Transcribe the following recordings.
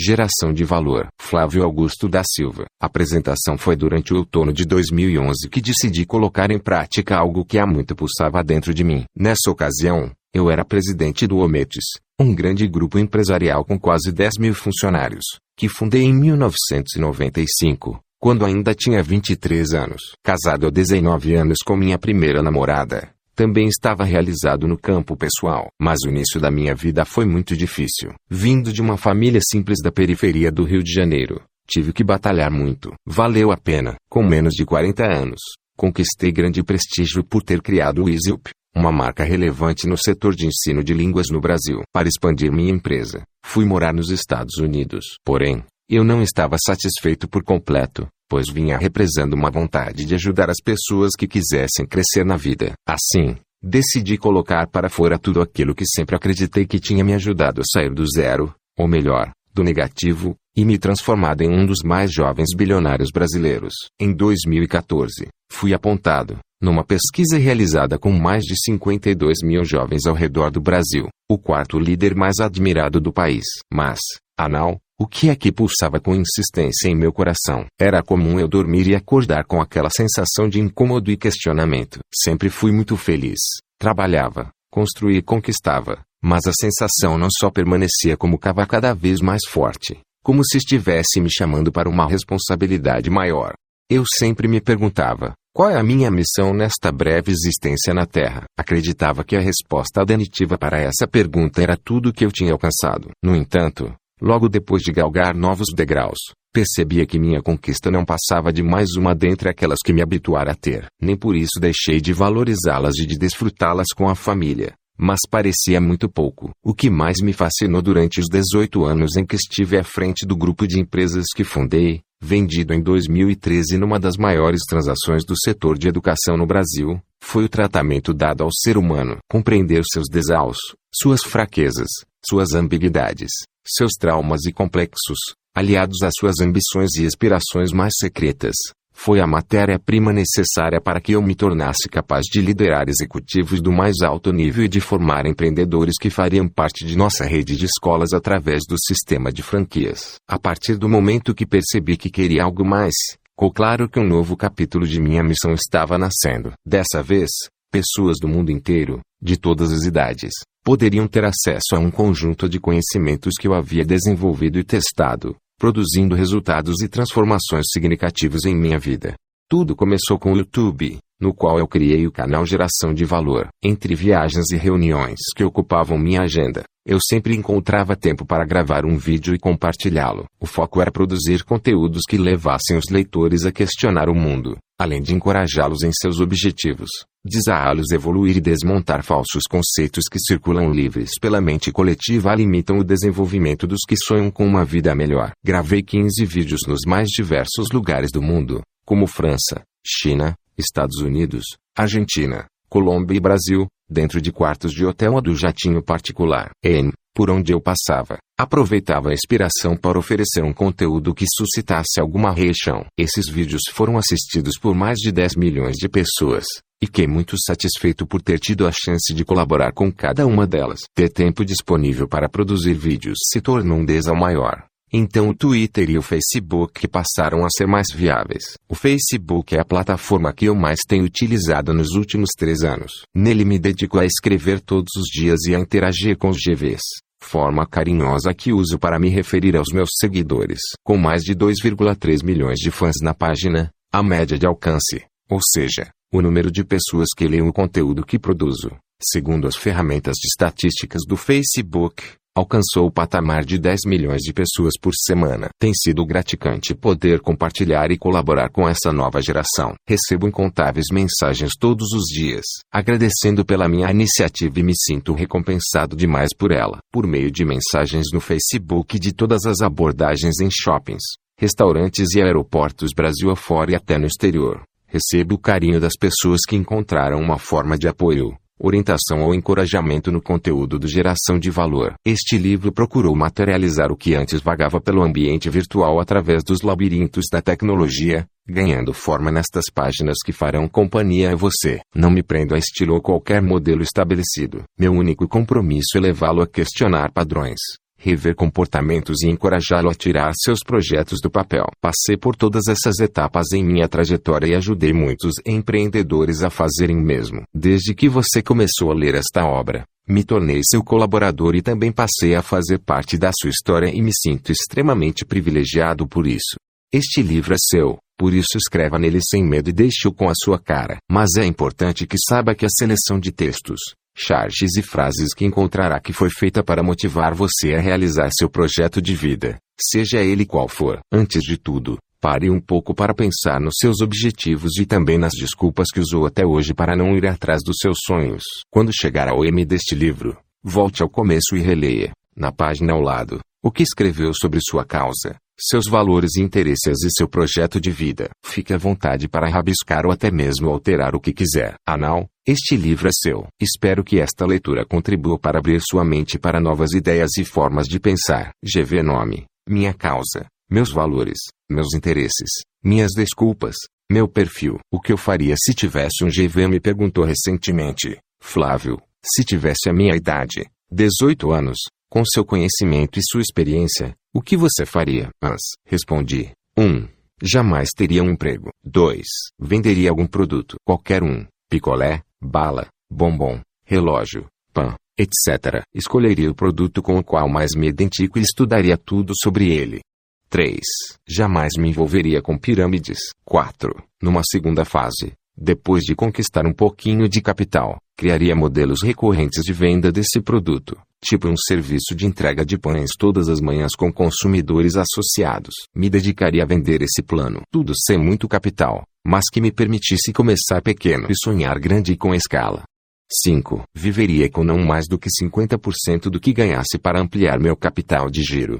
Geração de valor. Flávio Augusto da Silva. A apresentação foi durante o outono de 2011 que decidi colocar em prática algo que há muito pulsava dentro de mim. Nessa ocasião, eu era presidente do Ometes, um grande grupo empresarial com quase 10 mil funcionários, que fundei em 1995, quando ainda tinha 23 anos. Casado há 19 anos com minha primeira namorada, também estava realizado no campo pessoal. Mas o início da minha vida foi muito difícil. Vindo de uma família simples da periferia do Rio de Janeiro, tive que batalhar muito. Valeu a pena. Com menos de 40 anos, conquistei grande prestígio por ter criado o EasyUp, uma marca relevante no setor de ensino de línguas no Brasil. Para expandir minha empresa, fui morar nos Estados Unidos. Porém, eu não estava satisfeito por completo pois vinha represando uma vontade de ajudar as pessoas que quisessem crescer na vida. Assim, decidi colocar para fora tudo aquilo que sempre acreditei que tinha me ajudado a sair do zero, ou melhor, do negativo, e me transformado em um dos mais jovens bilionários brasileiros. Em 2014, fui apontado, numa pesquisa realizada com mais de 52 mil jovens ao redor do Brasil, o quarto líder mais admirado do país. Mas, Anal, o que é que pulsava com insistência em meu coração? Era comum eu dormir e acordar com aquela sensação de incômodo e questionamento. Sempre fui muito feliz. Trabalhava, construía e conquistava. Mas a sensação não só permanecia como cava cada vez mais forte, como se estivesse me chamando para uma responsabilidade maior. Eu sempre me perguntava: qual é a minha missão nesta breve existência na Terra? Acreditava que a resposta definitiva para essa pergunta era tudo o que eu tinha alcançado. No entanto, Logo depois de galgar novos degraus, percebia que minha conquista não passava de mais uma dentre aquelas que me habituara a ter. Nem por isso deixei de valorizá-las e de desfrutá-las com a família. Mas parecia muito pouco. O que mais me fascinou durante os 18 anos em que estive à frente do grupo de empresas que fundei, vendido em 2013 numa das maiores transações do setor de educação no Brasil, foi o tratamento dado ao ser humano. Compreender seus desaus, suas fraquezas, suas ambiguidades, seus traumas e complexos, aliados às suas ambições e aspirações mais secretas, foi a matéria-prima necessária para que eu me tornasse capaz de liderar executivos do mais alto nível e de formar empreendedores que fariam parte de nossa rede de escolas através do sistema de franquias. A partir do momento que percebi que queria algo mais, ficou claro que um novo capítulo de minha missão estava nascendo. Dessa vez, pessoas do mundo inteiro, de todas as idades, poderiam ter acesso a um conjunto de conhecimentos que eu havia desenvolvido e testado, produzindo resultados e transformações significativos em minha vida. Tudo começou com o YouTube, no qual eu criei o canal Geração de Valor. Entre viagens e reuniões que ocupavam minha agenda, eu sempre encontrava tempo para gravar um vídeo e compartilhá-lo. O foco era produzir conteúdos que levassem os leitores a questionar o mundo, além de encorajá-los em seus objetivos desará-los evoluir e desmontar falsos conceitos que circulam livres pela mente coletiva limitam o desenvolvimento dos que sonham com uma vida melhor. Gravei 15 vídeos nos mais diversos lugares do mundo, como França, China, Estados Unidos, Argentina, Colômbia e Brasil, dentro de quartos de hotel ou do jatinho particular. Em, por onde eu passava, aproveitava a inspiração para oferecer um conteúdo que suscitasse alguma reação. Esses vídeos foram assistidos por mais de 10 milhões de pessoas, e fiquei muito satisfeito por ter tido a chance de colaborar com cada uma delas. Ter tempo disponível para produzir vídeos se tornou um desafio maior. Então o Twitter e o Facebook passaram a ser mais viáveis. O Facebook é a plataforma que eu mais tenho utilizado nos últimos três anos. Nele me dedico a escrever todos os dias e a interagir com os GVs. Forma carinhosa que uso para me referir aos meus seguidores. Com mais de 2,3 milhões de fãs na página, a média de alcance, ou seja, o número de pessoas que leem o conteúdo que produzo, segundo as ferramentas de estatísticas do Facebook, alcançou o patamar de 10 milhões de pessoas por semana. Tem sido gratificante poder compartilhar e colaborar com essa nova geração. Recebo incontáveis mensagens todos os dias, agradecendo pela minha iniciativa e me sinto recompensado demais por ela. Por meio de mensagens no Facebook de todas as abordagens em shoppings, restaurantes e aeroportos Brasil afora e até no exterior. Recebo o carinho das pessoas que encontraram uma forma de apoio, orientação ou encorajamento no conteúdo do Geração de Valor. Este livro procurou materializar o que antes vagava pelo ambiente virtual através dos labirintos da tecnologia, ganhando forma nestas páginas que farão companhia a você. Não me prendo a estilo ou qualquer modelo estabelecido. Meu único compromisso é levá-lo a questionar padrões, rever comportamentos e encorajá-lo a tirar seus projetos do papel. Passei por todas essas etapas em minha trajetória e ajudei muitos empreendedores a fazerem o mesmo. Desde que você começou a ler esta obra, me tornei seu colaborador e também passei a fazer parte da sua história e me sinto extremamente privilegiado por isso. Este livro é seu, por isso escreva nele sem medo e deixe-o com a sua cara. Mas é importante que saiba que a seleção de textos, charges e frases que encontrará que foi feita para motivar você a realizar seu projeto de vida, seja ele qual for. Antes de tudo, pare um pouco para pensar nos seus objetivos e também nas desculpas que usou até hoje para não ir atrás dos seus sonhos. Quando chegar ao M deste livro, volte ao começo e releia, na página ao lado, o que escreveu sobre sua causa, seus valores e interesses e seu projeto de vida. Fique à vontade para rabiscar ou até mesmo alterar o que quiser. Anal, este livro é seu. Espero que esta leitura contribua para abrir sua mente para novas ideias e formas de pensar. GV Nome, minha causa, meus valores, meus interesses, minhas desculpas, meu perfil. O que eu faria se tivesse um GV me perguntou recentemente. Flávio, se tivesse a minha idade, 18 anos, com seu conhecimento e sua experiência, o que você faria? Mas, respondi. 1. Um, jamais teria um emprego. 2. Venderia algum produto. Qualquer um. Picolé, bala, bombom, relógio, pão, etc. Escolheria o produto com o qual mais me identifico e estudaria tudo sobre ele. 3. Jamais me envolveria com pirâmides. 4. Numa segunda fase, depois de conquistar um pouquinho de capital, criaria modelos recorrentes de venda desse produto, tipo um serviço de entrega de pães todas as manhãs com consumidores associados. Me dedicaria a vender esse plano, tudo sem muito capital, mas que me permitisse começar pequeno e sonhar grande com escala. 5. Viveria com não mais do que 50% do que ganhasse para ampliar meu capital de giro.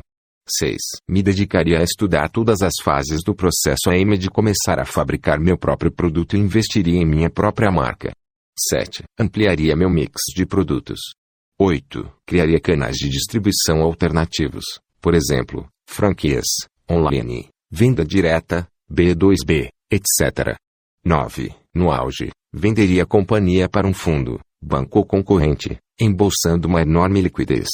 6. Me dedicaria a estudar todas as fases do processo AM de começar a fabricar meu próprio produto e investiria em minha própria marca. 7. Ampliaria meu mix de produtos. 8. Criaria canais de distribuição alternativos, por exemplo, franquias, online, venda direta, B2B, etc. 9. No auge, venderia a companhia para um fundo, banco ou concorrente, embolsando uma enorme liquidez.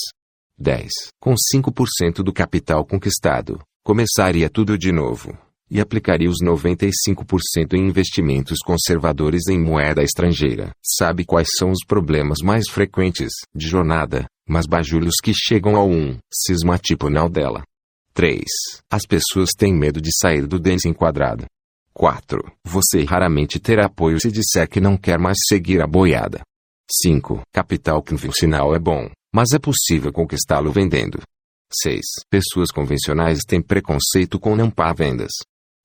10. Com 5% do capital conquistado, começaria tudo de novo e aplicaria os 95% em investimentos conservadores em moeda estrangeira. Sabe quais são os problemas mais frequentes de jornada, mas bajulhos que chegam ao 1, cisma tipo não dela. 3. As pessoas têm medo de sair do desenquadrado. 4. Você raramente terá apoio se disser que não quer mais seguir a boiada. 5. Capital convencional é bom, mas é possível conquistá-lo vendendo. 6. Pessoas convencionais têm preconceito com não pá vendas.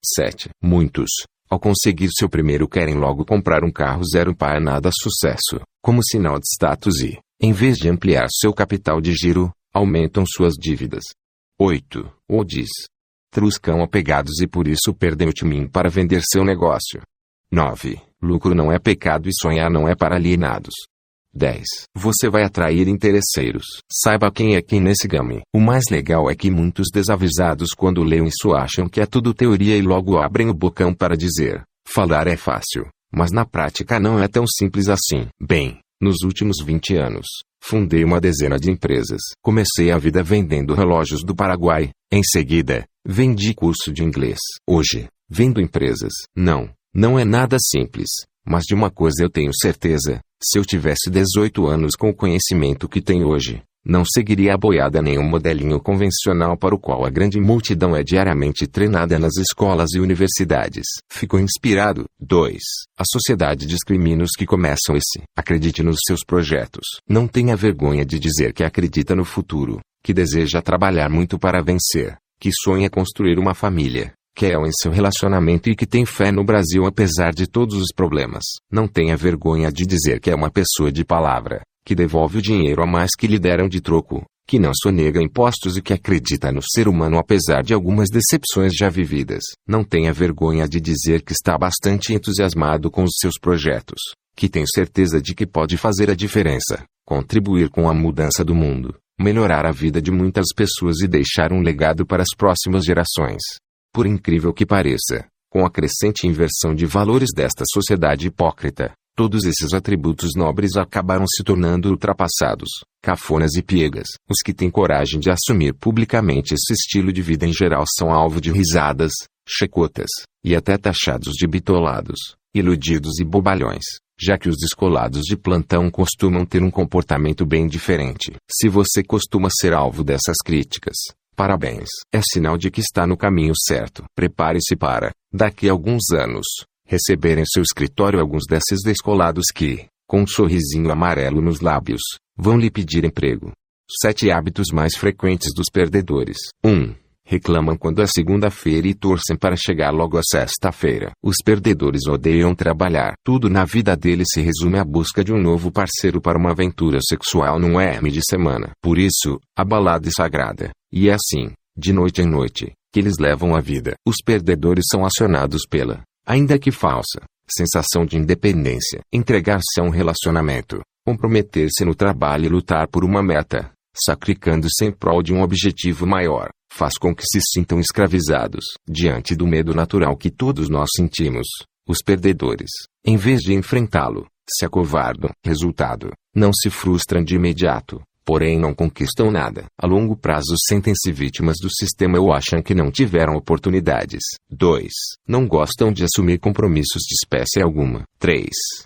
7. Muitos, ao conseguir seu primeiro querem logo comprar um carro zero para nada sucesso, como sinal de status e, em vez de ampliar seu capital de giro, aumentam suas dívidas. 8. Ou diz. Truscam apegados e por isso perdem o timing para vender seu negócio. 9. Lucro não é pecado e sonhar não é para alienados. 10. Você vai atrair interesseiros. Saiba quem é quem nesse game. O mais legal é que muitos desavisados quando leem isso acham que é tudo teoria e logo abrem o bocão para dizer: falar é fácil. Mas na prática não é tão simples assim. Bem, nos últimos 20 anos, fundei uma dezena de empresas. Comecei a vida vendendo relógios do Paraguai. Em seguida, vendi curso de inglês. Hoje, vendo empresas. Não, não é nada simples. Mas de uma coisa eu tenho certeza: se eu tivesse 18 anos com o conhecimento que tenho hoje, não seguiria a boiada nem um modelinho convencional para o qual a grande multidão é diariamente treinada nas escolas e universidades. Ficou inspirado. 2. A sociedade discrimina os que começam esse. Acredite nos seus projetos. Não tenha vergonha de dizer que acredita no futuro, que deseja trabalhar muito para vencer, que sonha construir uma família, que é em seu relacionamento e que tem fé no Brasil apesar de todos os problemas. Não tenha vergonha de dizer que é uma pessoa de palavra, que devolve o dinheiro a mais que lhe deram de troco, que não sonega impostos e que acredita no ser humano apesar de algumas decepções já vividas. Não tenha vergonha de dizer que está bastante entusiasmado com os seus projetos, que tem certeza de que pode fazer a diferença, contribuir com a mudança do mundo, melhorar a vida de muitas pessoas e deixar um legado para as próximas gerações. Por incrível que pareça, com a crescente inversão de valores desta sociedade hipócrita, Todos esses atributos nobres acabaram se tornando ultrapassados, cafonas e piegas. Os que têm coragem de assumir publicamente esse estilo de vida em geral são alvo de risadas, checotas, e até taxados de bitolados, iludidos e bobalhões, já que os descolados de plantão costumam ter um comportamento bem diferente. Se você costuma ser alvo dessas críticas, Parabéns. É sinal de que está no caminho certo. Prepare-se para, daqui a alguns anos, receber em seu escritório alguns desses descolados que, com um sorrisinho amarelo nos lábios, vão lhe pedir emprego. Sete hábitos mais frequentes dos perdedores. 1. Um, reclamam quando é segunda-feira e torcem para chegar logo a sexta-feira. Os perdedores odeiam trabalhar. Tudo na vida deles se resume à busca de um novo parceiro para uma aventura sexual num M de semana. Por isso, a balada é sagrada. E é assim, de noite em noite, que eles levam a vida. Os perdedores são acionados pela, ainda que falsa, sensação de independência, entregar-se a um relacionamento, comprometer-se no trabalho e lutar por uma meta, sacrificando-se em prol de um objetivo maior, faz com que se sintam escravizados. Diante do medo natural que todos nós sentimos, os perdedores, em vez de enfrentá-lo, se acovardam. Resultado: não se frustram de imediato, porém não conquistam nada. A longo prazo sentem-se vítimas do sistema ou acham que não tiveram oportunidades. 2. Não gostam de assumir compromissos de espécie alguma. 3.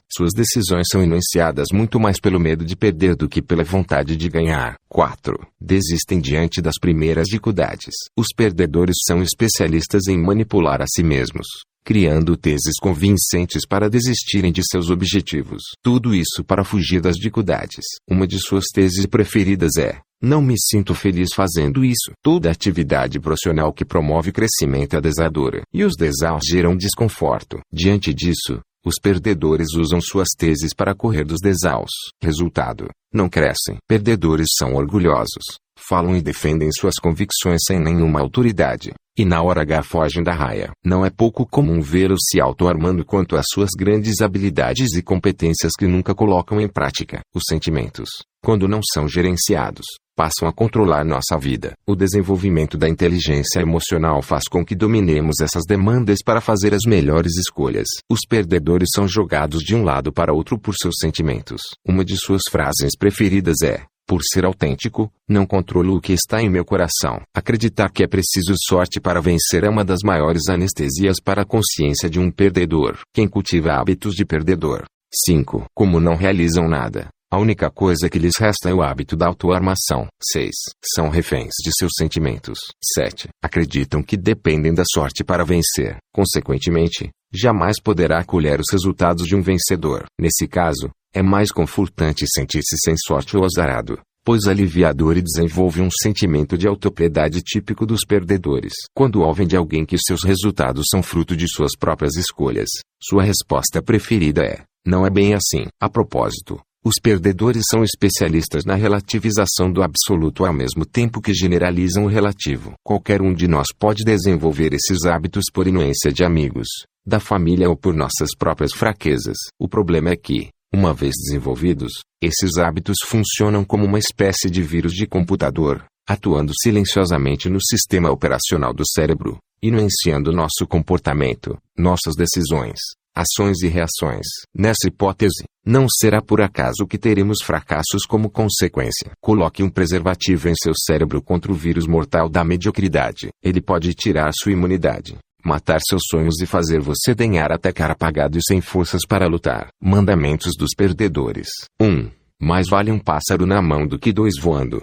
Suas decisões são influenciadas muito mais pelo medo de perder do que pela vontade de ganhar. 4. Desistem diante das primeiras dificuldades. Os perdedores são especialistas em manipular a si mesmos criando teses convincentes para desistirem de seus objetivos. Tudo isso para fugir das dificuldades. Uma de suas teses preferidas é: não me sinto feliz fazendo isso. Toda atividade profissional que promove crescimento é desadora, e os desaus geram desconforto. Diante disso, os perdedores usam suas teses para correr dos desaus. Resultado: não crescem. Perdedores são orgulhosos, falam e defendem suas convicções sem nenhuma autoridade. E na hora H fogem da raia. Não é pouco comum vê-los se auto-armando quanto às suas grandes habilidades e competências que nunca colocam em prática. Os sentimentos, quando não são gerenciados, passam a controlar nossa vida. O desenvolvimento da inteligência emocional faz com que dominemos essas demandas para fazer as melhores escolhas. Os perdedores são jogados de um lado para outro por seus sentimentos. Uma de suas frases preferidas é: por ser autêntico, não controlo o que está em meu coração. Acreditar que é preciso sorte para vencer é uma das maiores anestesias para a consciência de um perdedor. Quem cultiva hábitos de perdedor. 5. Como não realizam nada. A única coisa que lhes resta é o hábito da autoarmação. 6. São reféns de seus sentimentos. 7. Acreditam que dependem da sorte para vencer. Consequentemente, jamais poderá colher os resultados de um vencedor. Nesse caso, é mais confortante sentir-se sem sorte ou azarado, pois aliviador e desenvolve um sentimento de autopiedade típico dos perdedores. Quando ouvem de alguém que seus resultados são fruto de suas próprias escolhas, sua resposta preferida é: não é bem assim. A propósito, os perdedores são especialistas na relativização do absoluto ao mesmo tempo que generalizam o relativo. Qualquer um de nós pode desenvolver esses hábitos por influência de amigos, da família ou por nossas próprias fraquezas. O problema é que, uma vez desenvolvidos, esses hábitos funcionam como uma espécie de vírus de computador, atuando silenciosamente no sistema operacional do cérebro, influenciando nosso comportamento, nossas decisões, ações e reações. Nessa hipótese, não será por acaso que teremos fracassos como consequência. Coloque um preservativo em seu cérebro contra o vírus mortal da mediocridade. Ele pode tirar sua imunidade, matar seus sonhos e fazer você denhar até cara apagado e sem forças para lutar. Mandamentos dos perdedores. 1. Um, mais vale um pássaro na mão do que dois voando.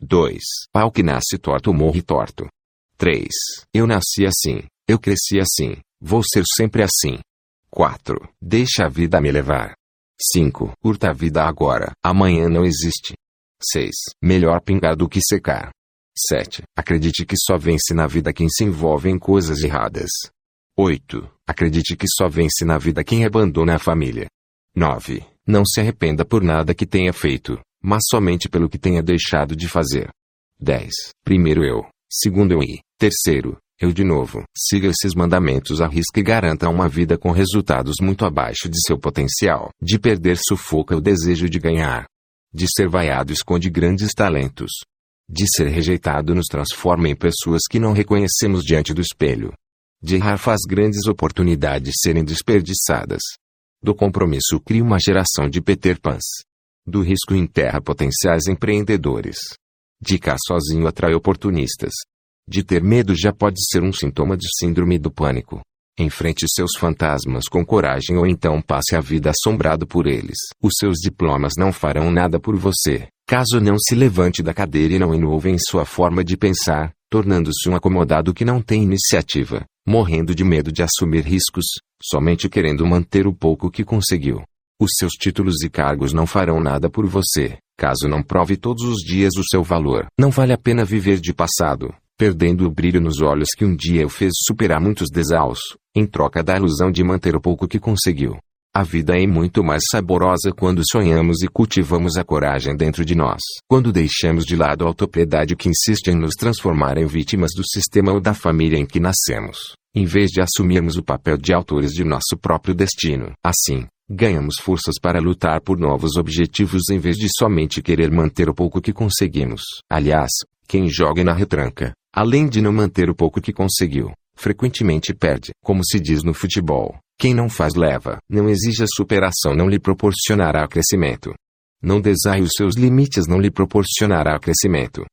2. Pau que nasce torto morre torto. 3. Eu nasci assim, eu cresci assim, vou ser sempre assim. 4. Deixa a vida me levar. 5. Curta a vida agora, amanhã não existe. 6. Melhor pingar do que secar. 7. Acredite que só vence na vida quem se envolve em coisas erradas. 8. Acredite que só vence na vida quem abandona a família. 9. Não se arrependa por nada que tenha feito, mas somente pelo que tenha deixado de fazer. 10. Primeiro eu, segundo eu e, terceiro, eu de novo. Siga esses mandamentos à risca e garanta uma vida com resultados muito abaixo de seu potencial. De perder sufoca o desejo de ganhar. De ser vaiado esconde grandes talentos de ser rejeitado nos transforma em pessoas que não reconhecemos diante do espelho. De errar faz grandes oportunidades serem desperdiçadas. Do compromisso cria uma geração de Peter Pans. Do risco enterra potenciais empreendedores. De cá sozinho atrai oportunistas. De ter medo já pode ser um sintoma de síndrome do pânico. Enfrente seus fantasmas com coragem ou então passe a vida assombrado por eles. Os seus diplomas não farão nada por você, caso não se levante da cadeira e não inove em sua forma de pensar, tornando-se um acomodado que não tem iniciativa, morrendo de medo de assumir riscos, somente querendo manter o pouco que conseguiu. Os seus títulos e cargos não farão nada por você, caso não prove todos os dias o seu valor. Não vale a pena viver de passado, perdendo o brilho nos olhos que um dia o fez superar muitos desaus, em troca da ilusão de manter o pouco que conseguiu. A vida é muito mais saborosa quando sonhamos e cultivamos a coragem dentro de nós. Quando deixamos de lado a autopiedade que insiste em nos transformar em vítimas do sistema ou da família em que nascemos, em vez de assumirmos o papel de autores de nosso próprio destino. Assim, ganhamos forças para lutar por novos objetivos em vez de somente querer manter o pouco que conseguimos. Aliás, quem joga na retranca, além de não manter o pouco que conseguiu, frequentemente perde. Como se diz no futebol, quem não faz leva. Não exija superação não lhe proporcionará crescimento. Não desaie os seus limites não lhe proporcionará crescimento.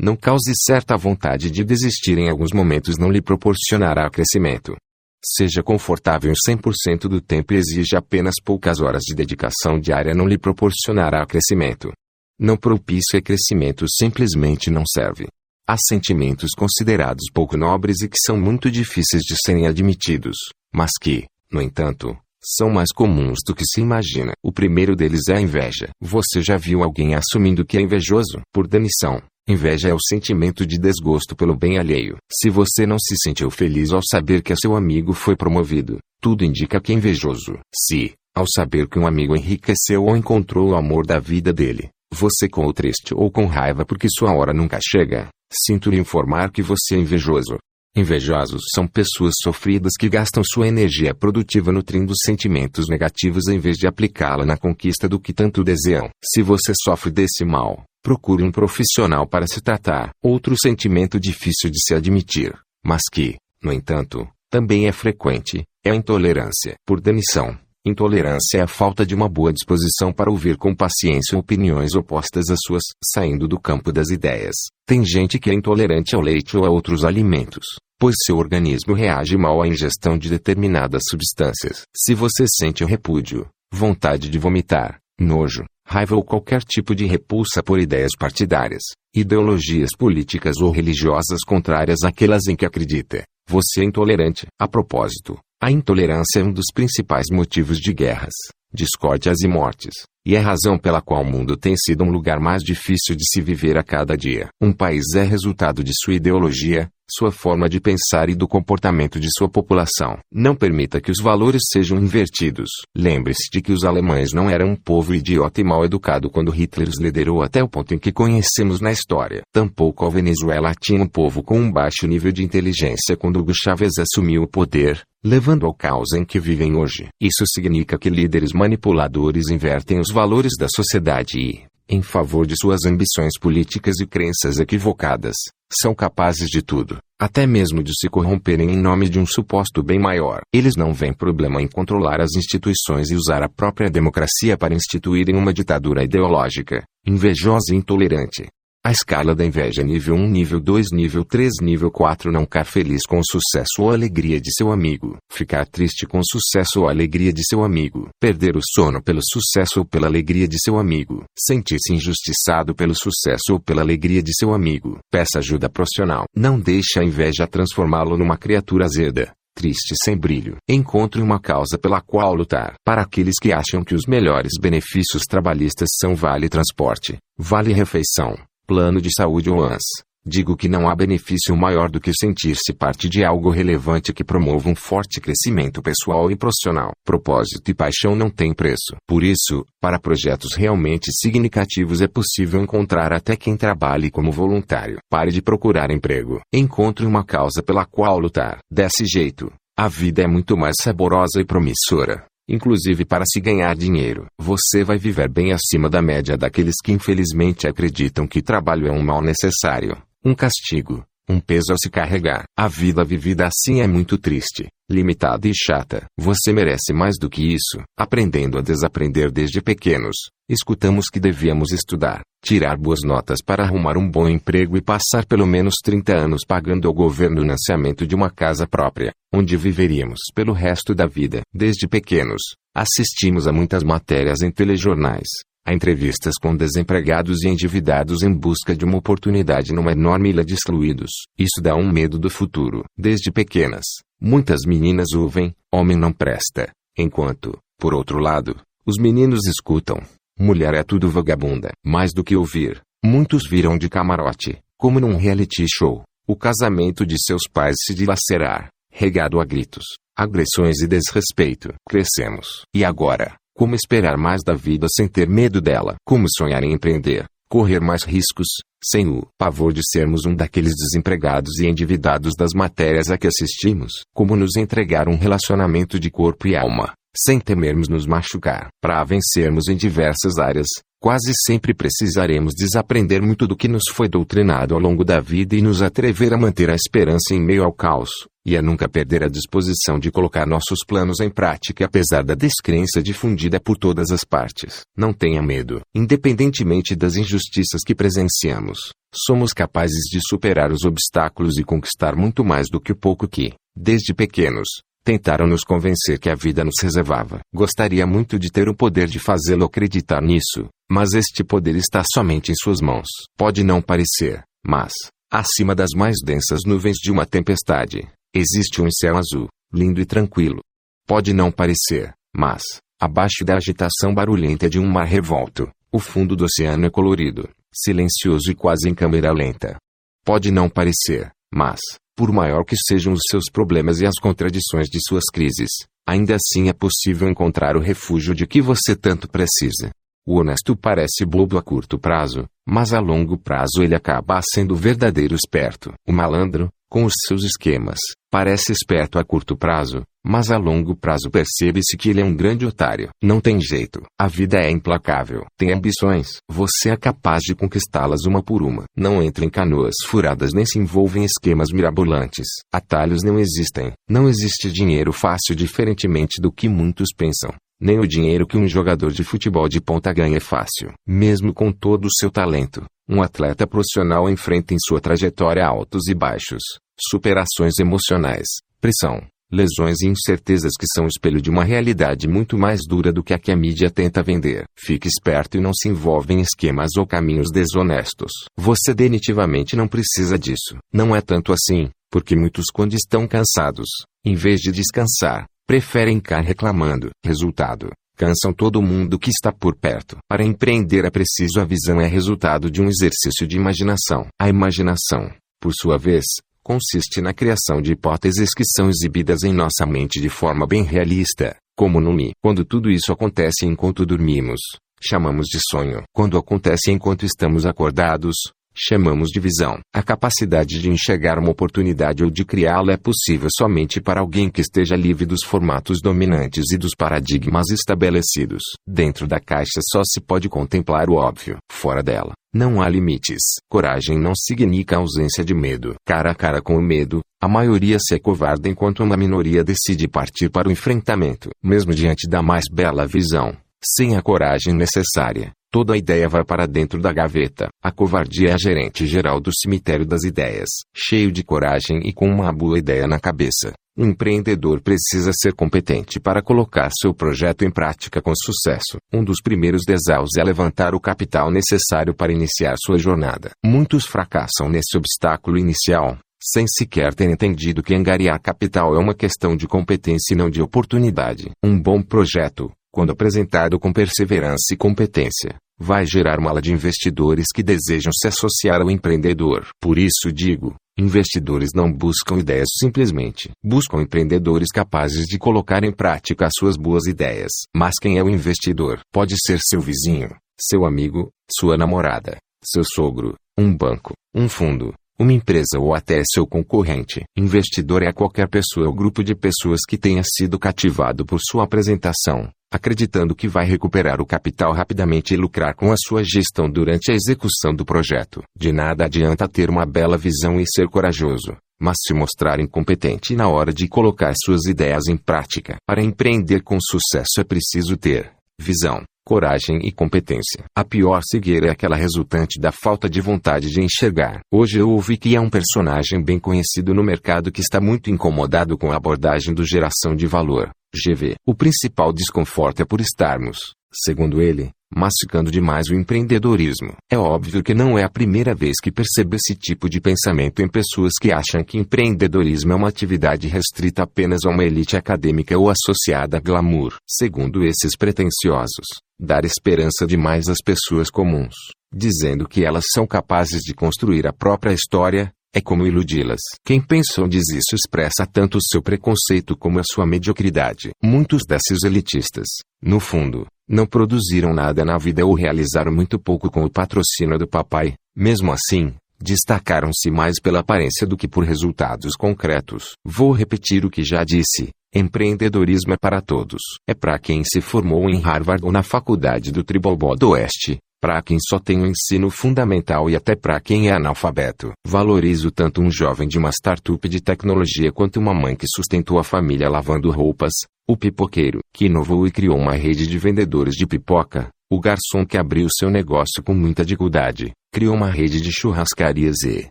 Não cause certa vontade de desistir em alguns momentos não lhe proporcionará crescimento. Seja confortável 100% do tempo e exija apenas poucas horas de dedicação diária não lhe proporcionará crescimento. Não propicia crescimento simplesmente não serve. Há sentimentos considerados pouco nobres e que são muito difíceis de serem admitidos, mas que, no entanto, são mais comuns do que se imagina. O primeiro deles é a inveja. Você já viu alguém assumindo que é invejoso? Por demissão. Inveja é o sentimento de desgosto pelo bem alheio. Se você não se sentiu feliz ao saber que seu amigo foi promovido, tudo indica que é invejoso. Se, ao saber que um amigo enriqueceu ou encontrou o amor da vida dele, você ficou triste ou com raiva porque sua hora nunca chega, Sinto lhe informar que você é invejoso. Invejosos são pessoas sofridas que gastam sua energia produtiva nutrindo sentimentos negativos em vez de aplicá-la na conquista do que tanto desejam. Se você sofre desse mal, procure um profissional para se tratar. Outro sentimento difícil de se admitir, mas que, no entanto, também é frequente, é a intolerância por demissão. Intolerância é a falta de uma boa disposição para ouvir com paciência opiniões opostas às suas, saindo do campo das ideias. Tem gente que é intolerante ao leite ou a outros alimentos, pois seu organismo reage mal à ingestão de determinadas substâncias. Se você sente repúdio, vontade de vomitar, nojo, raiva ou qualquer tipo de repulsa por ideias partidárias, ideologias políticas ou religiosas contrárias àquelas em que acredita, você é intolerante. A propósito, a intolerância é um dos principais motivos de guerras, discórdias e mortes, e é razão pela qual o mundo tem sido um lugar mais difícil de se viver a cada dia. Um país é resultado de sua ideologia, sua forma de pensar e do comportamento de sua população. Não permita que os valores sejam invertidos. Lembre-se de que os alemães não eram um povo idiota e mal educado quando Hitler os liderou até o ponto em que conhecemos na história. Tampouco a Venezuela tinha um povo com um baixo nível de inteligência quando Hugo Chávez assumiu o poder, levando ao caos em que vivem hoje. Isso significa que líderes manipuladores invertem os valores da sociedade e, em favor de suas ambições políticas e crenças equivocadas, são capazes de tudo, até mesmo de se corromperem em nome de um suposto bem maior. Eles não veem problema em controlar as instituições e usar a própria democracia para instituírem uma ditadura ideológica, invejosa e intolerante. A escala da inveja nível 1, nível 2, nível 3, nível 4 não ficar feliz com o sucesso ou alegria de seu amigo. Ficar triste com o sucesso ou alegria de seu amigo. Perder o sono pelo sucesso ou pela alegria de seu amigo. Sentir-se injustiçado pelo sucesso ou pela alegria de seu amigo. Peça ajuda profissional. Não deixe a inveja transformá-lo numa criatura azeda triste sem brilho. Encontre uma causa pela qual lutar. Para aqueles que acham que os melhores benefícios trabalhistas são vale transporte, vale refeição, plano de saúde ou ANS. Digo que não há benefício maior do que sentir-se parte de algo relevante que promova um forte crescimento pessoal e profissional. Propósito e paixão não têm preço. Por isso, para projetos realmente significativos é possível encontrar até quem trabalhe como voluntário. Pare de procurar emprego. Encontre uma causa pela qual lutar. Desse jeito, a vida é muito mais saborosa e promissora inclusive para se ganhar dinheiro. Você vai viver bem acima da média daqueles que infelizmente acreditam que trabalho é um mal necessário, um castigo, um peso a se carregar. A vida vivida assim é muito triste, limitada e chata. Você merece mais do que isso. Aprendendo a desaprender desde pequenos, escutamos que devíamos estudar, tirar boas notas para arrumar um bom emprego e passar pelo menos 30 anos pagando ao governo o financiamento de uma casa própria, onde viveríamos pelo resto da vida. Desde pequenos, assistimos a muitas matérias em telejornais, a entrevistas com desempregados e endividados em busca de uma oportunidade numa enorme ilha de excluídos. Isso dá um medo do futuro. Desde pequenas, muitas meninas ouvem, homem não presta, enquanto, por outro lado, os meninos escutam, mulher é tudo vagabunda. Mais do que ouvir, muitos viram de camarote, como num reality show, o casamento de seus pais se dilacerar, regado a gritos, agressões e desrespeito. Crescemos. E agora? Como esperar mais da vida sem ter medo dela? Como sonhar em empreender? Correr mais riscos, sem o pavor de sermos um daqueles desempregados e endividados das matérias a que assistimos? Como nos entregar um relacionamento de corpo e alma, sem temermos nos machucar? Para vencermos em diversas áreas, quase sempre precisaremos desaprender muito do que nos foi doutrinado ao longo da vida e nos atrever a manter a esperança em meio ao caos e a nunca perder a disposição de colocar nossos planos em prática apesar da descrença difundida por todas as partes. Não tenha medo. Independentemente das injustiças que presenciamos, somos capazes de superar os obstáculos e conquistar muito mais do que o pouco que, desde pequenos, tentaram nos convencer que a vida nos reservava. Gostaria muito de ter o poder de fazê-lo acreditar nisso, mas este poder está somente em suas mãos. Pode não parecer, mas, acima das mais densas nuvens de uma tempestade, Existe um céu azul, lindo e tranquilo. Pode não parecer, mas, abaixo da agitação barulhenta de um mar revolto, o fundo do oceano é colorido, silencioso e quase em câmera lenta. Pode não parecer, mas, por maior que sejam os seus problemas e as contradições de suas crises, ainda assim é possível encontrar o refúgio de que você tanto precisa. O honesto parece bobo a curto prazo, mas a longo prazo ele acaba sendo verdadeiro esperto. O malandro, com os seus esquemas, parece esperto a curto prazo, mas a longo prazo percebe-se que ele é um grande otário. Não tem jeito. A vida é implacável. Tem ambições. Você é capaz de conquistá-las uma por uma. Não entra em canoas furadas nem se envolve em esquemas mirabolantes. Atalhos não existem. Não existe dinheiro fácil diferentemente do que muitos pensam. Nem o dinheiro que um jogador de futebol de ponta ganha é fácil. Mesmo com todo o seu talento, um atleta profissional enfrenta em sua trajetória altos e baixos, superações emocionais, pressão, lesões e incertezas que são espelho de uma realidade muito mais dura do que a que a mídia tenta vender. Fique esperto e não se envolva em esquemas ou caminhos desonestos. Você definitivamente não precisa disso. Não é tanto assim, porque muitos quando estão cansados, em vez de descansar, preferem ficar reclamando. Resultado: cansam todo mundo que está por perto. Para empreender é preciso a visão é resultado de um exercício de imaginação. A imaginação, por sua vez, consiste na criação de hipóteses que são exibidas em nossa mente de forma bem realista, como no Mi. Quando tudo isso acontece enquanto dormimos, chamamos de sonho. Quando acontece enquanto estamos acordados, chamamos de visão. A capacidade de enxergar uma oportunidade ou de criá-la é possível somente para alguém que esteja livre dos formatos dominantes e dos paradigmas estabelecidos. Dentro da caixa só se pode contemplar o óbvio. Fora dela, não há limites. Coragem não significa ausência de medo. Cara a cara com o medo, a maioria se acovarda enquanto uma minoria decide partir para o enfrentamento. Mesmo diante da mais bela visão, sem a coragem necessária, Toda a ideia vai para dentro da gaveta. A covardia é a gerente geral do cemitério das ideias. Cheio de coragem e com uma boa ideia na cabeça, o empreendedor precisa ser competente para colocar seu projeto em prática com sucesso. Um dos primeiros desafios é levantar o capital necessário para iniciar sua jornada. Muitos fracassam nesse obstáculo inicial, sem sequer ter entendido que angariar capital é uma questão de competência e não de oportunidade. Um bom projeto, quando apresentado com perseverança e competência, vai gerar uma de investidores que desejam se associar ao empreendedor. Por isso digo, investidores não buscam ideias simplesmente, buscam empreendedores capazes de colocar em prática as suas boas ideias. Mas quem é o investidor? Pode ser seu vizinho, seu amigo, sua namorada, seu sogro, um banco, um fundo, uma empresa ou até seu concorrente. Investidor é qualquer pessoa ou grupo de pessoas que tenha sido cativado por sua apresentação, acreditando que vai recuperar o capital rapidamente e lucrar com a sua gestão durante a execução do projeto. De nada adianta ter uma bela visão e ser corajoso, mas se mostrar incompetente na hora de colocar suas ideias em prática. Para empreender com sucesso é preciso ter visão, coragem e competência. A pior cegueira é aquela resultante da falta de vontade de enxergar. Hoje eu ouvi que é um personagem bem conhecido no mercado que está muito incomodado com a abordagem do geração de valor. GV. O principal desconforto é por estarmos, segundo ele, massificando demais o empreendedorismo. É óbvio que não é a primeira vez que percebo esse tipo de pensamento em pessoas que acham que empreendedorismo é uma atividade restrita apenas a uma elite acadêmica ou associada a glamour. Segundo esses pretensiosos, dar esperança demais às pessoas comuns, dizendo que elas são capazes de construir a própria história, é como iludi-las. Quem pensou diz isso expressa tanto o seu preconceito como a sua mediocridade. Muitos desses elitistas, no fundo, não produziram nada na vida ou realizaram muito pouco com o patrocínio do papai. Mesmo assim, destacaram-se mais pela aparência do que por resultados concretos. Vou repetir o que já disse. Empreendedorismo é para todos. É para quem se formou em Harvard ou na faculdade do Tribobó do Oeste, para quem só tem o ensino fundamental e até para quem é analfabeto. Valorizo tanto um jovem de uma startup de tecnologia quanto uma mãe que sustentou a família lavando roupas, o pipoqueiro, que inovou e criou uma rede de vendedores de pipoca, o garçom que abriu seu negócio com muita dificuldade, criou uma rede de churrascarias e,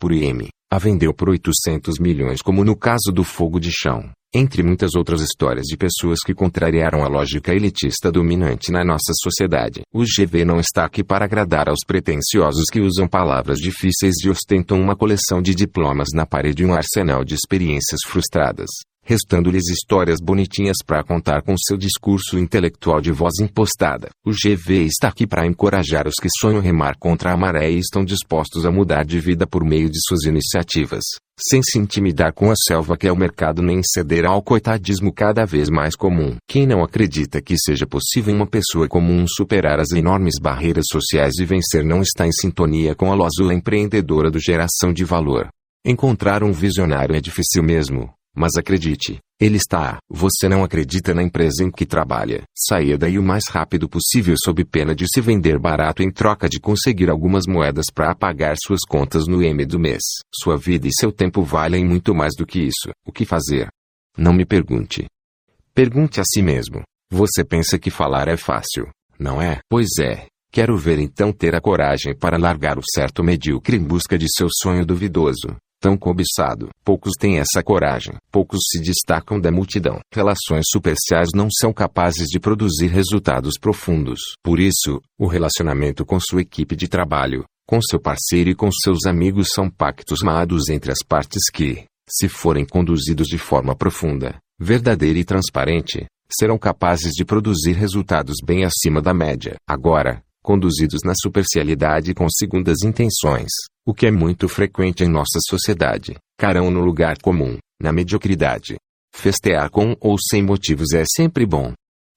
por IM, a vendeu por 800 milhões como no caso do fogo de chão, entre muitas outras histórias de pessoas que contrariaram a lógica elitista dominante na nossa sociedade. O GV não está aqui para agradar aos pretensiosos que usam palavras difíceis e ostentam uma coleção de diplomas na parede e um arsenal de experiências frustradas restando-lhes histórias bonitinhas para contar com seu discurso intelectual de voz impostada. O GV está aqui para encorajar os que sonham remar contra a maré e estão dispostos a mudar de vida por meio de suas iniciativas, sem se intimidar com a selva que é o mercado nem ceder ao coitadismo cada vez mais comum. Quem não acredita que seja possível uma pessoa comum superar as enormes barreiras sociais e vencer não está em sintonia com a lózula empreendedora do geração de valor. Encontrar um visionário é difícil mesmo, mas acredite, ele está. Você não acredita na empresa em que trabalha. Saia daí o mais rápido possível sob pena de se vender barato em troca de conseguir algumas moedas para pagar suas contas no M do mês. Sua vida e seu tempo valem muito mais do que isso. O que fazer? Não me pergunte. Pergunte a si mesmo. Você pensa que falar é fácil, não é? Pois é. Quero ver então ter a coragem para largar o certo medíocre em busca de seu sonho duvidoso tão cobiçado. Poucos têm essa coragem. Poucos se destacam da multidão. Relações superciais não são capazes de produzir resultados profundos. Por isso, o relacionamento com sua equipe de trabalho, com seu parceiro e com seus amigos são pactos maados entre as partes que, se forem conduzidos de forma profunda, verdadeira e transparente, serão capazes de produzir resultados bem acima da média. Agora, conduzidos na supercialidade com segundas intenções, o que é muito frequente em nossa sociedade, carão no lugar comum, na mediocridade. Festear com ou sem motivos é sempre bom.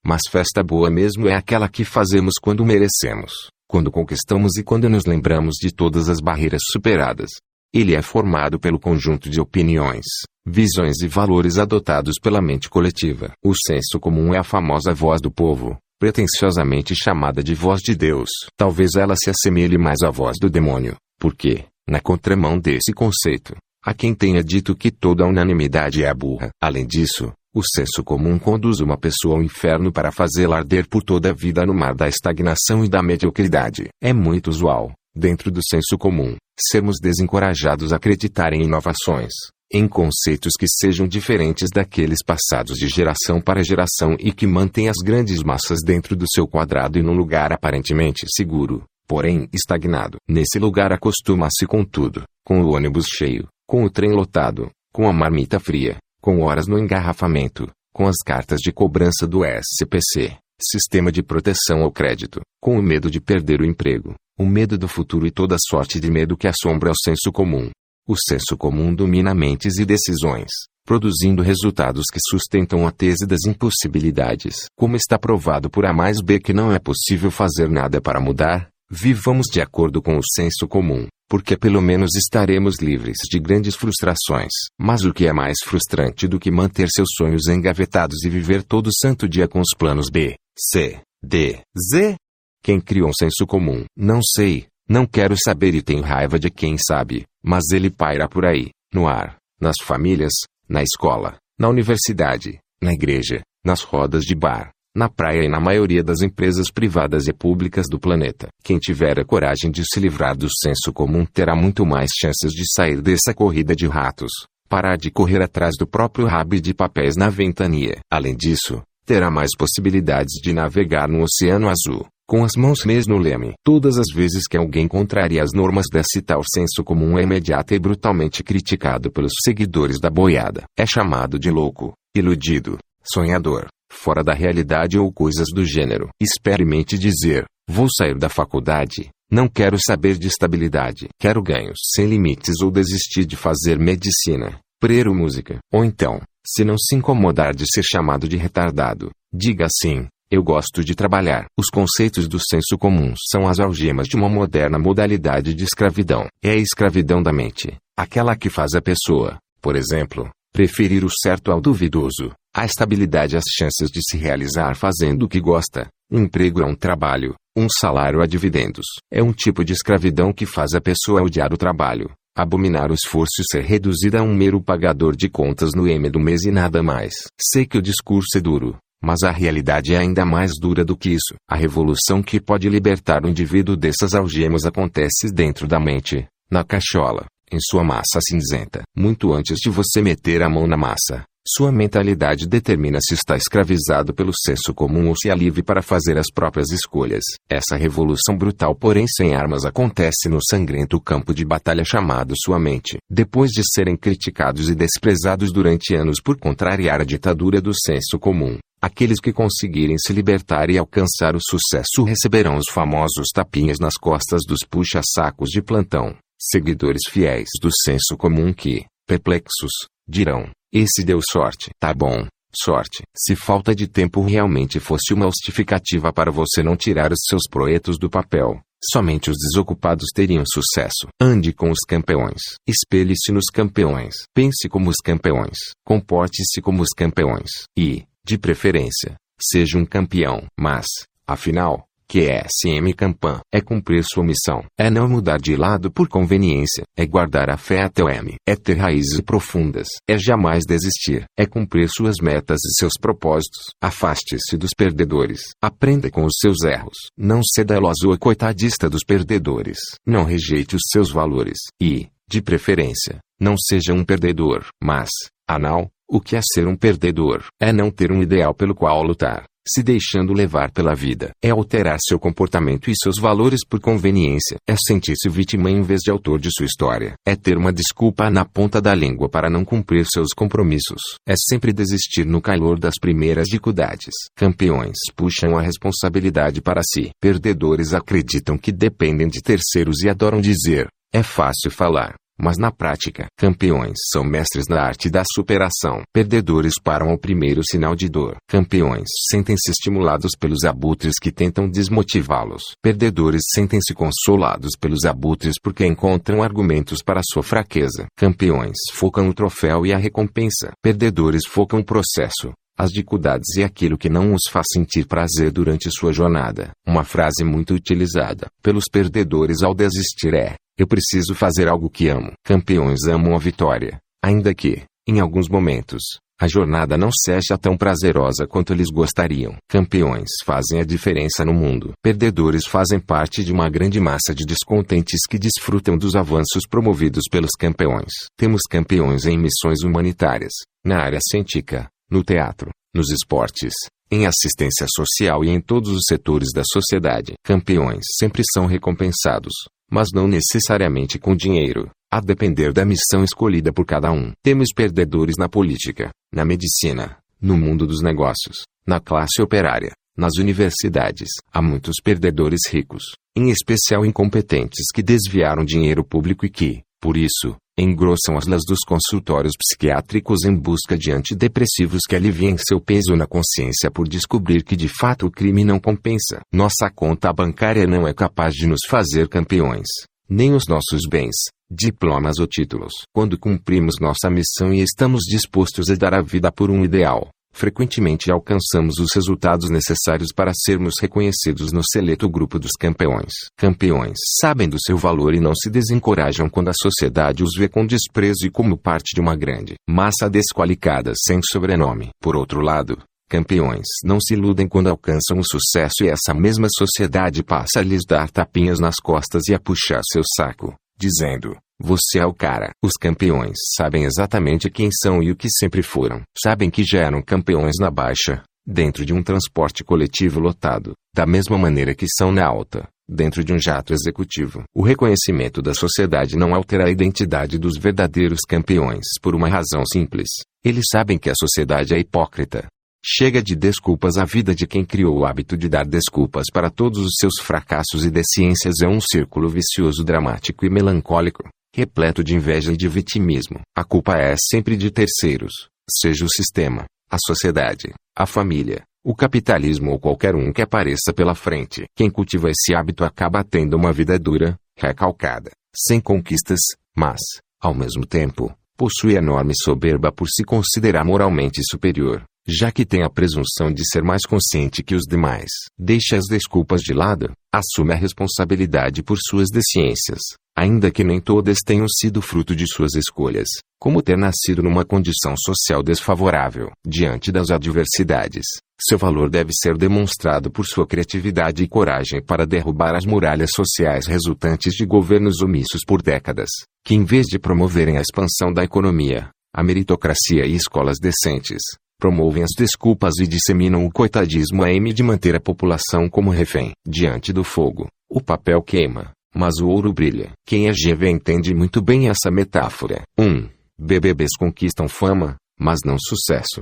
Mas festa boa mesmo é aquela que fazemos quando merecemos, quando conquistamos e quando nos lembramos de todas as barreiras superadas. Ele é formado pelo conjunto de opiniões, visões e valores adotados pela mente coletiva. O senso comum é a famosa voz do povo, pretensiosamente chamada de voz de Deus. Talvez ela se assemelhe mais à voz do demônio, porque, na contramão desse conceito, há quem tenha dito que toda unanimidade é burra. Além disso, o senso comum conduz uma pessoa ao inferno para fazê-la arder por toda a vida no mar da estagnação e da mediocridade. É muito usual, dentro do senso comum, sermos desencorajados a acreditar em inovações, em conceitos que sejam diferentes daqueles passados de geração para geração e que mantêm as grandes massas dentro do seu quadrado e num lugar aparentemente seguro, porém estagnado. Nesse lugar acostuma-se com tudo, com o ônibus cheio, com o trem lotado, com a marmita fria, com horas no engarrafamento, com as cartas de cobrança do SPC, sistema de proteção ao crédito, com o medo de perder o emprego, o medo do futuro e toda sorte de medo que assombra o senso comum. O senso comum domina mentes e decisões, produzindo resultados que sustentam a tese das impossibilidades. Como está provado por A mais B que não é possível fazer nada para mudar, vivamos de acordo com o senso comum, porque pelo menos estaremos livres de grandes frustrações. Mas o que é mais frustrante do que manter seus sonhos engavetados e viver todo santo dia com os planos B, C, D, Z? Quem criou um senso comum? Não sei, não quero saber e tenho raiva de quem sabe, mas ele paira por aí, no ar, nas famílias, na escola, na universidade, na igreja, nas rodas de bar, na praia e na maioria das empresas privadas e públicas do planeta. Quem tiver a coragem de se livrar do senso comum terá muito mais chances de sair dessa corrida de ratos, parar de correr atrás do próprio rabo de papéis na ventania. Além disso, terá mais possibilidades de navegar no oceano azul, com as mãos mesmo no leme. Todas as vezes que alguém contraria as normas desse tal senso comum é imediato e brutalmente criticado pelos seguidores da boiada. É chamado de louco, iludido, sonhador, fora da realidade ou coisas do gênero. Experimente dizer: vou sair da faculdade, não quero saber de estabilidade, quero ganhos sem limites ou desistir de fazer medicina, prero música. Ou então, se não se incomodar de ser chamado de retardado, diga assim: eu gosto de trabalhar. Os conceitos do senso comum são as algemas de uma moderna modalidade de escravidão. É a escravidão da mente, aquela que faz a pessoa, por exemplo, preferir o certo ao duvidoso, a estabilidade as chances de se realizar fazendo o que gosta. Um emprego é um trabalho, um salário a dividendos. É um tipo de escravidão que faz a pessoa odiar o trabalho, abominar o esforço e ser reduzida a um mero pagador de contas no M do mês e nada mais. Sei que o discurso é duro, mas a realidade é ainda mais dura do que isso. A revolução que pode libertar o indivíduo dessas algemas acontece dentro da mente, na cachola, em sua massa cinzenta. Muito antes de você meter a mão na massa, sua mentalidade determina se está escravizado pelo senso comum ou se é livre para fazer as próprias escolhas. Essa revolução brutal, porém sem armas, acontece no sangrento campo de batalha chamado sua mente. Depois de serem criticados e desprezados durante anos por contrariar a ditadura do senso comum, Aqueles que conseguirem se libertar e alcançar o sucesso receberão os famosos tapinhas nas costas dos puxa-sacos de plantão, seguidores fiéis do senso comum que, perplexos, dirão: Esse deu sorte. Tá bom, sorte. Se falta de tempo realmente fosse uma justificativa para você não tirar os seus proetos do papel, somente os desocupados teriam sucesso. Ande com os campeões. Espelhe-se nos campeões. Pense como os campeões. Comporte-se como os campeões. E, de preferência, seja um campeão. Mas, afinal, que é SM Campan, é cumprir sua missão, é não mudar de lado por conveniência, é guardar a fé até o M, é ter raízes profundas, é jamais desistir, é cumprir suas metas e seus propósitos. Afaste-se dos perdedores, aprenda com os seus erros, não ceda a lozua coitadista dos perdedores, não rejeite os seus valores, e, de preferência, não seja um perdedor, mas, anal, o que é ser um perdedor? É não ter um ideal pelo qual lutar, se deixando levar pela vida. É alterar seu comportamento e seus valores por conveniência. É sentir-se vítima em vez de autor de sua história. É ter uma desculpa na ponta da língua para não cumprir seus compromissos. É sempre desistir no calor das primeiras dificuldades. Campeões puxam a responsabilidade para si. Perdedores acreditam que dependem de terceiros e adoram dizer: é fácil falar, mas na prática, campeões são mestres na arte da superação. Perdedores param ao primeiro sinal de dor. Campeões sentem-se estimulados pelos abutres que tentam desmotivá-los. Perdedores sentem-se consolados pelos abutres porque encontram argumentos para sua fraqueza. Campeões focam no troféu e a recompensa. Perdedores focam o processo, as dificuldades e aquilo que não os faz sentir prazer durante sua jornada. Uma frase muito utilizada pelos perdedores ao desistir é: Eu preciso fazer algo que amo. Campeões amam a vitória, ainda que, em alguns momentos, a jornada não seja tão prazerosa quanto eles gostariam. Campeões fazem a diferença no mundo. Perdedores fazem parte de uma grande massa de descontentes que desfrutam dos avanços promovidos pelos campeões. Temos campeões em missões humanitárias, na área científica, no teatro, nos esportes, em assistência social e em todos os setores da sociedade. Campeões sempre são recompensados, mas não necessariamente com dinheiro, a depender da missão escolhida por cada um. Temos perdedores na política, na medicina, no mundo dos negócios, na classe operária, nas universidades. Há muitos perdedores ricos, em especial incompetentes que desviaram dinheiro público e que, por isso, engrossam as las dos consultórios psiquiátricos em busca de antidepressivos que aliviem seu peso na consciência por descobrir que de fato o crime não compensa. Nossa conta bancária não é capaz de nos fazer campeões, nem os nossos bens, diplomas ou títulos. Quando cumprimos nossa missão e estamos dispostos a dar a vida por um ideal, Frequentemente alcançamos os resultados necessários para sermos reconhecidos no seleto grupo dos campeões. Campeões sabem do seu valor e não se desencorajam quando a sociedade os vê com desprezo e como parte de uma grande massa desqualificada sem sobrenome. Por outro lado, campeões não se iludem quando alcançam o sucesso e essa mesma sociedade passa a lhes dar tapinhas nas costas e a puxar seu saco, dizendo: você é o cara. Os campeões sabem exatamente quem são e o que sempre foram. Sabem que já eram campeões na baixa, dentro de um transporte coletivo lotado, da mesma maneira que são na alta, dentro de um jato executivo. O reconhecimento da sociedade não altera a identidade dos verdadeiros campeões por uma razão simples. Eles sabem que a sociedade é hipócrita. Chega de desculpas a vida de quem criou o hábito de dar desculpas para todos os seus fracassos e deficiências é um círculo vicioso dramático e melancólico repleto de inveja e de vitimismo. A culpa é sempre de terceiros, seja o sistema, a sociedade, a família, o capitalismo ou qualquer um que apareça pela frente. Quem cultiva esse hábito acaba tendo uma vida dura, recalcada, sem conquistas, mas, ao mesmo tempo, possui enorme soberba por se considerar moralmente superior, já que tem a presunção de ser mais consciente que os demais. Deixa as desculpas de lado, assume a responsabilidade por suas deficiências, ainda que nem todas tenham sido fruto de suas escolhas, como ter nascido numa condição social desfavorável. Diante das adversidades, seu valor deve ser demonstrado por sua criatividade e coragem para derrubar as muralhas sociais resultantes de governos omissos por décadas, que em vez de promoverem a expansão da economia, a meritocracia e escolas decentes, promovem as desculpas e disseminam o coitadismo a aim de manter a população como refém. Diante do fogo, o papel queima, mas o ouro brilha. Quem é GV entende muito bem essa metáfora. 1. Um, BBBs conquistam fama, mas não sucesso.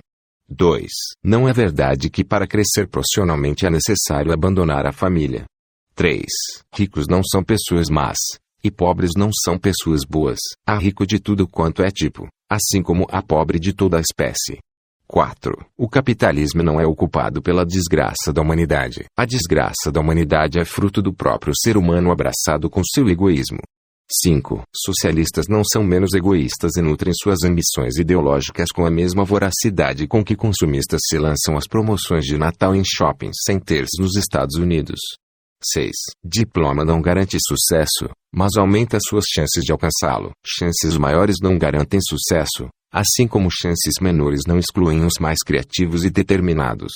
2. Não é verdade que para crescer profissionalmente é necessário abandonar a família. 3. Ricos não são pessoas más, e pobres não são pessoas boas. Há rico de tudo quanto é tipo, assim como há pobre de toda a espécie. 4. O capitalismo não é ocupado pela desgraça da humanidade. A desgraça da humanidade é fruto do próprio ser humano abraçado com seu egoísmo. 5. Socialistas não são menos egoístas e nutrem suas ambições ideológicas com a mesma voracidade com que consumistas se lançam as promoções de Natal em shopping centers nos Estados Unidos. 6. Diploma não garante sucesso, mas aumenta suas chances de alcançá-lo. Chances maiores não garantem sucesso, assim como chances menores não excluem os mais criativos e determinados.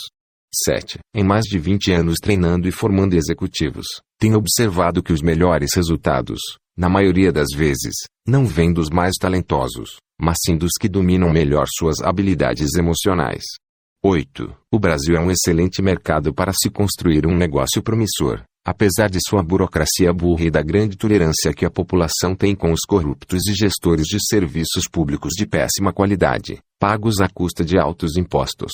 7. Em mais de 20 anos treinando e formando executivos, tenho observado que os melhores resultados, na maioria das vezes, não vêm dos mais talentosos, mas sim dos que dominam melhor suas habilidades emocionais. 8. O Brasil é um excelente mercado para se construir um negócio promissor, apesar de sua burocracia burra e da grande tolerância que a população tem com os corruptos e gestores de serviços públicos de péssima qualidade, pagos à custa de altos impostos.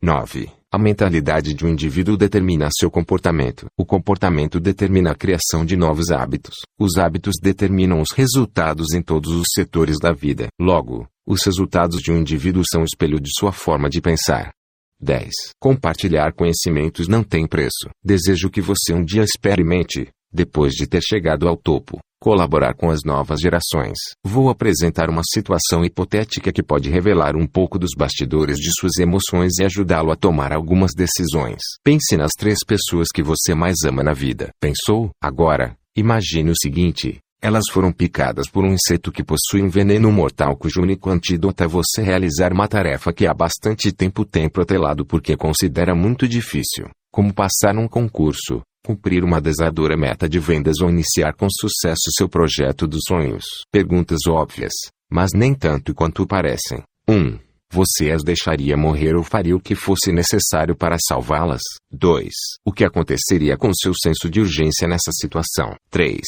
9. A mentalidade de um indivíduo determina seu comportamento. O comportamento determina a criação de novos hábitos. Os hábitos determinam os resultados em todos os setores da vida. Logo, os resultados de um indivíduo são o espelho de sua forma de pensar. 10. Compartilhar conhecimentos não tem preço. Desejo que você um dia experimente, depois de ter chegado ao topo, colaborar com as novas gerações. Vou apresentar uma situação hipotética que pode revelar um pouco dos bastidores de suas emoções e ajudá-lo a tomar algumas decisões. Pense nas três pessoas que você mais ama na vida. Pensou? Agora, imagine o seguinte: elas foram picadas por um inseto que possui um veneno mortal cujo único antídoto é você realizar uma tarefa que há bastante tempo tem protelado porque considera muito difícil, como passar um concurso, cumprir uma desadora meta de vendas ou iniciar com sucesso seu projeto dos sonhos. Perguntas óbvias, mas nem tanto quanto parecem. 1. Um, você as deixaria morrer ou faria o que fosse necessário para salvá-las? 2. O que aconteceria com seu senso de urgência nessa situação? 3.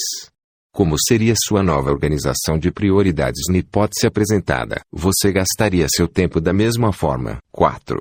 Como seria sua nova organização de prioridades na hipótese apresentada? Você gastaria seu tempo da mesma forma? 4.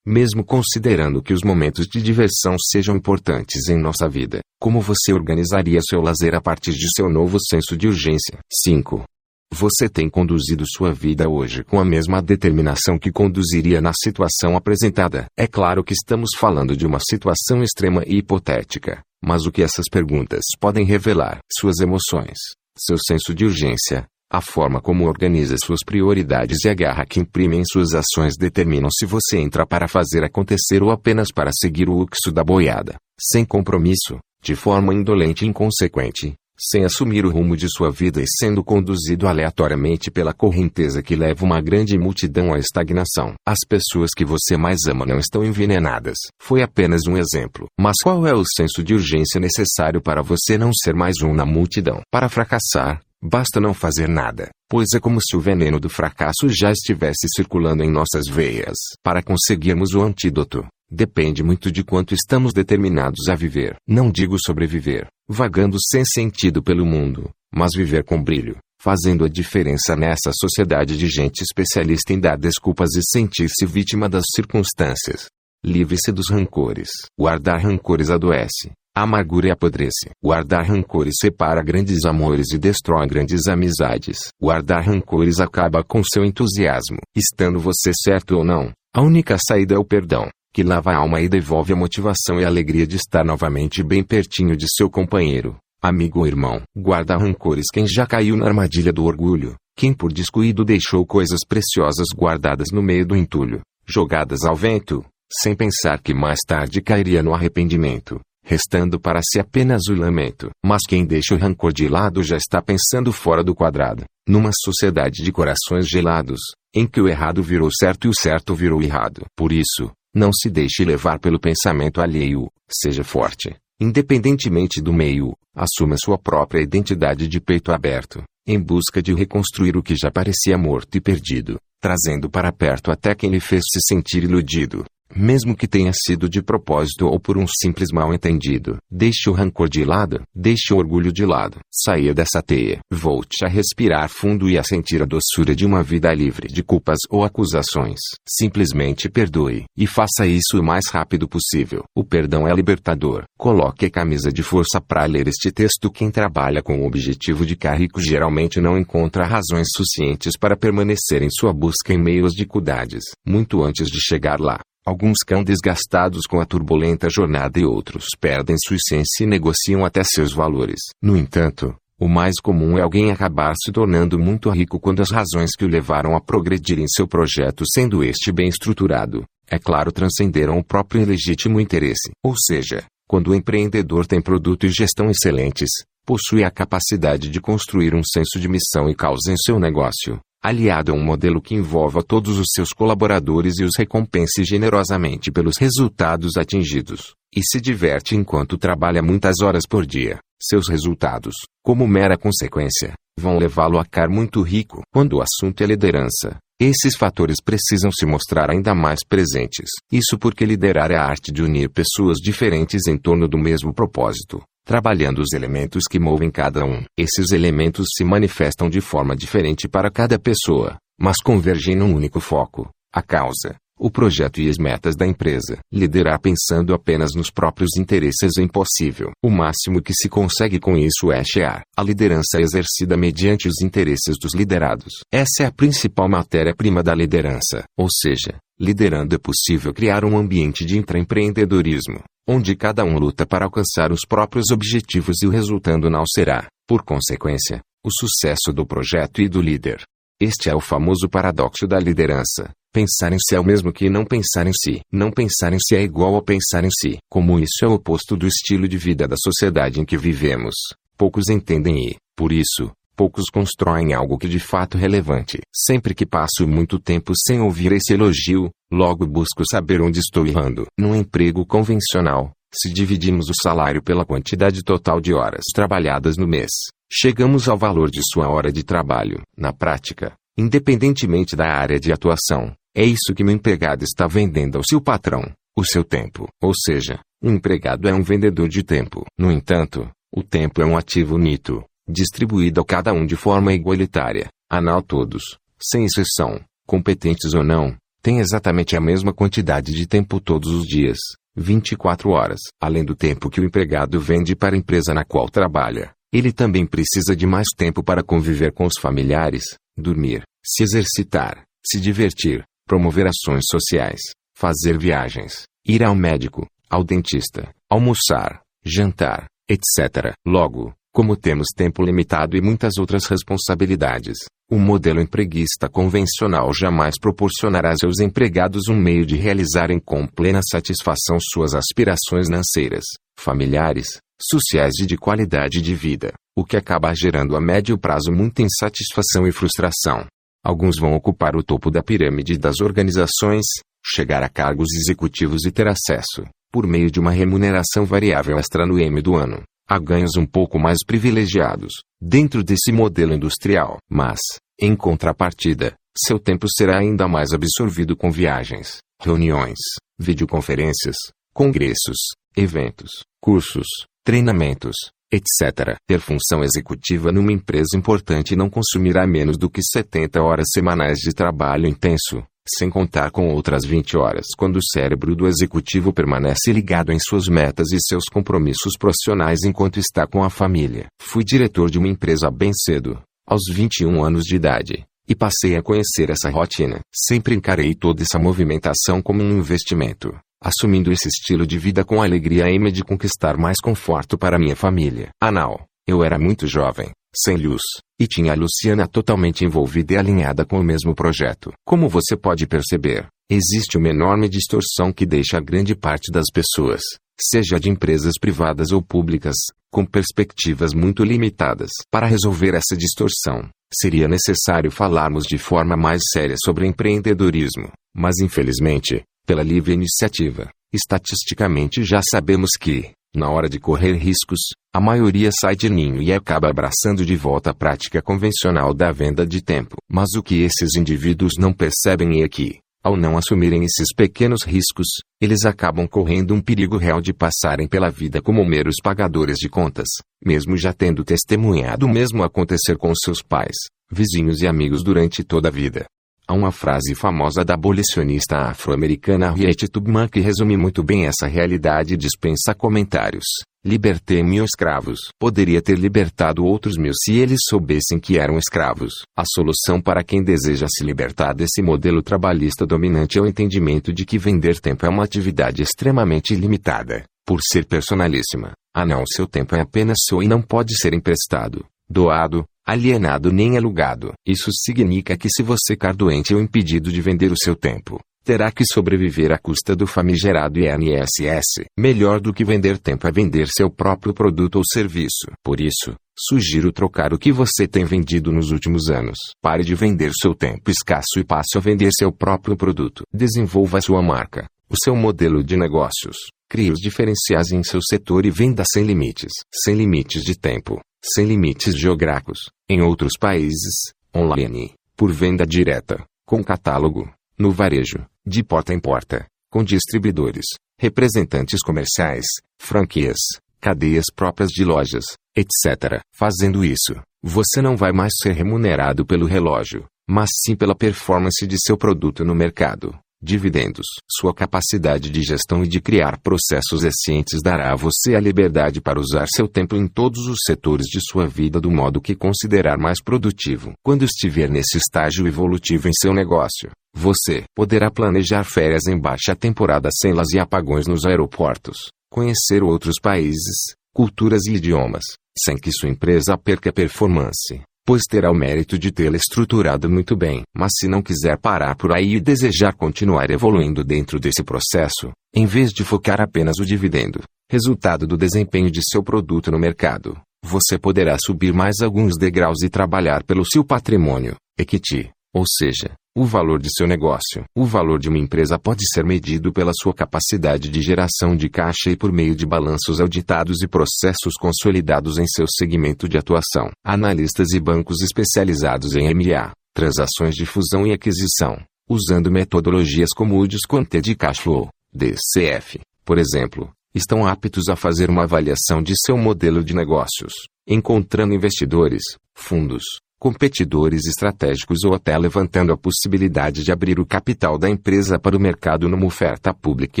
Mesmo considerando que os momentos de diversão sejam importantes em nossa vida, como você organizaria seu lazer a partir de seu novo senso de urgência? 5. Você tem conduzido sua vida hoje com a mesma determinação que conduziria na situação apresentada. É claro que estamos falando de uma situação extrema e hipotética. Mas o que essas perguntas podem revelar? Suas emoções, seu senso de urgência, A forma como organiza suas prioridades e a garra que imprime em suas ações determinam se você entra para fazer acontecer ou apenas para seguir o luxo da boiada, sem compromisso, de forma indolente e inconsequente, sem assumir o rumo de sua vida e sendo conduzido aleatoriamente pela correnteza que leva uma grande multidão à estagnação. As pessoas que você mais ama não estão envenenadas. Foi apenas um exemplo. Mas qual é o senso de urgência necessário para você não ser mais um na multidão? Para fracassar, Basta não fazer nada, pois é como se o veneno do fracasso já estivesse circulando em nossas veias. Para conseguirmos o antídoto, depende muito de quanto estamos determinados a viver. Não digo sobreviver, vagando sem sentido pelo mundo, mas viver com brilho, fazendo a diferença nessa sociedade de gente especialista em dar desculpas e sentir-se vítima das circunstâncias. Livre-se dos rancores. Guardar rancores adoece, amargura apodrece. Guardar rancores separa grandes amores e destrói grandes amizades. Guardar rancores acaba com seu entusiasmo. Estando você certo ou não, a única saída é o perdão, que lava a alma e devolve a motivação e a alegria de estar novamente bem pertinho de seu companheiro, amigo ou irmão. Guarda rancores quem já caiu na armadilha do orgulho, quem por descuido deixou coisas preciosas guardadas no meio do entulho, jogadas ao vento, sem pensar que mais tarde cairia no arrependimento restando para si apenas o lamento. Mas quem deixa o rancor de lado já está pensando fora do quadrado, numa sociedade de corações gelados, em que o errado virou certo e o certo virou errado. Por isso, não se deixe levar pelo pensamento alheio, seja forte. Independentemente do meio, assuma sua própria identidade de peito aberto, em busca de reconstruir o que já parecia morto e perdido, trazendo para perto até quem lhe fez se sentir iludido, mesmo que tenha sido de propósito ou por um simples mal-entendido. Deixe o rancor de lado, deixe o orgulho de lado. Saia dessa teia. Volte a respirar fundo e a sentir a doçura de uma vida livre de culpas ou acusações. Simplesmente perdoe, e faça isso o mais rápido possível. O perdão é libertador. Coloque a camisa de força para ler este texto. Quem trabalha com o objetivo de ficar rico geralmente não encontra razões suficientes para permanecer em sua busca em meio às dificuldades, muito antes de chegar lá. Alguns cão desgastados com a turbulenta jornada e outros perdem sua essência e negociam até seus valores. No entanto, o mais comum é alguém acabar se tornando muito rico quando as razões que o levaram a progredir em seu projeto, sendo este bem estruturado, é claro, transcenderam o próprio ilegítimo interesse. Ou seja, quando o empreendedor tem produto e gestão excelentes, possui a capacidade de construir um senso de missão e causa em seu negócio, aliado a um modelo que envolva todos os seus colaboradores e os recompense generosamente pelos resultados atingidos, e se diverte enquanto trabalha muitas horas por dia. Seus resultados, como mera consequência, vão levá-lo a ficar muito rico. Quando o assunto é liderança, esses fatores precisam se mostrar ainda mais presentes. Isso porque liderar é a arte de unir pessoas diferentes em torno do mesmo propósito trabalhando os elementos que movem cada um. Esses elementos se manifestam de forma diferente para cada pessoa, mas convergem num único foco: a causa, o projeto e as metas da empresa. Liderar pensando apenas nos próprios interesses é impossível. O máximo que se consegue com isso é chear. A liderança exercida mediante os interesses dos liderados. Essa é a principal matéria-prima da liderança. Ou seja, liderando é possível criar um ambiente de intraempreendedorismo, onde cada um luta para alcançar os próprios objetivos e o resultado não será, por consequência, o sucesso do projeto e do líder. Este é o famoso paradoxo da liderança. Pensar em si é o mesmo que não pensar em si. Não pensar em si é igual a pensar em si. Como isso é o oposto do estilo de vida da sociedade em que vivemos, poucos entendem e, por isso, poucos constroem algo que de fato é relevante. Sempre que passo muito tempo sem ouvir esse elogio, logo busco saber onde estou errando. Num emprego convencional, se dividimos o salário pela quantidade total de horas trabalhadas no mês, chegamos ao valor de sua hora de trabalho. Na prática, independentemente da área de atuação, é isso que meu empregado está vendendo ao seu patrão, o seu tempo. Ou seja, o empregado é um vendedor de tempo. No entanto, o tempo é um ativo nito, distribuído a cada um de forma igualitária, anal todos, sem exceção, competentes ou não, têm exatamente a mesma quantidade de tempo todos os dias, 24 horas. Além do tempo que o empregado vende para a empresa na qual trabalha, ele também precisa de mais tempo para conviver com os familiares, dormir, se exercitar, se divertir, promover ações sociais, fazer viagens, ir ao médico, ao dentista, almoçar, jantar, etc. Logo, Como temos tempo limitado e muitas outras responsabilidades, o modelo empreguista convencional jamais proporcionará a seus empregados um meio de realizarem com plena satisfação suas aspirações financeiras, familiares, sociais e de qualidade de vida, o que acaba gerando a médio prazo muita insatisfação e frustração. Alguns vão ocupar o topo da pirâmide das organizações, chegar a cargos executivos e ter acesso, por meio de uma remuneração variável extra no M do ano, a ganhos um pouco mais privilegiados, dentro desse modelo industrial. Mas, em contrapartida, seu tempo será ainda mais absorvido com viagens, reuniões, videoconferências, congressos, eventos, cursos, treinamentos, etc. Ter função executiva numa empresa importante não consumirá menos do que 70 horas semanais de trabalho intenso, sem contar com outras 20 horas quando o cérebro do executivo permanece ligado em suas metas e seus compromissos profissionais enquanto está com a família. Fui diretor de uma empresa bem cedo, aos 21 anos de idade, e passei a conhecer essa rotina. Sempre encarei toda essa movimentação como um investimento, assumindo esse estilo de vida com alegria aima de conquistar mais conforto para minha família. Anal, eu era muito jovem, sem luz, e tinha a Luciana totalmente envolvida e alinhada com o mesmo projeto. Como você pode perceber, existe uma enorme distorção que deixa grande parte das pessoas, seja de empresas privadas ou públicas, com perspectivas muito limitadas. Para resolver essa distorção, seria necessário falarmos de forma mais séria sobre empreendedorismo, mas infelizmente, pela livre iniciativa, estatisticamente já sabemos que, na hora de correr riscos, a maioria sai de ninho e acaba abraçando de volta a prática convencional da venda de tempo. Mas o que esses indivíduos não percebem é que, ao não assumirem esses pequenos riscos, eles acabam correndo um perigo real de passarem pela vida como meros pagadores de contas, mesmo já tendo testemunhado o mesmo acontecer com seus pais, vizinhos e amigos durante toda a vida. Há uma frase famosa da abolicionista afro-americana Harriet Tubman que resume muito bem essa realidade e dispensa comentários. Libertei mil escravos. Poderia ter libertado outros mil se eles soubessem que eram escravos. A solução para quem deseja se libertar desse modelo trabalhista dominante é o entendimento de que vender tempo é uma atividade extremamente limitada, por ser personalíssima. Ah não, seu tempo é apenas seu e não pode ser emprestado, doado, alienado nem alugado. Isso significa que se você ficar doente ou impedido de vender o seu tempo, terá que sobreviver à custa do famigerado INSS. Melhor do que vender tempo é vender seu próprio produto ou serviço. Por isso, sugiro trocar o que você tem vendido nos últimos anos. Pare de vender seu tempo escasso e passe a vender seu próprio produto. Desenvolva sua marca, o seu modelo de negócios. Crie os diferenciais em seu setor e venda sem limites. Sem limites de tempo sem limites geográficos, em outros países, online, por venda direta, com catálogo, no varejo, de porta em porta, com distribuidores, representantes comerciais, franquias, cadeias próprias de lojas, etc. Fazendo isso, você não vai mais ser remunerado pelo relógio, mas sim pela performance de seu produto no mercado dividendos. Sua capacidade de gestão e de criar processos eficientes dará a você a liberdade para usar seu tempo em todos os setores de sua vida do modo que considerar mais produtivo. Quando estiver nesse estágio evolutivo em seu negócio, você poderá planejar férias em baixa temporada sem las e apagões nos aeroportos, conhecer outros países, culturas e idiomas, sem que sua empresa perca performance pois terá o mérito de tê-la estruturado muito bem. Mas se não quiser parar por aí e desejar continuar evoluindo dentro desse processo, em vez de focar apenas o dividendo, resultado do desempenho de seu produto no mercado, você poderá subir mais alguns degraus e trabalhar pelo seu patrimônio, equity, ou seja, o valor de seu negócio. O valor de uma empresa pode ser medido pela sua capacidade de geração de caixa e por meio de balanços auditados e processos consolidados em seu segmento de atuação. Analistas e bancos especializados em MA, transações de fusão e aquisição, usando metodologias como o Discounted Cash Flow, DCF, por exemplo, estão aptos a fazer uma avaliação de seu modelo de negócios, encontrando investidores, fundos, competidores estratégicos ou até levantando a possibilidade de abrir o capital da empresa para o mercado numa oferta pública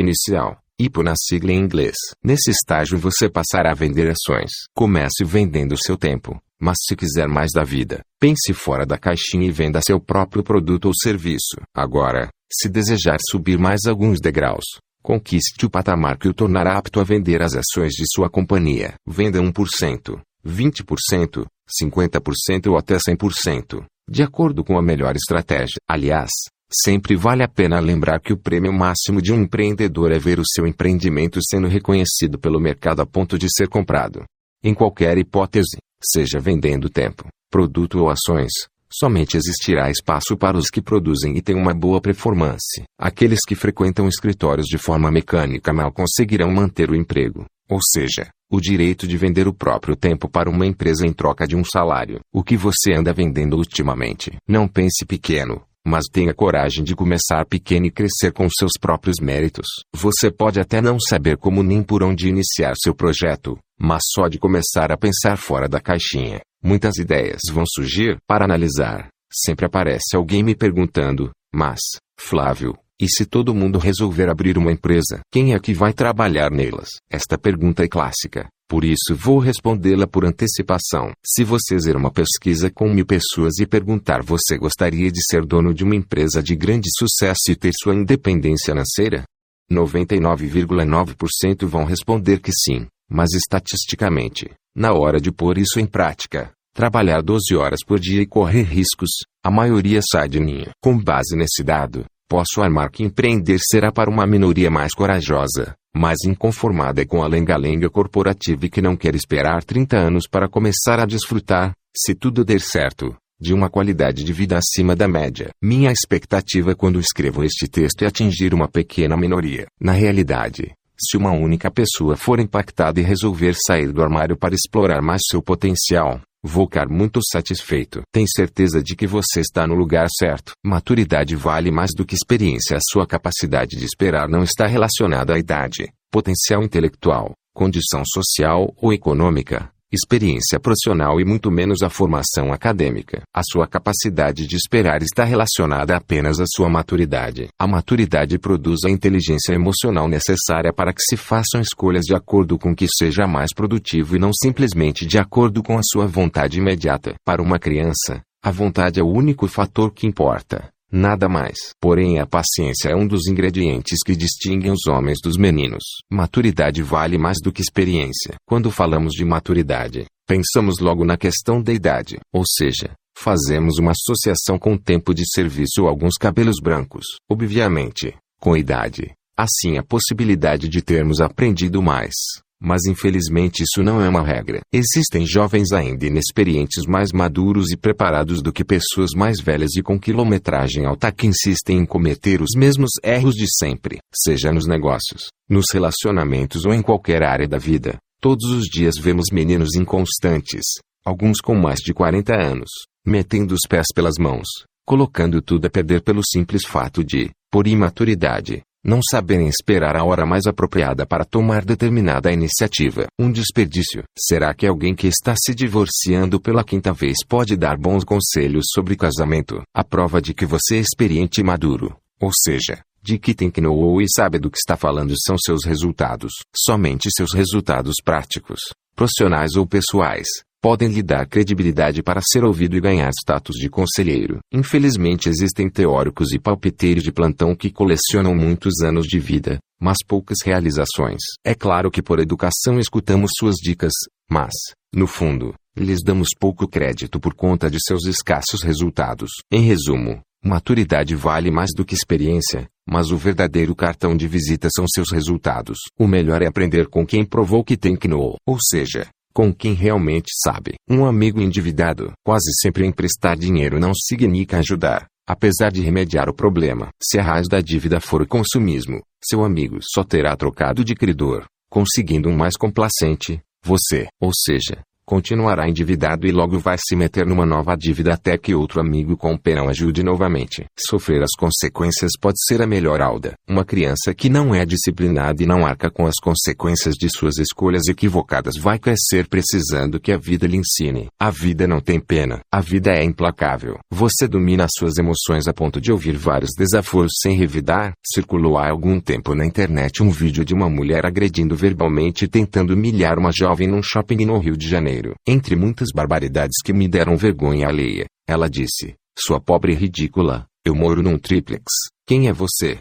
inicial. IPO na sigla em inglês. Nesse estágio você passará a vender ações. Comece vendendo seu tempo, mas se quiser mais da vida, pense fora da caixinha e venda seu próprio produto ou serviço. Agora, se desejar subir mais alguns degraus, conquiste o patamar que o tornará apto a vender as ações de sua companhia. Venda 1%. 20%, 50% ou até 100%, de acordo com a melhor estratégia. Aliás, sempre vale a pena lembrar que o prêmio máximo de um empreendedor é ver o seu empreendimento sendo reconhecido pelo mercado a ponto de ser comprado. Em qualquer hipótese, seja vendendo tempo, produto ou ações, somente existirá espaço para os que produzem e têm uma boa performance. Aqueles que frequentam escritórios de forma mecânica mal conseguirão manter o emprego, ou seja, o direito de vender o próprio tempo para uma empresa em troca de um salário. O que você anda vendendo ultimamente? Não pense pequeno, mas tenha coragem de começar pequeno e crescer com seus próprios méritos. Você pode até não saber como nem por onde iniciar seu projeto, mas só de começar a pensar fora da caixinha, muitas ideias vão surgir para analisar. Sempre aparece alguém me perguntando: Mas, Flávio, e se todo mundo resolver abrir uma empresa, quem é que vai trabalhar nelas? Esta pergunta é clássica. Por isso vou respondê-la por antecipação. Se você fizer uma pesquisa com mil pessoas e perguntar você gostaria de ser dono de uma empresa de grande sucesso e ter sua independência financeira? 99,9% vão responder que sim. Mas estatisticamente, na hora de pôr isso em prática, trabalhar 12 horas por dia e correr riscos, a maioria sai de ninho. Com base nesse dado, posso armar que empreender será para uma minoria mais corajosa, mais inconformada com a lenga-lenga corporativa e que não quer esperar 30 anos para começar a desfrutar, se tudo der certo, de uma qualidade de vida acima da média. Minha expectativa quando escrevo este texto é atingir uma pequena minoria. Na realidade, se uma única pessoa for impactada e resolver sair do armário para explorar mais seu potencial, vou ficar muito satisfeito. Tem certeza de que você está no lugar certo. Maturidade vale mais do que experiência. A sua capacidade de esperar não está relacionada à idade, potencial intelectual, condição social ou econômica experiência profissional e muito menos a formação acadêmica. A sua capacidade de esperar está relacionada apenas à sua maturidade. A maturidade produz a inteligência emocional necessária para que se façam escolhas de acordo com o que seja mais produtivo e não simplesmente de acordo com a sua vontade imediata. Para uma criança, a vontade é o único fator que importa. Nada mais. Porém, a paciência é um dos ingredientes que distinguem os homens dos meninos. Maturidade vale mais do que experiência. Quando falamos de maturidade, pensamos logo na questão da idade, ou seja, fazemos uma associação com o tempo de serviço ou alguns cabelos brancos. Obviamente, com idade, assim a possibilidade de termos aprendido mais, mas infelizmente isso não é uma regra. Existem jovens ainda inexperientes mais maduros e preparados do que pessoas mais velhas e com quilometragem alta que insistem em cometer os mesmos erros de sempre, seja nos negócios, nos relacionamentos ou em qualquer área da vida. Todos os dias vemos meninos inconstantes, alguns com mais de 40 anos, metendo os pés pelas mãos, colocando tudo a perder pelo simples fato de, por imaturidade, não saberem esperar a hora mais apropriada para tomar determinada iniciativa. Um desperdício. Será que alguém que está se divorciando pela quinta vez pode dar bons conselhos sobre casamento? A prova de que você é experiente e maduro. Ou seja, de que tem que know e sabe do que está falando são seus resultados. Somente seus resultados práticos, profissionais ou pessoais, podem lhe dar credibilidade para ser ouvido e ganhar status de conselheiro. Infelizmente existem teóricos e palpiteiros de plantão que colecionam muitos anos de vida, mas poucas realizações. É claro que por educação escutamos suas dicas, mas, no fundo, lhes damos pouco crédito por conta de seus escassos resultados. Em resumo, maturidade vale mais do que experiência, mas o verdadeiro cartão de visita são seus resultados. O melhor é aprender com quem provou que tem que know, ou seja, com quem realmente sabe. Um amigo endividado, quase sempre emprestar dinheiro não significa ajudar. Apesar de remediar o problema, se a raiz da dívida for o consumismo, seu amigo só terá trocado de credor, conseguindo um mais complacente, você, ou seja, continuará endividado e logo vai se meter numa nova dívida até que outro amigo com o penão ajude novamente. Sofrer as consequências pode ser a melhor alda. Uma criança que não é disciplinada e não arca com as consequências de suas escolhas equivocadas vai crescer precisando que a vida lhe ensine. A vida não tem pena. A vida é implacável. Você domina as suas emoções a ponto de ouvir vários desaforos sem revidar. Circulou há algum tempo na internet um vídeo de uma mulher agredindo verbalmente e tentando humilhar uma jovem num shopping no Rio de Janeiro. Entre muitas barbaridades que me deram vergonha alheia, ela disse: Sua pobre ridícula, eu moro num triplex. Quem é você?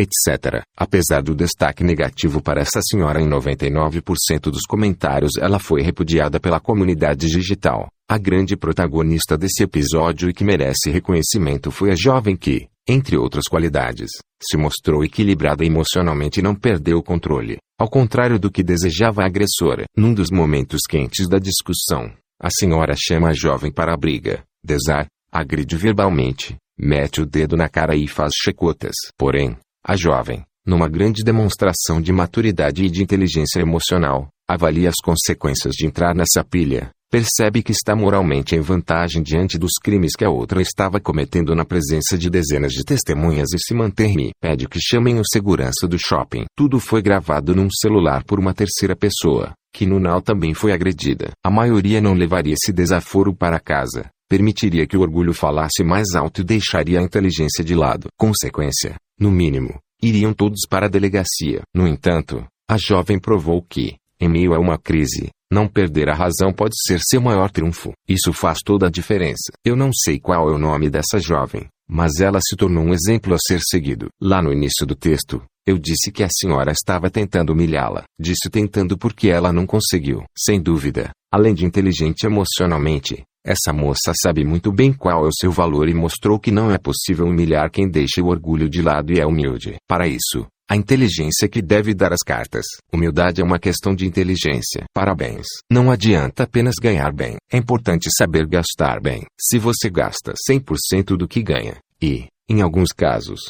etc. Apesar do destaque negativo para essa senhora em 99% dos comentários, ela foi repudiada pela comunidade digital. A grande protagonista desse episódio e que merece reconhecimento foi a jovem que, entre outras qualidades, se mostrou equilibrada emocionalmente e não perdeu o controle, ao contrário do que desejava a agressora. Num dos momentos quentes da discussão, a senhora chama a jovem para a briga, desar, agride verbalmente, mete o dedo na cara e faz checotas. Porém, a jovem, numa grande demonstração de maturidade e de inteligência emocional, avalia as consequências de entrar nessa pilha, percebe que está moralmente em vantagem diante dos crimes que a outra estava cometendo na presença de dezenas de testemunhas e se mantém pede que chamem o segurança do shopping. Tudo foi gravado num celular por uma terceira pessoa, que no Nal também foi agredida. A maioria não levaria esse desaforo para casa, permitiria que o orgulho falasse mais alto e deixaria a inteligência de lado. Consequência, no mínimo, iriam todos para a delegacia. No entanto, a jovem provou que, em meio a uma crise, não perder a razão pode ser seu maior triunfo. Isso faz toda a diferença. Eu não sei qual é o nome dessa jovem, mas ela se tornou um exemplo a ser seguido. Lá no início do texto, eu disse que a senhora estava tentando humilhá-la. Disse tentando porque ela não conseguiu. Sem dúvida, além de inteligente emocionalmente, essa moça sabe muito bem qual é o seu valor e mostrou que não é possível humilhar quem deixa o orgulho de lado e é humilde. Para isso, a inteligência que deve dar as cartas. Humildade é uma questão de inteligência. Parabéns. Não adianta apenas ganhar bem. É importante saber gastar bem. Se você gasta 100% do que ganha, e, em alguns casos,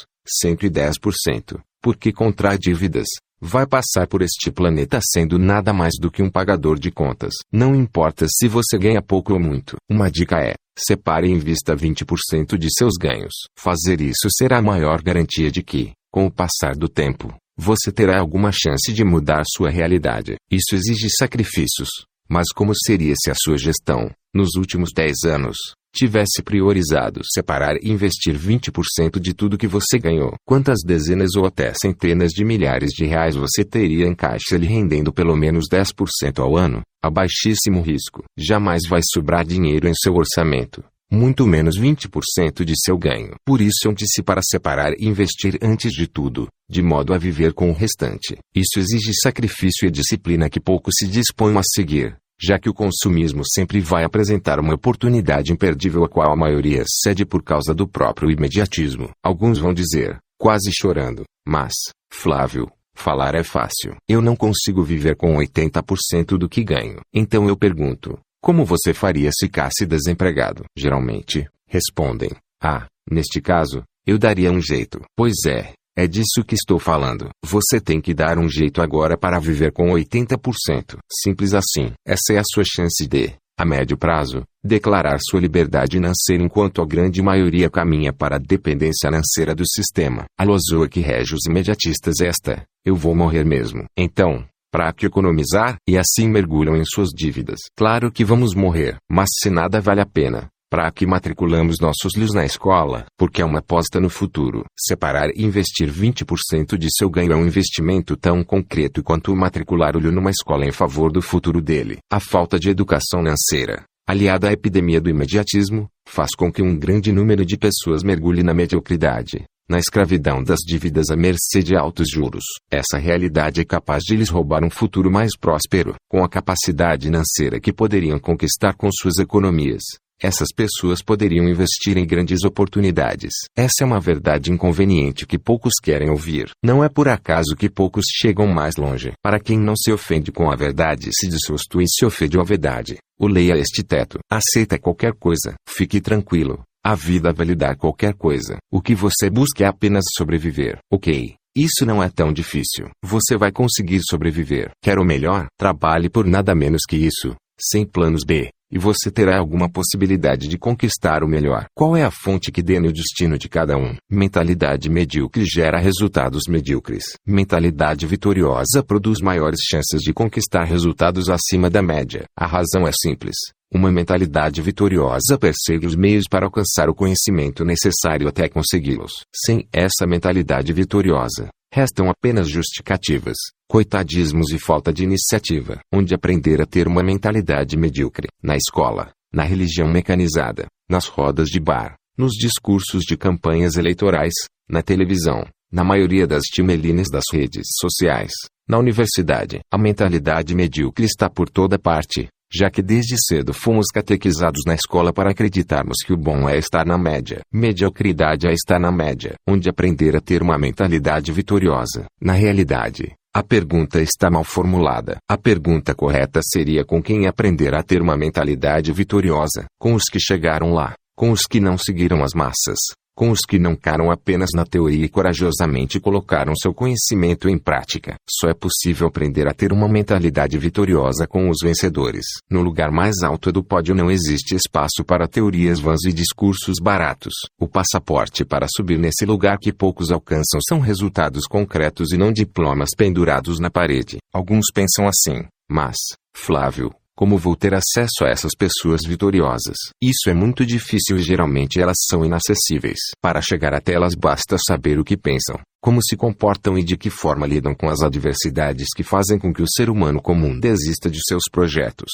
110%, porque contrai dívidas, vai passar por este planeta sendo nada mais do que um pagador de contas. Não importa se você ganha pouco ou muito. Uma dica é: separe e invista 20% de seus ganhos. Fazer isso será a maior garantia de que, com o passar do tempo, você terá alguma chance de mudar sua realidade. Isso exige sacrifícios. Mas como seria se a sua gestão, nos últimos 10 anos, tivesse priorizado separar e investir 20% de tudo que você ganhou? Quantas dezenas ou até centenas de milhares de reais você teria em caixa lhe rendendo pelo menos 10% ao ano? A baixíssimo risco. Jamais vai sobrar dinheiro em seu orçamento muito menos 20% de seu ganho. Por isso eu para separar e investir antes de tudo, de modo a viver com o restante. Isso exige sacrifício e disciplina que poucos se dispõem a seguir, já que o consumismo sempre vai apresentar uma oportunidade imperdível a qual a maioria cede por causa do próprio imediatismo. Alguns vão dizer, quase chorando, mas, Flávio, falar é fácil. Eu não consigo viver com 80% do que ganho. Então eu pergunto, como você faria se ficasse desempregado? Geralmente, respondem: Ah, neste caso, eu daria um jeito. Pois é, é disso que estou falando. Você tem que dar um jeito agora para viver com 80%. Simples assim. Essa é a sua chance de, a médio prazo, declarar sua liberdade financeira enquanto a grande maioria caminha para a dependência financeira do sistema. A lozoa que rege os imediatistas é esta: eu vou morrer mesmo. Então, para que economizar, e assim mergulham em suas dívidas. Claro que vamos morrer, mas se nada vale a pena, para que matriculamos nossos filhos na escola, porque é uma aposta no futuro. Separar e investir 20% de seu ganho é um investimento tão concreto quanto matricular o filho numa escola em favor do futuro dele. A falta de educação financeira, aliada à epidemia do imediatismo, faz com que um grande número de pessoas mergulhe na mediocridade na escravidão das dívidas à mercê de altos juros. Essa realidade é capaz de lhes roubar um futuro mais próspero, com a capacidade financeira que poderiam conquistar com suas economias. Essas pessoas poderiam investir em grandes oportunidades. Essa é uma verdade inconveniente que poucos querem ouvir. Não é por acaso que poucos chegam mais longe. Para quem não se ofende com a verdade se dissusto e se ofende à verdade, o leia este teto. Aceita qualquer coisa. Fique tranquilo. A vida vai lhe dar qualquer coisa. O que você busca é apenas sobreviver. Ok. Isso não é tão difícil. Você vai conseguir sobreviver. Quer o melhor? Trabalhe por nada menos que isso. Sem planos B. E você terá alguma possibilidade de conquistar o melhor. Qual é a fonte que dê o destino de cada um? Mentalidade medíocre gera resultados medíocres. Mentalidade vitoriosa produz maiores chances de conquistar resultados acima da média. A razão é simples. Uma mentalidade vitoriosa persegue os meios para alcançar o conhecimento necessário até consegui-los. Sem essa mentalidade vitoriosa, restam apenas justificativas, coitadismos e falta de iniciativa. Onde aprender a ter uma mentalidade medíocre? Na escola, na religião mecanizada, nas rodas de bar, nos discursos de campanhas eleitorais, na televisão, na maioria das timelines das redes sociais, na universidade. A mentalidade medíocre está por toda parte, já que desde cedo fomos catequizados na escola para acreditarmos que o bom é estar na média, mediocridade é estar na média, onde aprender a ter uma mentalidade vitoriosa. Na realidade, a pergunta está mal formulada. A pergunta correta seria com quem aprender a ter uma mentalidade vitoriosa, com os que chegaram lá, com os que não seguiram as massas, com os que não caram apenas na teoria e corajosamente colocaram seu conhecimento em prática. Só é possível aprender a ter uma mentalidade vitoriosa com os vencedores. No lugar mais alto do pódio não existe espaço para teorias vãs e discursos baratos. O passaporte para subir nesse lugar que poucos alcançam são resultados concretos e não diplomas pendurados na parede. Alguns pensam assim, mas, Flávio, como vou ter acesso a essas pessoas vitoriosas? Isso é muito difícil e geralmente elas são inacessíveis. Para chegar até elas basta saber o que pensam, como se comportam e de que forma lidam com as adversidades que fazem com que o ser humano comum desista de seus projetos.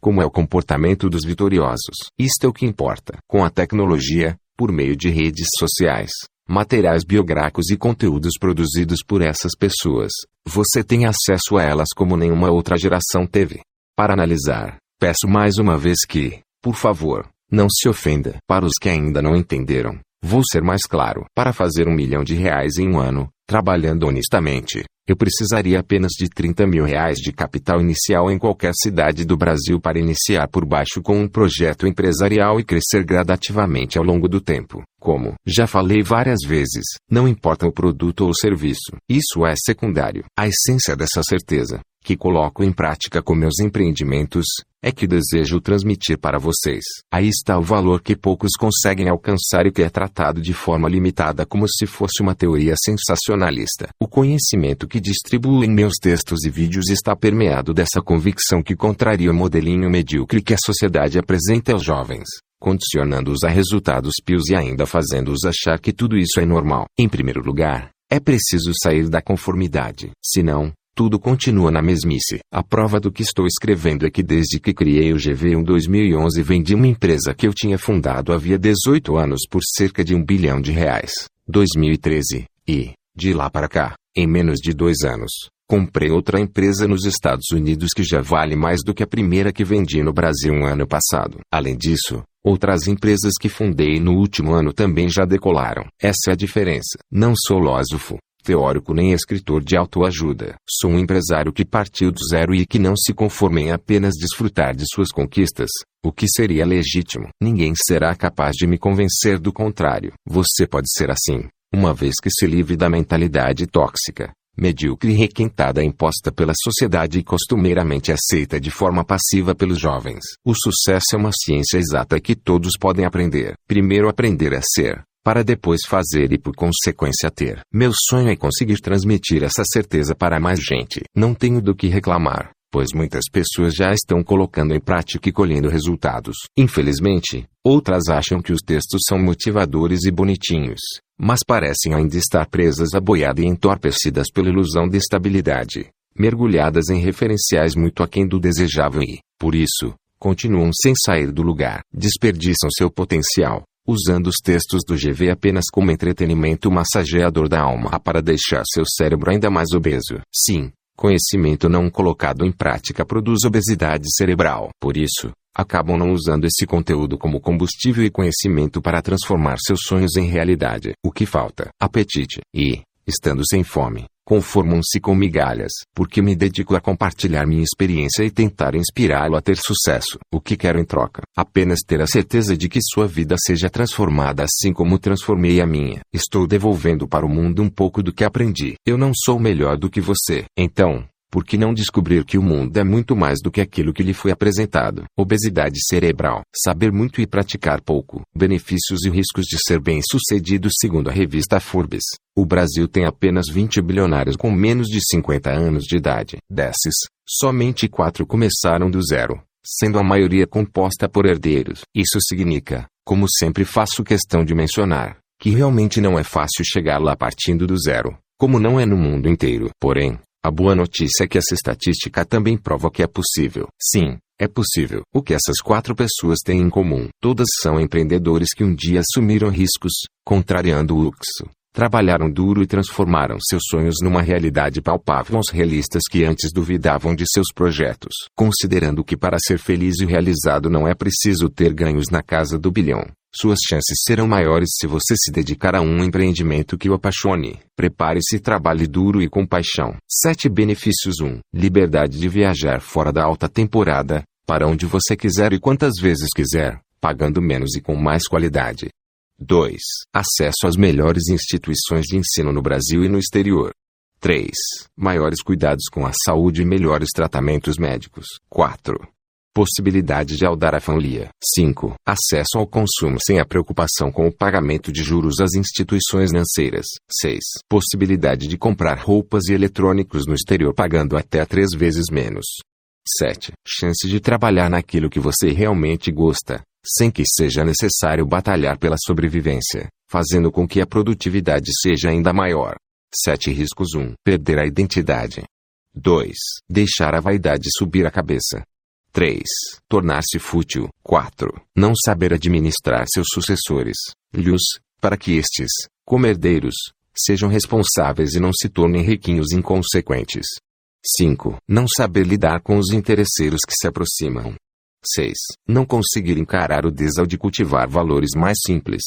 Como é o comportamento dos vitoriosos? Isto é o que importa. Com a tecnologia, por meio de redes sociais, materiais biográficos e conteúdos produzidos por essas pessoas, você tem acesso a elas como nenhuma outra geração teve. Para analisar, peço mais uma vez que, por favor, não se ofenda. Para os que ainda não entenderam, vou ser mais claro. Para fazer um milhão de reais em um ano, trabalhando honestamente, eu precisaria apenas de 30 mil reais de capital inicial em qualquer cidade do Brasil para iniciar por baixo com um projeto empresarial e crescer gradativamente ao longo do tempo. Como já falei várias vezes, não importa o produto ou serviço, isso é secundário. A essência dessa certeza que coloco em prática com meus empreendimentos, é que desejo transmitir para vocês. Aí está o valor que poucos conseguem alcançar e que é tratado de forma limitada como se fosse uma teoria sensacionalista. O conhecimento que distribuo em meus textos e vídeos está permeado dessa convicção que contraria o modelinho medíocre que a sociedade apresenta aos jovens condicionando-os a resultados pios e ainda fazendo-os achar que tudo isso é normal. Em primeiro lugar, é preciso sair da conformidade. Senão, tudo continua na mesmice. A prova do que estou escrevendo é que desde que criei o GV em 2011 vendi uma empresa que eu tinha fundado havia 18 anos por cerca de um bilhão de reais. 2013. E, de lá para cá, em menos de dois anos, comprei outra empresa nos Estados Unidos que já vale mais do que a primeira que vendi no Brasil um ano passado. Além disso, outras empresas que fundei no último ano também já decolaram. Essa é a diferença. Não sou filósofo, teórico nem escritor de autoajuda. Sou um empresário que partiu do zero e que não se conforma em apenas desfrutar de suas conquistas, o que seria legítimo. Ninguém será capaz de me convencer do contrário. Você pode ser assim, uma vez que se livre da mentalidade tóxica, medíocre e requentada imposta pela sociedade e costumeiramente aceita de forma passiva pelos jovens. O sucesso é uma ciência exata que todos podem aprender. Primeiro aprender a ser, para depois fazer e por consequência ter. Meu sonho é conseguir transmitir essa certeza para mais gente. Não tenho do que reclamar, pois muitas pessoas já estão colocando em prática e colhendo resultados. Infelizmente, outras acham que os textos são motivadores e bonitinhos, mas parecem ainda estar presas à boiada e entorpecidas pela ilusão de estabilidade, mergulhadas em referenciais muito aquém do desejável e, por isso, continuam sem sair do lugar, desperdiçam seu potencial usando os textos do GV apenas como entretenimento massageador da alma para deixar seu cérebro ainda mais obeso. Sim, conhecimento não colocado em prática produz obesidade cerebral. Por isso, acabam não usando esse conteúdo como combustível e conhecimento para transformar seus sonhos em realidade. O que falta? Apetite. E, estando sem fome, conformam-se com migalhas, porque me dedico a compartilhar minha experiência e tentar inspirá-lo a ter sucesso. O que quero em troca? Apenas ter a certeza de que sua vida seja transformada assim como transformei a minha. Estou devolvendo para o mundo um pouco do que aprendi. Eu não sou melhor do que você. Então, por que não descobrir que o mundo é muito mais do que aquilo que lhe foi apresentado? Obesidade cerebral, saber muito e praticar pouco. Benefícios e riscos de ser bem-sucedido segundo a revista Forbes. O Brasil tem apenas 20 bilionários com menos de 50 anos de idade. Desses, somente quatro começaram do zero, sendo a maioria composta por herdeiros. Isso significa, como sempre faço questão de mencionar, que realmente não é fácil chegar lá partindo do zero, como não é no mundo inteiro. Porém, a boa notícia é que essa estatística também prova que é possível. Sim, é possível. O que essas quatro pessoas têm em comum? Todas são empreendedores que um dia assumiram riscos, contrariando o luxo, Trabalharam duro e transformaram seus sonhos numa realidade palpável aos realistas que antes duvidavam de seus projetos. Considerando que para ser feliz e realizado não é preciso ter ganhos na casa do bilhão. Suas chances serão maiores se você se dedicar a um empreendimento que o apaixone. Prepare-se e trabalhe duro e com paixão. 7 benefícios 1. Liberdade de viajar fora da alta temporada, para onde você quiser e quantas vezes quiser, pagando menos e com mais qualidade. 2. Acesso às melhores instituições de ensino no Brasil e no exterior. 3. Maiores cuidados com a saúde e melhores tratamentos médicos. 4. Possibilidade de aldar a família. 5. Acesso ao consumo sem a preocupação com o pagamento de juros às instituições financeiras. 6. Possibilidade de comprar roupas e eletrônicos no exterior pagando até três vezes menos. 7. Chance de trabalhar naquilo que você realmente gosta sem que seja necessário batalhar pela sobrevivência, fazendo com que a produtividade seja ainda maior. 7 riscos 1. Perder a identidade. 2. Deixar a vaidade subir a cabeça. 3. Tornar-se fútil. 4. Não saber administrar seus sucessores, lhos, para que estes, como herdeiros, sejam responsáveis e não se tornem riquinhos inconsequentes. 5. Não saber lidar com os interesseiros que se aproximam. 6. Não conseguir encarar o desal de cultivar valores mais simples.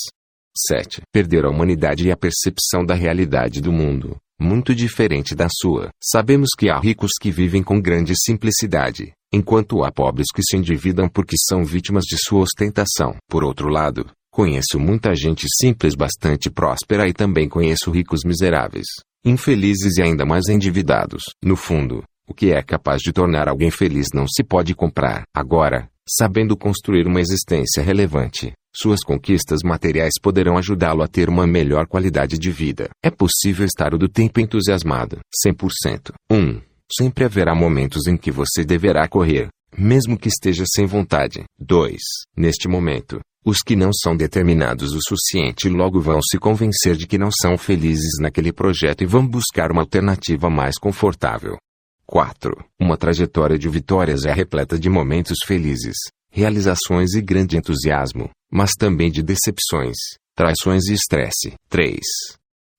7. Perder a humanidade e a percepção da realidade do mundo, muito diferente da sua. Sabemos que há ricos que vivem com grande simplicidade, enquanto há pobres que se endividam porque são vítimas de sua ostentação. Por outro lado, conheço muita gente simples bastante próspera e também conheço ricos miseráveis, infelizes e ainda mais endividados. No fundo, o que é capaz de tornar alguém feliz não se pode comprar. Agora, sabendo construir uma existência relevante, suas conquistas materiais poderão ajudá-lo a ter uma melhor qualidade de vida. É possível estar o do tempo entusiasmado. 100%. 1. Sempre haverá momentos em que você deverá correr, mesmo que esteja sem vontade. 2. Neste momento, os que não são determinados o suficiente logo vão se convencer de que não são felizes naquele projeto e vão buscar uma alternativa mais confortável. 4. Uma trajetória de vitórias é repleta de momentos felizes, realizações e grande entusiasmo, mas também de decepções, traições e estresse. 3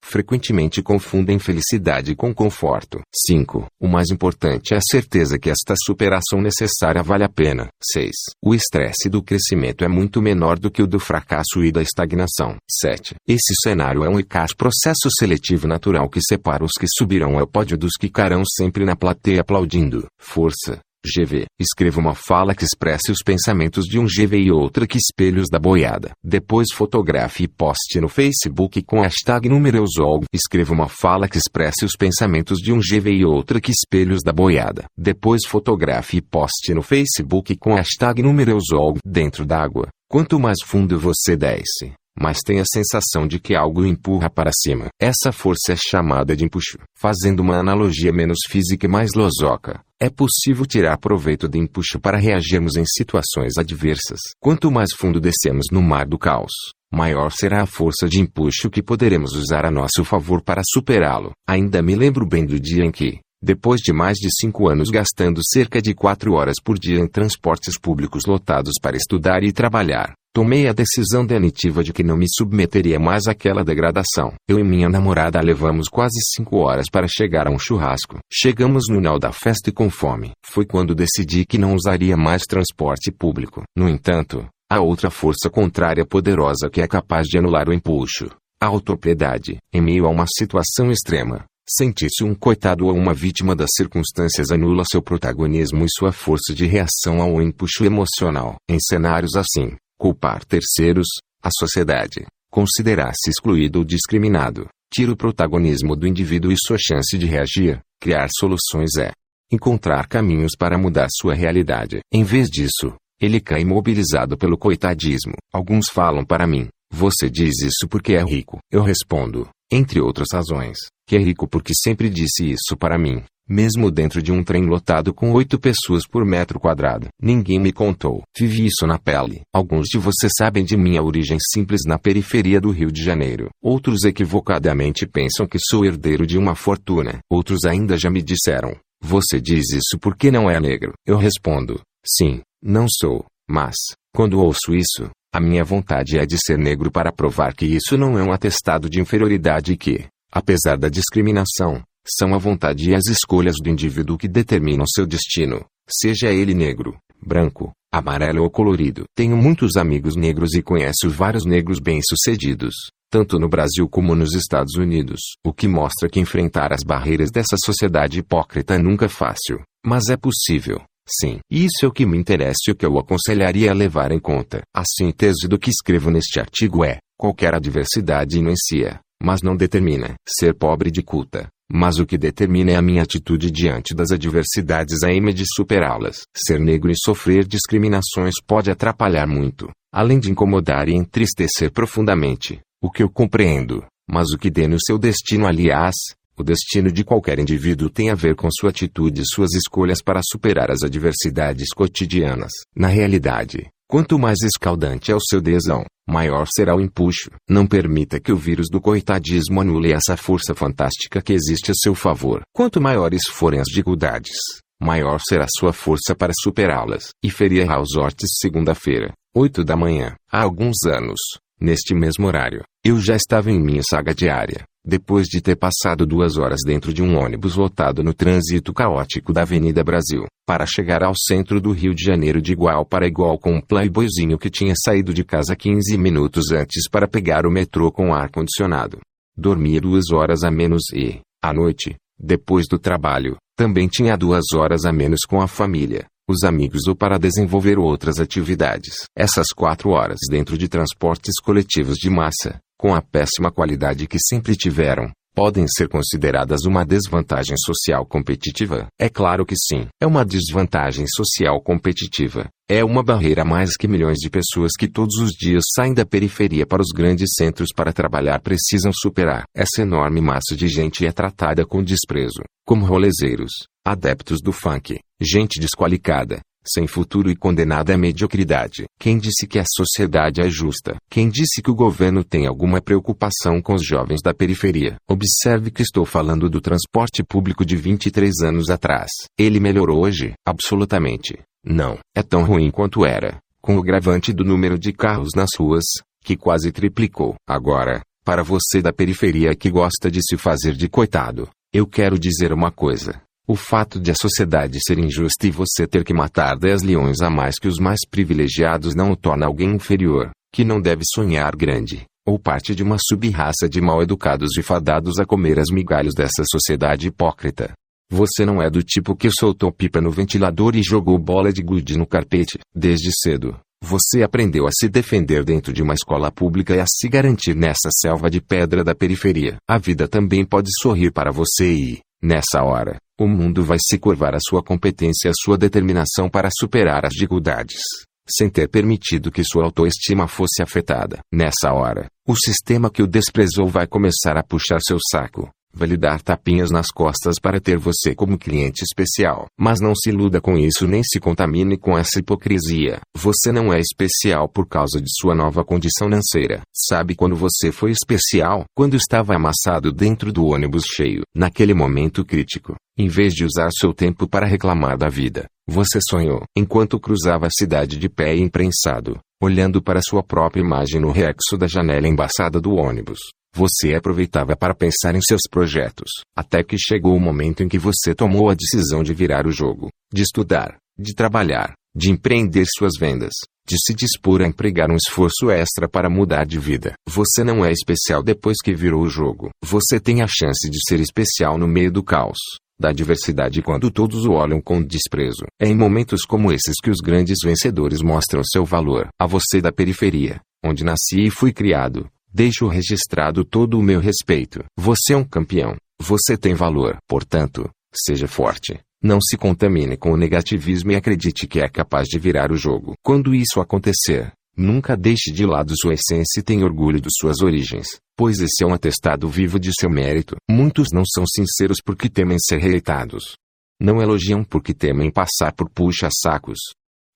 frequentemente confundem felicidade com conforto. 5. O mais importante é a certeza que esta superação necessária vale a pena. 6. O estresse do crescimento é muito menor do que o do fracasso e da estagnação. 7. Esse cenário é um eficaz processo seletivo natural que separa os que subirão ao pódio dos que ficarão sempre na plateia aplaudindo. Força, GV. Escreva uma fala que expresse os pensamentos de um GV e outra que espelhos da boiada. Depois fotografe e poste no Facebook com hashtag numerosol. Escreva uma fala que expresse os pensamentos de um GV e outra que espelhos da boiada. Depois fotografe e poste no Facebook com hashtag numerosol. Dentro d'água, quanto mais fundo você desce, mas tem a sensação de que algo empurra para cima. Essa força é chamada de empuxo. Fazendo uma analogia menos física e mais losoca, é possível tirar proveito do empuxo para reagirmos em situações adversas. Quanto mais fundo descemos no mar do caos, maior será a força de empuxo que poderemos usar a nosso favor para superá-lo. Ainda me lembro bem do dia em que, depois de mais de cinco anos gastando cerca de quatro horas por dia em transportes públicos lotados para estudar e trabalhar, Tomei a decisão definitiva de que não me submeteria mais àquela degradação. Eu e minha namorada levamos quase cinco horas para chegar a um churrasco. Chegamos no final da festa e com fome. Foi quando decidi que não usaria mais transporte público. No entanto, há outra força contrária poderosa que é capaz de anular o empuxo. A autopiedade. Em meio a uma situação extrema, Sentir-se um coitado ou uma vítima das circunstâncias anula seu protagonismo e sua força de reação ao empuxo emocional. Em cenários assim, culpar terceiros, a sociedade, considerar-se excluído ou discriminado, tira o protagonismo do indivíduo e sua chance de reagir, criar soluções é encontrar caminhos para mudar sua realidade. Em vez disso, ele cai imobilizado pelo coitadismo. Alguns falam para mim, você diz isso porque é rico. Eu respondo, entre outras razões, que é rico porque sempre disse isso para mim mesmo dentro de um trem lotado com oito pessoas por metro quadrado. Ninguém me contou. Vivi isso na pele. Alguns de vocês sabem de minha origem simples na periferia do Rio de Janeiro. Outros equivocadamente pensam que sou herdeiro de uma fortuna. Outros ainda já me disseram: Você diz isso porque não é negro. Eu respondo: Sim, não sou. Mas, quando ouço isso, A minha vontade é de ser negro para provar que isso não é um atestado de inferioridade e que, apesar da discriminação, são a vontade e as escolhas do indivíduo que determinam seu destino, seja ele negro, branco, amarelo ou colorido. Tenho muitos amigos negros e conheço vários negros bem-sucedidos, tanto no Brasil como nos Estados Unidos, o que mostra que enfrentar as barreiras dessa sociedade hipócrita nunca é fácil, mas é possível. Sim, isso é o que me interessa e o que eu aconselharia a levar em conta. A síntese do que escrevo neste artigo é: qualquer adversidade influencia, mas não determina, ser pobre de culta. Mas o que determina é a minha atitude diante das adversidades a aim de superá-las. Ser negro e sofrer discriminações pode atrapalhar muito, além de incomodar e entristecer profundamente, o que eu compreendo. Mas o que dê no seu destino, aliás, o destino de qualquer indivíduo tem a ver com sua atitude e suas escolhas para superar as adversidades cotidianas. Na realidade, quanto mais escaldante é o seu desão, maior será o empuxo. Não permita que o vírus do coitadismo anule essa força fantástica que existe a seu favor. Quanto maiores forem as dificuldades, maior será sua força para superá-las. E feria House Ortiz segunda-feira, 8 da manhã. Há alguns anos, neste mesmo horário, eu já estava em minha saga diária. Depois de ter passado duas horas dentro de um ônibus lotado no trânsito caótico da Avenida Brasil, para chegar ao centro do Rio de Janeiro de igual para igual com um playboyzinho que tinha saído de casa 15 minutos antes para pegar o metrô com ar-condicionado. Dormia duas horas a menos e, à noite, depois do trabalho, também tinha duas horas a menos com a família, os amigos ou para desenvolver outras atividades. Essas quatro horas dentro de transportes coletivos de massa, com a péssima qualidade que sempre tiveram, podem ser consideradas uma desvantagem social competitiva? É claro que sim. É uma desvantagem social competitiva. É uma barreira a mais que milhões de pessoas que todos os dias saem da periferia para os grandes centros para trabalhar precisam superar. Essa enorme massa de gente é tratada com desprezo, como rolezeiros, adeptos do funk, gente desqualificada, sem futuro e condenada à mediocridade. Quem disse que a sociedade é justa? Quem disse que o governo tem alguma preocupação com os jovens da periferia? Observe que estou falando do transporte público de 23 anos atrás. Ele melhorou hoje? Absolutamente. Não. É tão ruim quanto era, com o gravante do número de carros nas ruas, que quase triplicou. Agora, para você da periferia que gosta de se fazer de coitado, eu quero dizer uma coisa. O fato de a sociedade ser injusta e você ter que matar dez leões a mais que os mais privilegiados não o torna alguém inferior, que não deve sonhar grande, ou parte de uma sub-raça de mal-educados e fadados a comer as migalhas dessa sociedade hipócrita. Você não é do tipo que soltou pipa no ventilador e jogou bola de gude no carpete. Desde cedo, você aprendeu a se defender dentro de uma escola pública e a se garantir nessa selva de pedra da periferia. A vida também pode sorrir para você e, nessa hora, o mundo vai se curvar à sua competência e à sua determinação para superar as dificuldades, sem ter permitido que sua autoestima fosse afetada. Nessa hora, o sistema que o desprezou vai começar a puxar seu saco, vai lhe dar tapinhas nas costas para ter você como cliente especial. Mas não se iluda com isso nem se contamine com essa hipocrisia. Você não é especial por causa de sua nova condição financeira. Sabe quando você foi especial? Quando estava amassado dentro do ônibus cheio, naquele momento crítico. Em vez de usar seu tempo para reclamar da vida, você sonhou enquanto cruzava a cidade de pé e imprensado, olhando para sua própria imagem no rexo da janela embaçada do ônibus. Você aproveitava para pensar em seus projetos, até que chegou o momento em que você tomou a decisão de virar o jogo, de estudar, de trabalhar, de empreender suas vendas, de se dispor a empregar um esforço extra para mudar de vida. Você não é especial depois que virou o jogo. Você tem a chance de ser especial no meio do caos, da diversidade quando todos o olham com desprezo. É em momentos como esses que os grandes vencedores mostram seu valor. A você da periferia, onde nasci e fui criado, Deixo registrado todo o meu respeito. Você é um campeão. Você tem valor. Portanto, seja forte. Não se contamine com o negativismo e acredite que é capaz de virar o jogo. Quando isso acontecer, nunca deixe de lado sua essência e tenha orgulho de suas origens, pois esse é um atestado vivo de seu mérito. Muitos não são sinceros porque temem ser rejeitados. Não elogiam porque temem passar por puxa-sacos.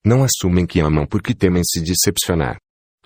Não assumem que amam porque temem se decepcionar.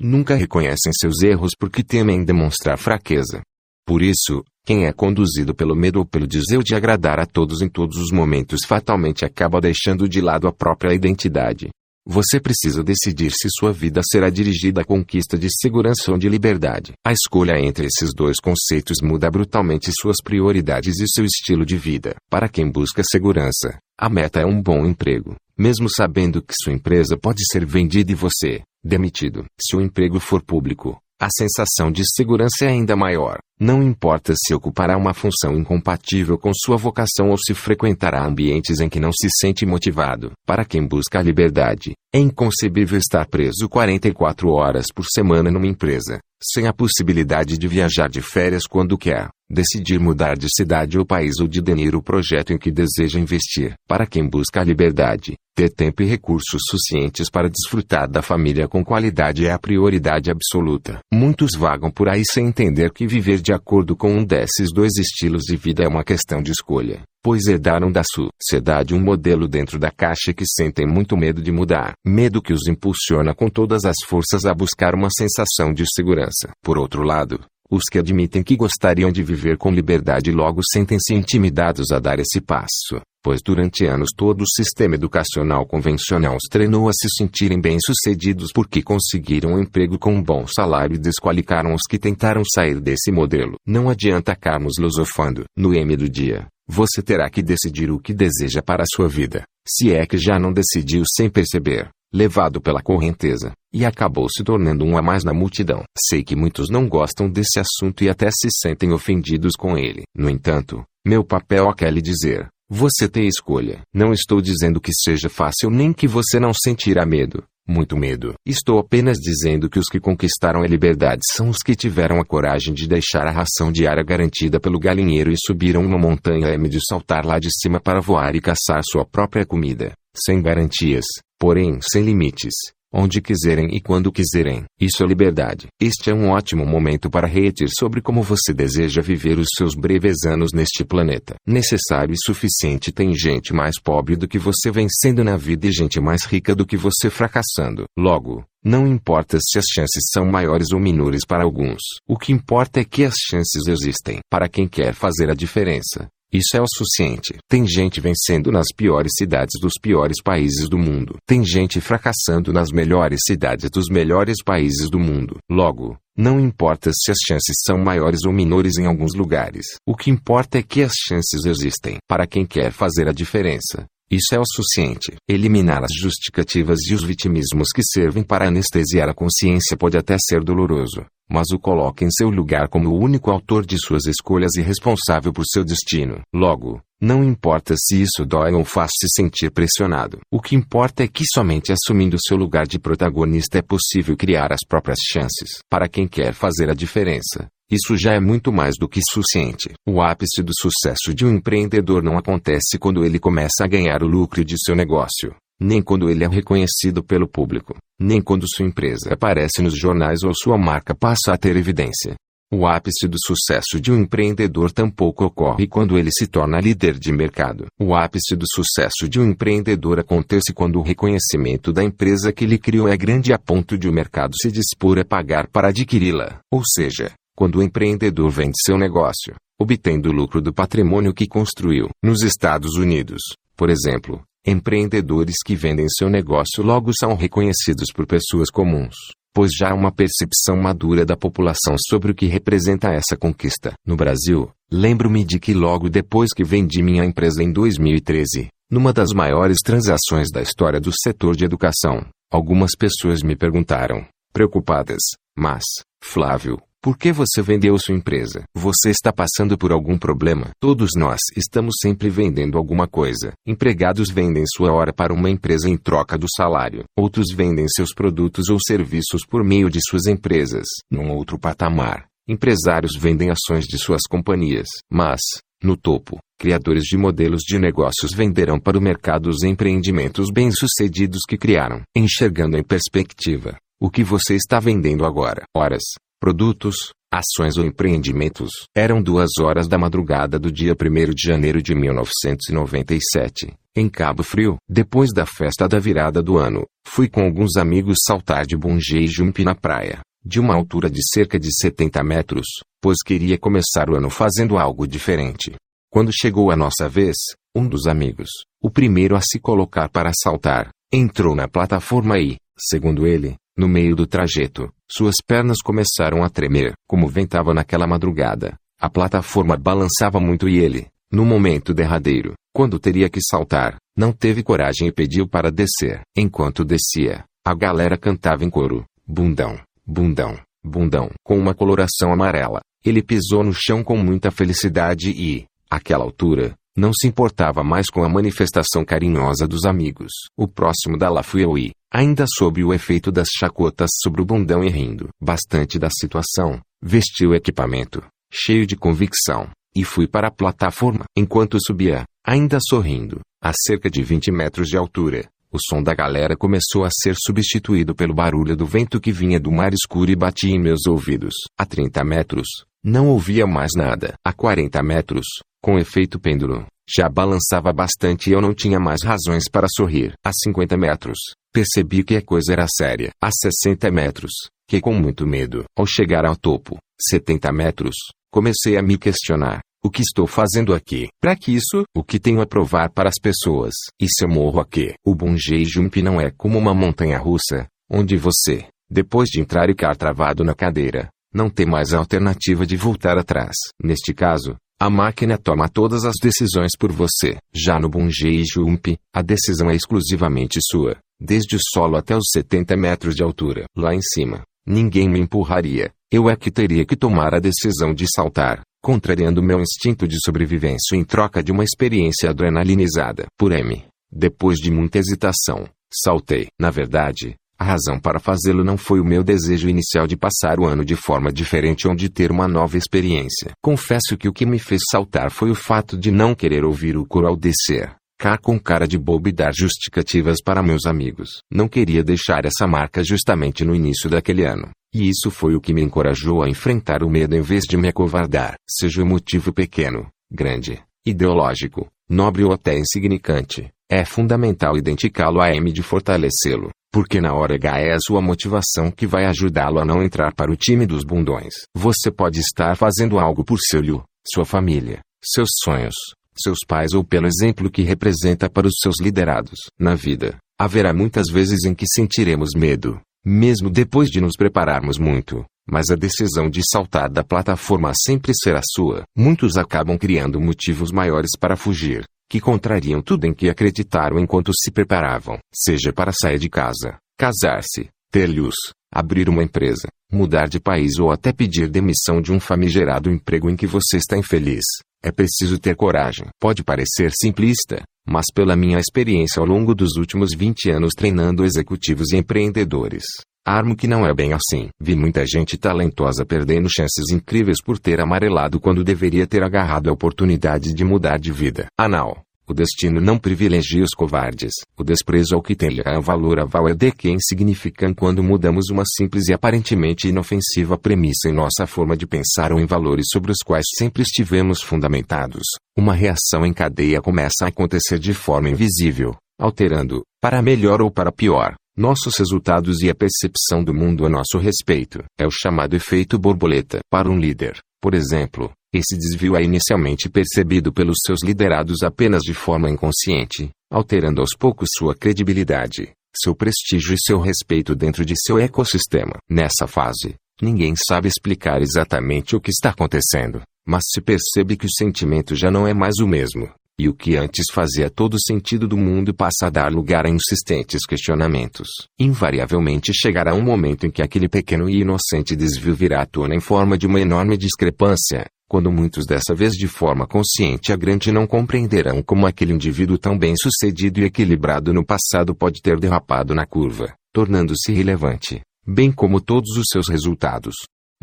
Nunca reconhecem seus erros porque temem demonstrar fraqueza. Por isso, quem é conduzido pelo medo ou pelo desejo de agradar a todos em todos os momentos fatalmente acaba deixando de lado a própria identidade. Você precisa decidir se sua vida será dirigida à conquista de segurança ou de liberdade. A escolha entre esses dois conceitos muda brutalmente suas prioridades e seu estilo de vida. Para quem busca segurança, a meta é um bom emprego, mesmo sabendo que sua empresa pode ser vendida e você, demitido. Se o emprego for público, a sensação de segurança é ainda maior. Não importa se ocupará uma função incompatível com sua vocação ou se frequentará ambientes em que não se sente motivado. Para quem busca a liberdade, é inconcebível estar preso 44 horas por semana numa empresa, sem a possibilidade de viajar de férias quando quer, decidir mudar de cidade ou país ou de definir o projeto em que deseja investir. Para quem busca a liberdade, ter tempo e recursos suficientes para desfrutar da família com qualidade é a prioridade absoluta. Muitos vagam por aí sem entender que viver de acordo com um desses dois estilos de vida é uma questão de escolha, pois herdaram da sociedade um modelo dentro da caixa que sentem muito medo de mudar, medo que os impulsiona com todas as forças a buscar uma sensação de segurança. Por outro lado, os que admitem que gostariam de viver com liberdade logo sentem-se intimidados a dar esse passo, pois durante anos todo o sistema educacional convencional os treinou a se sentirem bem-sucedidos porque conseguiram um emprego com um bom salário e desqualificaram os que tentaram sair desse modelo. Não adianta ficarmos filosofando. No M do dia, você terá que decidir o que deseja para a sua vida, se é que já não decidiu sem perceber levado pela correnteza, e acabou se tornando um a mais na multidão. Sei que muitos não gostam desse assunto e até se sentem ofendidos com ele. No entanto, meu papel é lhe dizer: você tem escolha. Não estou dizendo que seja fácil nem que você não sentirá medo. Muito medo. Estou apenas dizendo que os que conquistaram a liberdade são os que tiveram a coragem de deixar a ração diária garantida pelo galinheiro e subiram uma montanha M de saltar lá de cima para voar e caçar sua própria comida. Sem garantias, porém sem limites, onde quiserem e quando quiserem. Isso é liberdade. Este é um ótimo momento para refletir sobre como você deseja viver os seus breves anos neste planeta. Necessário e suficiente tem gente mais pobre do que você vencendo na vida e gente mais rica do que você fracassando. Logo, não importa se as chances são maiores ou menores para alguns. O que importa é que as chances existem para quem quer fazer a diferença. Isso é o suficiente. Tem gente vencendo nas piores cidades dos piores países do mundo. Tem gente fracassando nas melhores cidades dos melhores países do mundo. Logo, não importa se as chances são maiores ou menores em alguns lugares. O que importa é que as chances existem para quem quer fazer a diferença. Isso é o suficiente. Eliminar as justificativas e os vitimismos que servem para anestesiar a consciência pode até ser doloroso mas o coloca em seu lugar como o único autor de suas escolhas e responsável por seu destino. Logo, não importa se isso dói ou faz se sentir pressionado. O que importa é que somente assumindo seu lugar de protagonista é possível criar as próprias chances. Para quem quer fazer a diferença, isso já é muito mais do que suficiente. O ápice do sucesso de um empreendedor não acontece quando ele começa a ganhar o lucro de seu negócio nem quando ele é reconhecido pelo público, nem quando sua empresa aparece nos jornais ou sua marca passa a ter evidência. O ápice do sucesso de um empreendedor tampouco ocorre quando ele se torna líder de mercado. O ápice do sucesso de um empreendedor acontece quando o reconhecimento da empresa que ele criou é grande a ponto de o mercado se dispor a pagar para adquiri-la. Ou seja, quando o empreendedor vende seu negócio, obtendo o lucro do patrimônio que construiu. Nos Estados Unidos, por exemplo, Empreendedores que vendem seu negócio logo são reconhecidos por pessoas comuns, pois já há uma percepção madura da população sobre o que representa essa conquista. No Brasil, lembro-me de que logo depois que vendi minha empresa em 2013, numa das maiores transações da história do setor de educação, algumas pessoas me perguntaram, preocupadas, mas, Flávio, por que você vendeu sua empresa? Você está passando por algum problema? Todos nós estamos sempre vendendo alguma coisa. Empregados vendem sua hora para uma empresa em troca do salário. Outros vendem seus produtos ou serviços por meio de suas empresas. Num outro patamar, empresários vendem ações de suas companhias. Mas, no topo, criadores de modelos de negócios venderão para o mercado os empreendimentos bem-sucedidos que criaram. Enxergando em perspectiva, o que você está vendendo agora? Horas, produtos, ações ou empreendimentos. Eram duas horas da madrugada do dia 1 de janeiro de 1997, em Cabo Frio. Depois da festa da virada do ano, fui com alguns amigos saltar de bungee jump na praia, de uma altura de cerca de 70 metros, pois queria começar o ano fazendo algo diferente. Quando chegou a nossa vez, um dos amigos, o primeiro a se colocar para saltar, Entrou na plataforma e, segundo ele, no meio do trajeto, suas pernas começaram a tremer. Como ventava naquela madrugada, a plataforma balançava muito e ele, no momento derradeiro, quando teria que saltar, não teve coragem e pediu para descer. Enquanto descia, a galera cantava em coro: bundão, bundão, bundão. Com uma coloração amarela, ele pisou no chão com muita felicidade e, àquela altura, não se importava mais com a manifestação carinhosa dos amigos. O próximo da lá fui eu e, ainda sob o efeito das chacotas sobre o bundão e rindo bastante da situação, vesti o equipamento, cheio de convicção, e fui para a plataforma. Enquanto subia, ainda sorrindo, a cerca de 20 metros de altura, o som da galera começou a ser substituído pelo barulho do vento que vinha do mar escuro e batia em meus ouvidos. A 30 metros, não ouvia mais nada. A 40 metros, com efeito pêndulo, já balançava bastante e eu não tinha mais razões para sorrir. A 50 metros, percebi que a coisa era séria. A 60 metros, que com muito medo, ao chegar ao topo, 70 metros, comecei a me questionar. O que estou fazendo aqui? Para que isso? O que tenho a provar para as pessoas? E se eu morro aqui? O bungee jump não é como uma montanha russa, onde você, depois de entrar e ficar travado na cadeira, não tem mais a alternativa de voltar atrás. Neste caso, a máquina toma todas as decisões por você. Já no bungee jump, a decisão é exclusivamente sua, desde o solo até os 70 metros de altura. Lá em cima, ninguém me empurraria. Eu é que teria que tomar a decisão de saltar, contrariando meu instinto de sobrevivência em troca de uma experiência adrenalinizada. Por M. Depois de muita hesitação, saltei. Na verdade, a razão para fazê-lo não foi o meu desejo inicial de passar o ano de forma diferente ou de ter uma nova experiência. Confesso que o que me fez saltar foi o fato de não querer ouvir o coro ao descer. Cá com cara de bobo e dar justificativas para meus amigos. Não queria deixar essa marca justamente no início daquele ano. E isso foi o que me encorajou a enfrentar o medo em vez de me acovardar. Seja o motivo pequeno, grande, ideológico, nobre ou até insignificante, é fundamental identificá-lo a M de fortalecê-lo porque na hora H é a sua motivação que vai ajudá-lo a não entrar para o time dos bundões. Você pode estar fazendo algo por seu ilho, sua família, seus sonhos, seus pais ou pelo exemplo que representa para os seus liderados. Na vida, haverá muitas vezes em que sentiremos medo, mesmo depois de nos prepararmos muito. Mas a decisão de saltar da plataforma sempre será sua. Muitos acabam criando motivos maiores para fugir, que contrariam tudo em que acreditaram enquanto se preparavam, seja para sair de casa, casar-se, ter luz, abrir uma empresa, mudar de país ou até pedir demissão de um famigerado emprego em que você está infeliz. É preciso ter coragem. Pode parecer simplista, mas pela minha experiência ao longo dos últimos 20 anos treinando executivos e empreendedores, Armo que não é bem assim. Vi muita gente talentosa perdendo chances incríveis por ter amarelado quando deveria ter agarrado a oportunidade de mudar de vida. Anal. O destino não privilegia os covardes. O desprezo ao que tem um valor aval é de que é insignificam quando mudamos uma simples e aparentemente inofensiva premissa em nossa forma de pensar ou em valores sobre os quais sempre estivemos fundamentados. Uma reação em cadeia começa a acontecer de forma invisível, alterando, para melhor ou para pior, nossos resultados e a percepção do mundo a nosso respeito. É o chamado efeito borboleta. Para um líder, por exemplo, esse desvio é inicialmente percebido pelos seus liderados apenas de forma inconsciente, alterando aos poucos sua credibilidade, seu prestígio e seu respeito dentro de seu ecossistema. Nessa fase, ninguém sabe explicar exatamente o que está acontecendo, mas se percebe que o sentimento já não é mais o mesmo. E o que antes fazia todo sentido do mundo passa a dar lugar a insistentes questionamentos. Invariavelmente chegará um momento em que aquele pequeno e inocente desvio virá à tona em forma de uma enorme discrepância, quando muitos dessa vez de forma consciente a grande não compreenderão como aquele indivíduo tão bem sucedido e equilibrado no passado pode ter derrapado na curva, tornando-se irrelevante, bem como todos os seus resultados.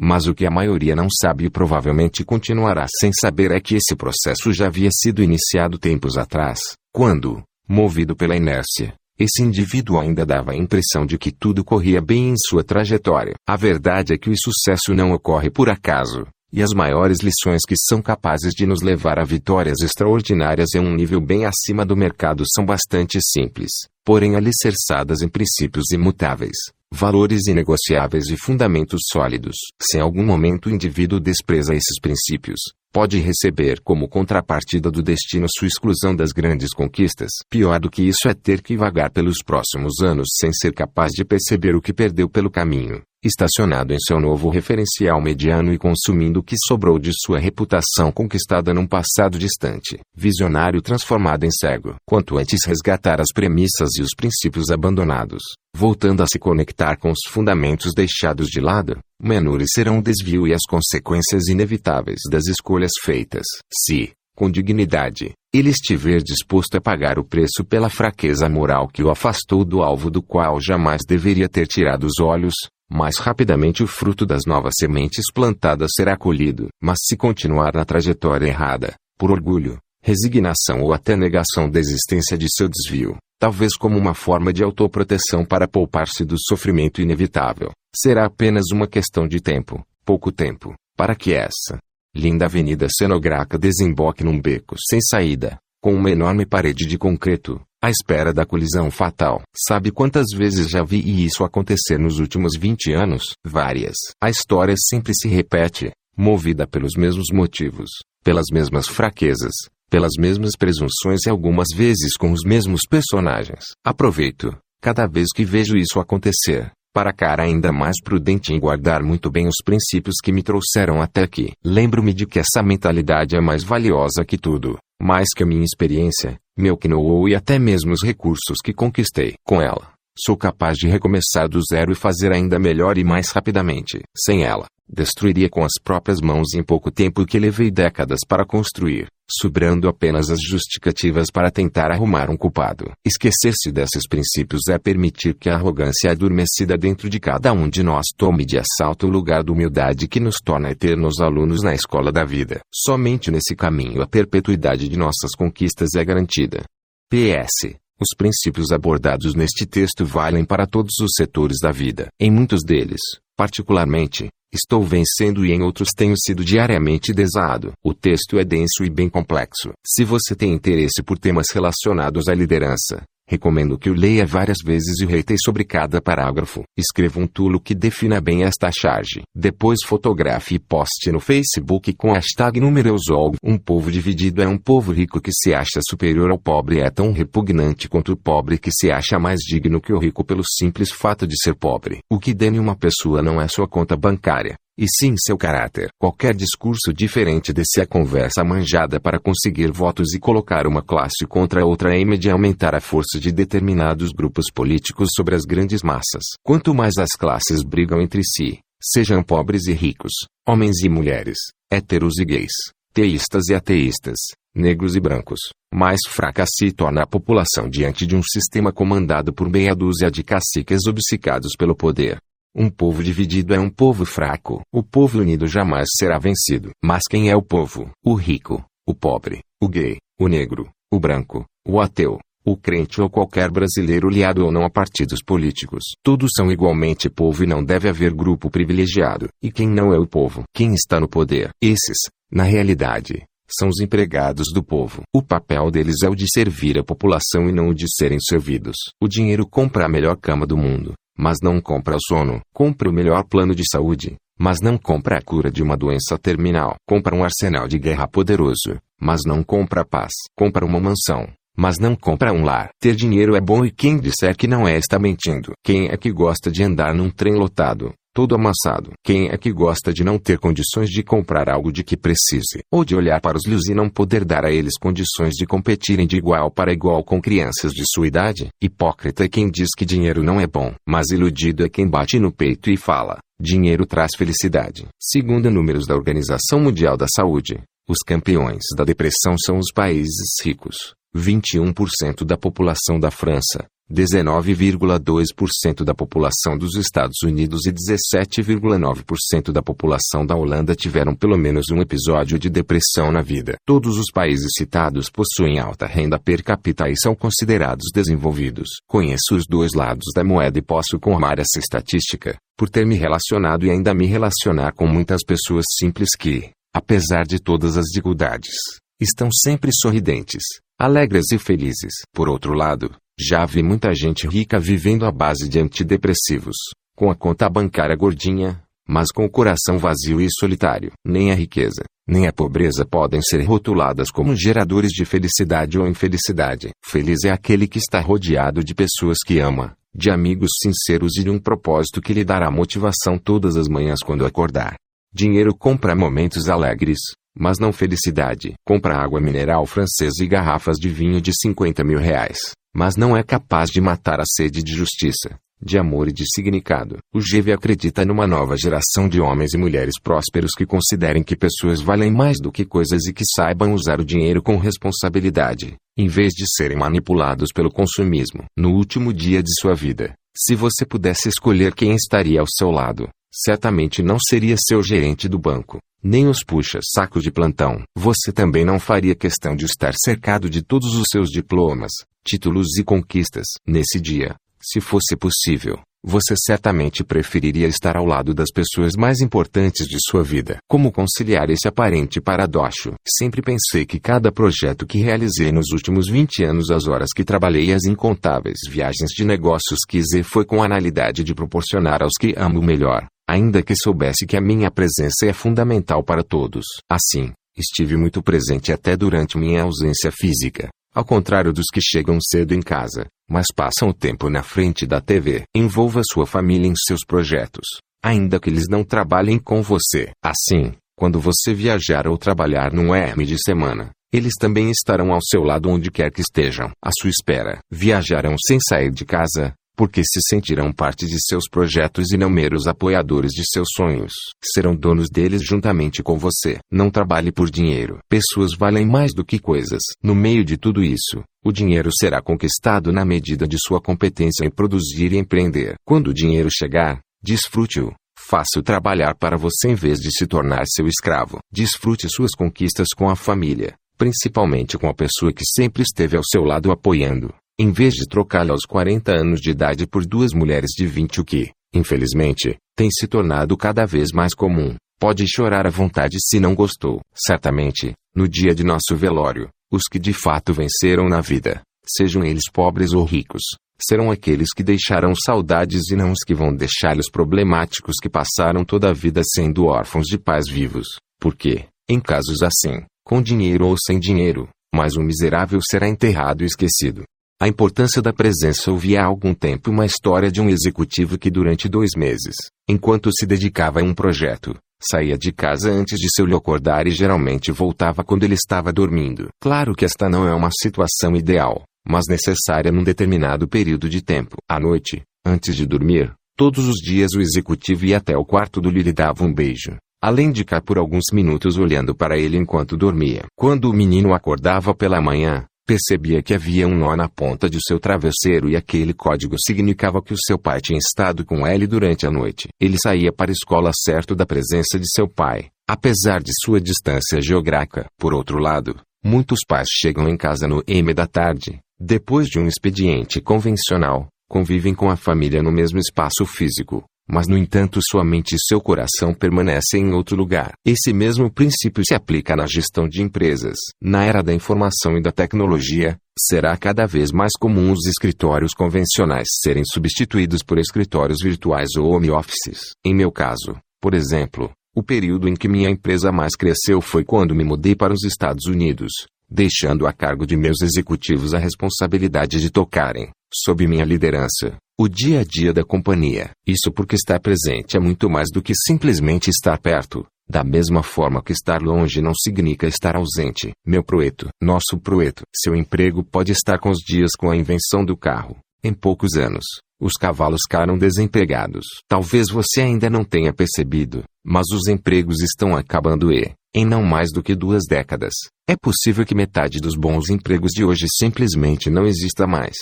Mas o que a maioria não sabe e provavelmente continuará sem saber é que esse processo já havia sido iniciado tempos atrás, quando, movido pela inércia, esse indivíduo ainda dava a impressão de que tudo corria bem em sua trajetória. A verdade é que o sucesso não ocorre por acaso, e as maiores lições que são capazes de nos levar a vitórias extraordinárias em um nível bem acima do mercado são bastante simples, porém alicerçadas em princípios imutáveis valores inegociáveis e fundamentos sólidos. Se em algum momento o indivíduo despreza esses princípios, pode receber como contrapartida do destino sua exclusão das grandes conquistas. Pior do que isso é ter que vagar pelos próximos anos sem ser capaz de perceber o que perdeu pelo caminho, estacionado em seu novo referencial mediano e consumindo o que sobrou de sua reputação conquistada num passado distante, visionário transformado em cego. Quanto antes resgatar as premissas e os princípios abandonados, voltando a se conectar com os fundamentos deixados de lado, menores serão o desvio e as consequências inevitáveis das escolhas feitas. Se, com dignidade, ele estiver disposto a pagar o preço pela fraqueza moral que o afastou do alvo do qual jamais deveria ter tirado os olhos, mais rapidamente o fruto das novas sementes plantadas será colhido. Mas se continuar na trajetória errada, por orgulho, resignação ou até negação da existência de seu desvio, talvez como uma forma de autoproteção para poupar-se do sofrimento inevitável, será apenas uma questão de tempo, pouco tempo, para que essa linda avenida cenográfica desemboque num beco sem saída, com uma enorme parede de concreto, à espera da colisão fatal. Sabe quantas vezes já vi isso acontecer nos últimos 20 anos? Várias. A história sempre se repete, movida pelos mesmos motivos, pelas mesmas fraquezas, pelas mesmas presunções e algumas vezes com os mesmos personagens. Aproveito, cada vez que vejo isso acontecer, para cara ainda mais prudente em guardar muito bem os princípios que me trouxeram até aqui. Lembro-me de que essa mentalidade é mais valiosa que tudo, mais que a minha experiência, meu know-how e até mesmo os recursos que conquistei. Com ela, sou capaz de recomeçar do zero e fazer ainda melhor e mais rapidamente. Sem ela, destruiria com as próprias mãos em pouco tempo o que levei décadas para construir, sobrando apenas as justificativas para tentar arrumar um culpado. Esquecer-se desses princípios é permitir que a arrogância adormecida dentro de cada um de nós tome de assalto o lugar da humildade que nos torna eternos alunos na escola da vida. Somente nesse caminho a perpetuidade de nossas conquistas é garantida. PS. Os princípios abordados neste texto valem para todos os setores da vida. Em muitos deles, particularmente, Estou vencendo e em outros tenho sido diariamente desado. O texto é denso e bem complexo. Se você tem interesse por temas relacionados à liderança, Recomendo que o leia várias vezes e reitei sobre cada parágrafo. Escreva um tulo que defina bem esta charge. Depois fotografe e poste no Facebook com hashtag numerosol. Um povo dividido é um povo rico que se acha superior ao pobre é tão repugnante quanto o pobre que se acha mais digno que o rico pelo simples fato de ser pobre. O que dane uma pessoa não é sua conta bancária, e sim seu caráter. Qualquer discurso diferente desse é conversa manjada para conseguir votos e colocar uma classe contra outra em de aumentar a força de determinados grupos políticos sobre as grandes massas. Quanto mais as classes brigam entre si, sejam pobres e ricos, homens e mulheres, héteros e gays, teístas e ateístas, negros e brancos, mais fraca se torna a população diante de um sistema comandado por meia dúzia de caciques obcecados pelo poder. Um povo dividido é um povo fraco. O povo unido jamais será vencido. Mas quem é o povo? O rico, o pobre, o gay, o negro, o branco, o ateu, o crente ou qualquer brasileiro liado ou não a partidos políticos. Todos são igualmente povo e não deve haver grupo privilegiado. E quem não é o povo? Quem está no poder? Esses, na realidade, são os empregados do povo. O papel deles é o de servir a população e não o de serem servidos. O dinheiro compra a melhor cama do mundo mas não compra o sono. Compra o melhor plano de saúde, mas não compra a cura de uma doença terminal. Compra um arsenal de guerra poderoso, mas não compra a paz. Compra uma mansão, mas não compra um lar. Ter dinheiro é bom e quem disser que não é está mentindo. Quem é que gosta de andar num trem lotado, todo amassado. Quem é que gosta de não ter condições de comprar algo de que precise, ou de olhar para os lios e não poder dar a eles condições de competirem de igual para igual com crianças de sua idade? Hipócrita é quem diz que dinheiro não é bom, mas iludido é quem bate no peito e fala: dinheiro traz felicidade. Segundo números da Organização Mundial da Saúde, os campeões da depressão são os países ricos. 21% da população da França, 19,2% da população dos Estados Unidos e 17,9% da população da Holanda tiveram pelo menos um episódio de depressão na vida. Todos os países citados possuem alta renda per capita e são considerados desenvolvidos. Conheço os dois lados da moeda e posso confirmar essa estatística, por ter me relacionado e ainda me relacionar com muitas pessoas simples que, apesar de todas as dificuldades, estão sempre sorridentes, alegres e felizes. Por outro lado, já vi muita gente rica vivendo à base de antidepressivos, com a conta bancária gordinha, mas com o coração vazio e solitário. Nem a riqueza, nem a pobreza podem ser rotuladas como geradores de felicidade ou infelicidade. Feliz é aquele que está rodeado de pessoas que ama, de amigos sinceros e de um propósito que lhe dará motivação todas as manhãs quando acordar. Dinheiro compra momentos alegres, mas não felicidade. Compra água mineral francesa e garrafas de vinho de 50 mil reais, mas não é capaz de matar a sede de justiça, de amor e de significado. O GV acredita numa nova geração de homens e mulheres prósperos que considerem que pessoas valem mais do que coisas e que saibam usar o dinheiro com responsabilidade, em vez de serem manipulados pelo consumismo. No último dia de sua vida, se você pudesse escolher quem estaria ao seu lado, certamente não seria seu gerente do banco, nem os puxa-saco de plantão. Você também não faria questão de estar cercado de todos os seus diplomas, títulos e conquistas. Nesse dia, se fosse possível, você certamente preferiria estar ao lado das pessoas mais importantes de sua vida. Como conciliar esse aparente paradoxo? Sempre pensei que cada projeto que realizei nos últimos 20 anos, as horas que trabalhei as incontáveis viagens de negócios que fiz foi com a analidade de proporcionar aos que amo o melhor ainda que soubesse que a minha presença é fundamental para todos. Assim, estive muito presente até durante minha ausência física. Ao contrário dos que chegam cedo em casa, mas passam o tempo na frente da TV. Envolva sua família em seus projetos, ainda que eles não trabalhem com você. Assim, quando você viajar ou trabalhar num ERM de semana, eles também estarão ao seu lado onde quer que estejam, à sua espera. Viajarão sem sair de casa, porque se sentirão parte de seus projetos e não meros apoiadores de seus sonhos. Serão donos deles juntamente com você. Não trabalhe por dinheiro. Pessoas valem mais do que coisas. No meio de tudo isso, o dinheiro será conquistado na medida de sua competência em produzir e empreender. Quando o dinheiro chegar, desfrute-o. Faça-o trabalhar para você em vez de se tornar seu escravo. Desfrute suas conquistas com a família, principalmente com a pessoa que sempre esteve ao seu lado apoiando em vez de trocá-la aos 40 anos de idade por duas mulheres de 20, o que, infelizmente, tem se tornado cada vez mais comum. Pode chorar à vontade se não gostou. Certamente, no dia de nosso velório, os que de fato venceram na vida, sejam eles pobres ou ricos, serão aqueles que deixarão saudades e não os que vão deixar os problemáticos que passaram toda a vida sendo órfãos de pais vivos. Porque, em casos assim, com dinheiro ou sem dinheiro, mais um miserável será enterrado e esquecido. A importância da presença ouvi há algum tempo uma história de um executivo que durante dois meses, enquanto se dedicava a um projeto, saía de casa antes de seu filho acordar e geralmente voltava quando ele estava dormindo. Claro que esta não é uma situação ideal, mas necessária num determinado período de tempo. À noite, antes de dormir, todos os dias o executivo ia até o quarto do Lili e dava um beijo. Além de ficar por alguns minutos olhando para ele enquanto dormia. Quando o menino acordava pela manhã, Percebia que havia um nó na ponta de seu travesseiro e aquele código significava que o seu pai tinha estado com ele durante a noite. Ele saía para a escola certo da presença de seu pai, apesar de sua distância geográfica. Por outro lado, muitos pais chegam em casa no M da tarde, depois de um expediente convencional, convivem com a família no mesmo espaço físico, mas no entanto sua mente e seu coração permanecem em outro lugar. Esse mesmo princípio se aplica na gestão de empresas. Na era da informação e da tecnologia, será cada vez mais comum os escritórios convencionais serem substituídos por escritórios virtuais ou home offices. Em meu caso, por exemplo, o período em que minha empresa mais cresceu foi quando me mudei para os Estados Unidos, deixando a cargo de meus executivos a responsabilidade de tocarem, sob minha liderança, o dia a dia da companhia. Isso porque estar presente é muito mais do que simplesmente estar perto. Da mesma forma que estar longe não significa estar ausente. Meu proeto, nosso proeto, seu emprego pode estar com os dias com a invenção do carro. Em poucos anos, os cavalos ficaram desempregados. Talvez você ainda não tenha percebido, mas os empregos estão acabando e, em não mais do que duas décadas, é possível que metade dos bons empregos de hoje simplesmente não exista mais.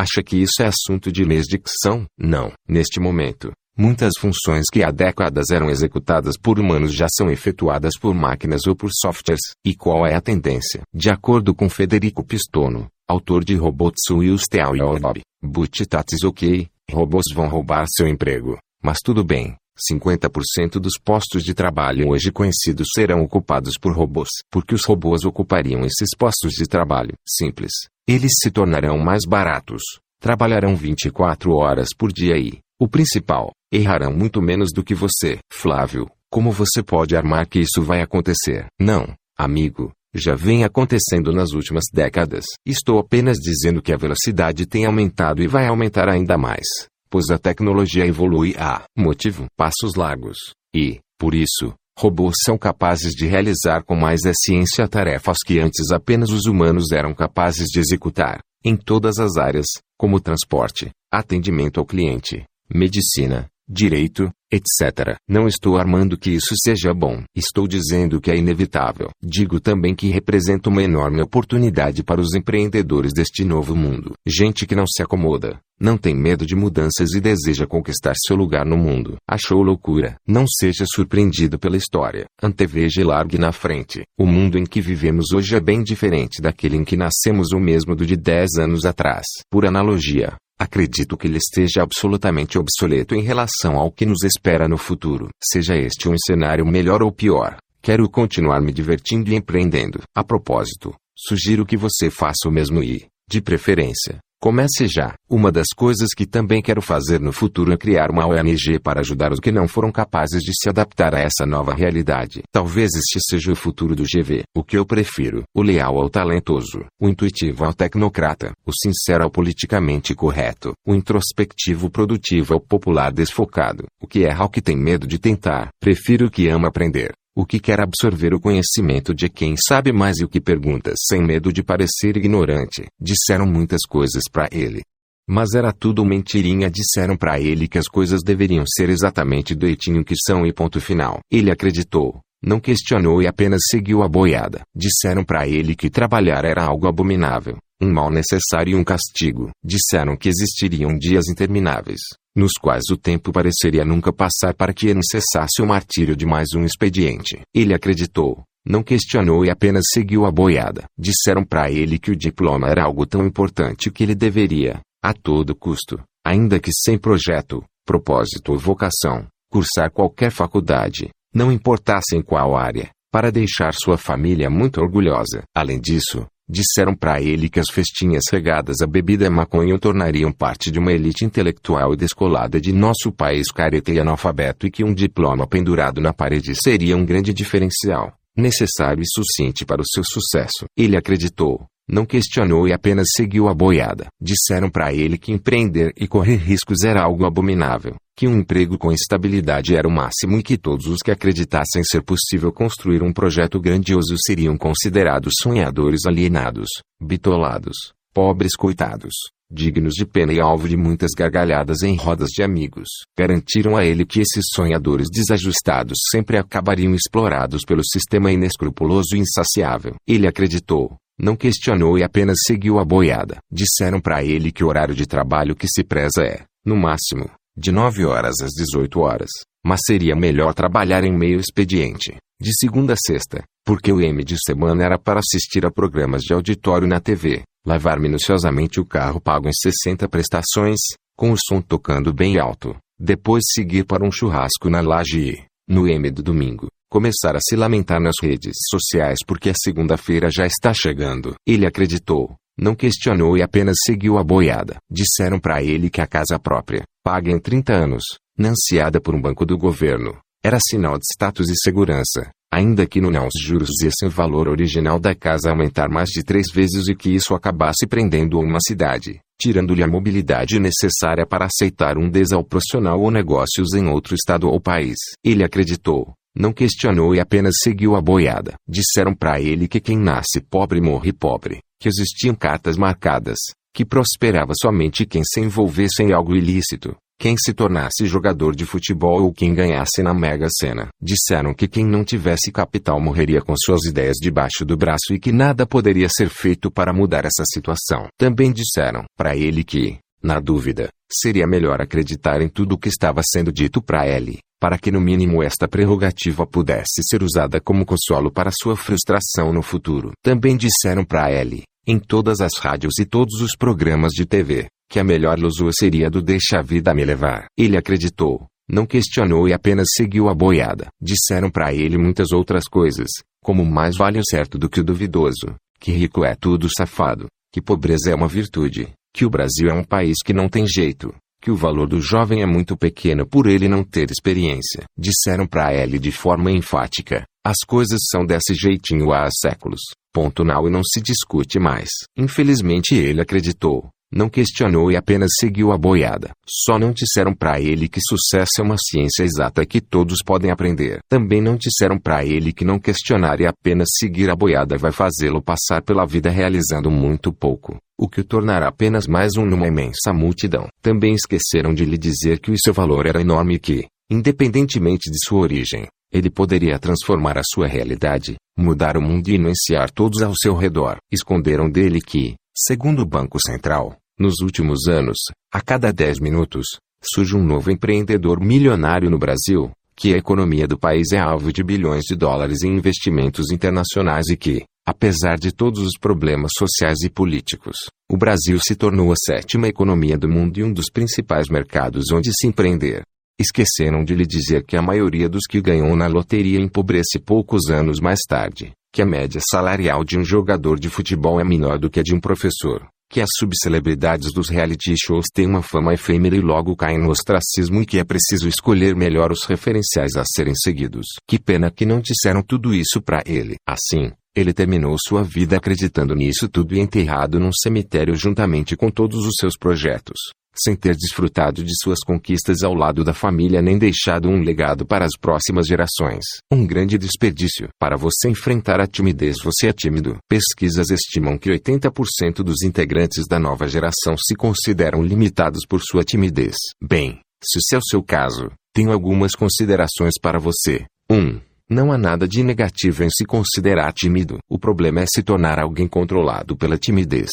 Acha que isso é assunto de leis de dicção? Não. Neste momento, muitas funções que há décadas eram executadas por humanos já são efetuadas por máquinas ou por softwares. E qual é a tendência? De acordo com Federico Pistono, autor de Robots Will Steal Your Job, But That's OK, robôs vão roubar seu emprego. Mas tudo bem, 50% dos postos de trabalho hoje conhecidos serão ocupados por robôs. Porque os robôs ocupariam esses postos de trabalho. Simples. Eles se tornarão mais baratos. Trabalharão 24 horas por dia e, o principal, errarão muito menos do que você. Flávio, Como você pode armar que isso vai acontecer? Não, amigo. Já vem acontecendo nas últimas décadas. Estou apenas dizendo que a velocidade tem aumentado e vai aumentar ainda mais, pois a tecnologia evolui a motivo passos largos. E, por isso, robôs são capazes de realizar com mais eficiência tarefas que antes apenas os humanos eram capazes de executar, em todas as áreas, como transporte, atendimento ao cliente, medicina, direito, etc. Não estou armando que isso seja bom. Estou dizendo que é inevitável. Digo também que representa uma enorme oportunidade para os empreendedores deste novo mundo. Gente que não se acomoda, não tem medo de mudanças e deseja conquistar seu lugar no mundo. Achou loucura? Não seja surpreendido pela história. Anteveja e largue na frente. O mundo em que vivemos hoje é bem diferente daquele em que nascemos ou mesmo do de 10 anos atrás. Por analogia, Acredito que ele esteja absolutamente obsoleto em relação ao que nos espera no futuro. Seja este um cenário melhor ou pior, quero continuar me divertindo e empreendendo. A propósito, sugiro que você faça o mesmo e, de preferência, Comece já. Uma das coisas que também quero fazer no futuro é criar uma ONG para ajudar os que não foram capazes de se adaptar a essa nova realidade. Talvez este seja o futuro do GV. O que eu prefiro: o leal ao talentoso, o intuitivo ao tecnocrata, o sincero ao politicamente correto, o introspectivo produtivo ao popular desfocado, o que erra ao que tem medo de tentar. Prefiro o que ama aprender, o que quer absorver o conhecimento de quem sabe mais e o que pergunta sem medo de parecer ignorante. Disseram muitas coisas para ele. Mas era tudo mentirinha. Disseram para ele que as coisas deveriam ser exatamente do jeitinho que são e ponto final. Ele acreditou. Não questionou e apenas seguiu a boiada. Disseram para ele que trabalhar era algo abominável, um mal necessário e um castigo. Disseram que existiriam dias intermináveis, nos quais o tempo pareceria nunca passar para que não cessasse o martírio de mais um expediente. Ele acreditou, não questionou e apenas seguiu a boiada. Disseram para ele que o diploma era algo tão importante que ele deveria, a todo custo, ainda que sem projeto, propósito ou vocação, cursar qualquer faculdade, não importasse em qual área, para deixar sua família muito orgulhosa. Além disso, Disseram para ele que as festinhas regadas a bebida maconha o tornariam parte de uma elite intelectual e descolada de nosso país careta e analfabeto e que um diploma pendurado na parede seria um grande diferencial, necessário e suficiente para o seu sucesso. Ele acreditou, não questionou e apenas seguiu a boiada. Disseram para ele que empreender e correr riscos era algo abominável, que um emprego com estabilidade era o máximo e que todos os que acreditassem ser possível construir um projeto grandioso seriam considerados sonhadores alienados, bitolados, pobres coitados, dignos de pena e alvo de muitas gargalhadas em rodas de amigos. Garantiram a ele que esses sonhadores desajustados sempre acabariam explorados pelo sistema inescrupuloso e insaciável. Ele acreditou, não questionou e apenas seguiu a boiada. Disseram para ele que o horário de trabalho que se preza é, no máximo, de 9 horas às 18 horas. Mas seria melhor trabalhar em meio expediente, de segunda a sexta, porque o M de semana era para assistir a programas de auditório na TV, lavar minuciosamente o carro pago em 60 prestações, com o som tocando bem alto, depois seguir para um churrasco na laje e, no M do domingo, começar a se lamentar nas redes sociais porque a segunda-feira já está chegando. Ele acreditou, não questionou e apenas seguiu a boiada. Disseram para ele que a casa própria, paga em 30 anos, nanciada por um banco do governo, era sinal de status e segurança, ainda que no não os juros fizessem o valor original da casa aumentar mais de três vezes e que isso acabasse prendendo uma cidade, tirando-lhe a mobilidade necessária para aceitar um desal profissional ou negócios em outro estado ou país. Ele acreditou, não questionou e apenas seguiu a boiada. Disseram para ele que quem nasce pobre morre pobre, que existiam cartas marcadas, que prosperava somente quem se envolvesse em algo ilícito, quem se tornasse jogador de futebol ou quem ganhasse na Mega Sena. Disseram que quem não tivesse capital morreria com suas ideias debaixo do braço e que nada poderia ser feito para mudar essa situação. Também disseram para ele que, na dúvida, seria melhor acreditar em tudo o que estava sendo dito para ele, para que no mínimo esta prerrogativa pudesse ser usada como consolo para sua frustração no futuro. Também disseram para ele, em todas as rádios e todos os programas de TV, que a melhor lusua seria do deixa a vida me levar. Ele acreditou, não questionou e apenas seguiu a boiada. Disseram para ele muitas outras coisas, como mais vale o certo do que o duvidoso, que rico é tudo safado, que pobreza é uma virtude, que o Brasil é um país que não tem jeito, que o valor do jovem é muito pequeno por ele não ter experiência. Disseram para ele de forma enfática: as coisas são desse jeitinho há séculos. Ponto não e não se discute mais. Infelizmente ele acreditou. Não questionou e apenas seguiu a boiada. Só não disseram para ele que sucesso é uma ciência exata que todos podem aprender. Também não disseram para ele que não questionar e apenas seguir a boiada vai fazê-lo passar pela vida realizando muito pouco, o que o tornará apenas mais um numa imensa multidão. Também esqueceram de lhe dizer que o seu valor era enorme e que, independentemente de sua origem, ele poderia transformar a sua realidade, mudar o mundo e influenciar todos ao seu redor. Esconderam dele que, segundo o Banco Central, nos últimos anos, a cada 10 minutos, surge um novo empreendedor milionário no Brasil, que a economia do país é alvo de bilhões de dólares em investimentos internacionais e que, apesar de todos os problemas sociais e políticos, o Brasil se tornou a sétima economia do mundo e um dos principais mercados onde se empreender. Esqueceram de lhe dizer que a maioria dos que ganhou na loteria empobrece poucos anos mais tarde, que a média salarial de um jogador de futebol é menor do que a de um professor, que as subcelebridades dos reality shows têm uma fama efêmera e logo caem no ostracismo e que é preciso escolher melhor os referenciais a serem seguidos. Que pena que não disseram tudo isso para ele. Assim, ele terminou sua vida acreditando nisso tudo e enterrado num cemitério juntamente com todos os seus projetos sem ter desfrutado de suas conquistas ao lado da família nem deixado um legado para as próximas gerações. Um grande desperdício. Para você enfrentar a timidez, você é tímido. Pesquisas estimam que 80% dos integrantes da nova geração se consideram limitados por sua timidez. Bem, se esse é o seu caso, tenho algumas considerações para você. 1. Um, não há nada de negativo em se considerar tímido. O problema é se tornar alguém controlado pela timidez.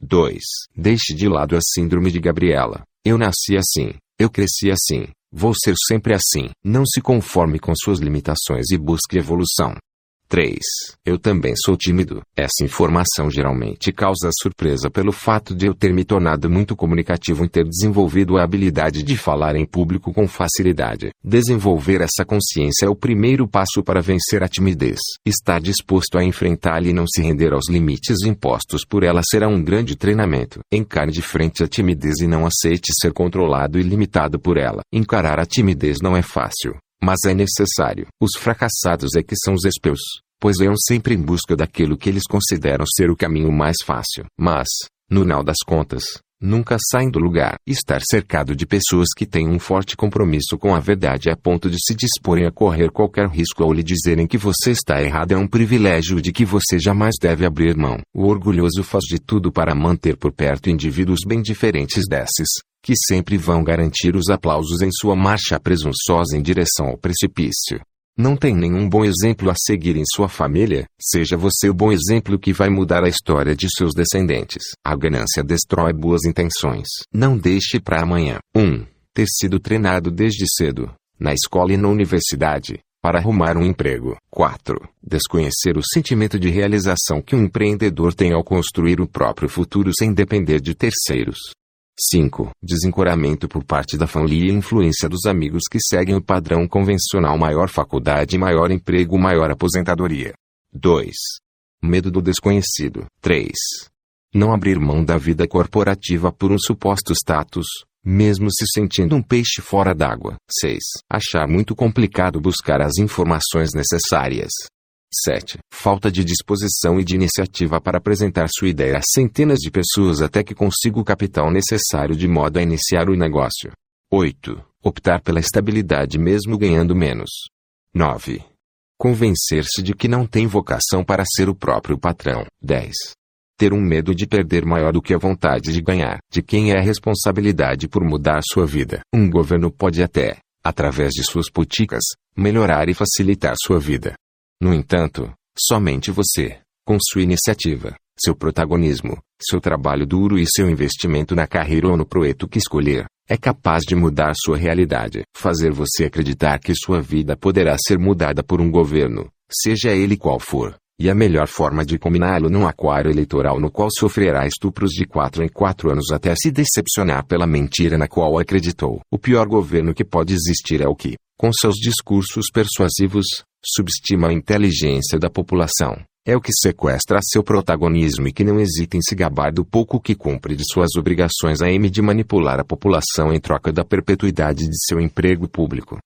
2. Deixe de lado a síndrome de Gabriela. Eu nasci assim. Eu cresci assim. Vou ser sempre assim. Não se conforme com suas limitações e busque evolução. 3. Eu também sou tímido. Essa informação geralmente causa surpresa pelo fato de eu ter me tornado muito comunicativo e ter desenvolvido a habilidade de falar em público com facilidade. Desenvolver essa consciência é o primeiro passo para vencer a timidez. Estar disposto a enfrentá-la e não se render aos limites impostos por ela será um grande treinamento. Encare de frente a timidez e não aceite ser controlado e limitado por ela. Encarar a timidez não é fácil. Mas é necessário. Os fracassados é que são os espios, pois iam sempre em busca daquilo que eles consideram ser o caminho mais fácil. Mas, no final das contas, nunca saem do lugar. Estar cercado de pessoas que têm um forte compromisso com a verdade a ponto de se disporem a correr qualquer risco ou lhe dizerem que você está errado é um privilégio de que você jamais deve abrir mão. O orgulhoso faz de tudo para manter por perto indivíduos bem diferentes desses, que sempre vão garantir os aplausos em sua marcha presunçosa em direção ao precipício. Não tem nenhum bom exemplo a seguir em sua família, seja você o bom exemplo que vai mudar a história de seus descendentes. A ganância destrói boas intenções. Não deixe para amanhã. 1. Um, ter sido treinado desde cedo, na escola e na universidade, para arrumar um emprego. 4. Desconhecer o sentimento de realização que um empreendedor tem ao construir o próprio futuro sem depender de terceiros. 5. Desencoramento por parte da família e influência dos amigos que seguem o padrão convencional maior faculdade maior emprego maior aposentadoria. 2. Medo do desconhecido. 3. Não abrir mão da vida corporativa por um suposto status, mesmo se sentindo um peixe fora d'água. 6. Achar muito complicado buscar as informações necessárias. 7. Falta de disposição e de iniciativa para apresentar sua ideia a centenas de pessoas até que consiga o capital necessário de modo a iniciar o negócio. 8. Optar pela estabilidade mesmo ganhando menos. 9. Convencer-se de que não tem vocação para ser o próprio patrão. 10. Ter um medo de perder maior do que a vontade de ganhar. De quem é a responsabilidade por mudar sua vida? Um governo pode até, através de suas políticas, melhorar e facilitar sua vida. No entanto, somente você, com sua iniciativa, seu protagonismo, seu trabalho duro e seu investimento na carreira ou no projeto que escolher, é capaz de mudar sua realidade, fazer você acreditar que sua vida poderá ser mudada por um governo, seja ele qual for, e a melhor forma de combiná-lo num aquário eleitoral no qual sofrerá estupros de quatro em quatro anos até se decepcionar pela mentira na qual acreditou. O pior governo que pode existir é o que, com seus discursos persuasivos, subestima a inteligência da população, é o que sequestra seu protagonismo e que não hesita em se gabar do pouco que cumpre de suas obrigações a M de manipular a população em troca da perpetuidade de seu emprego público.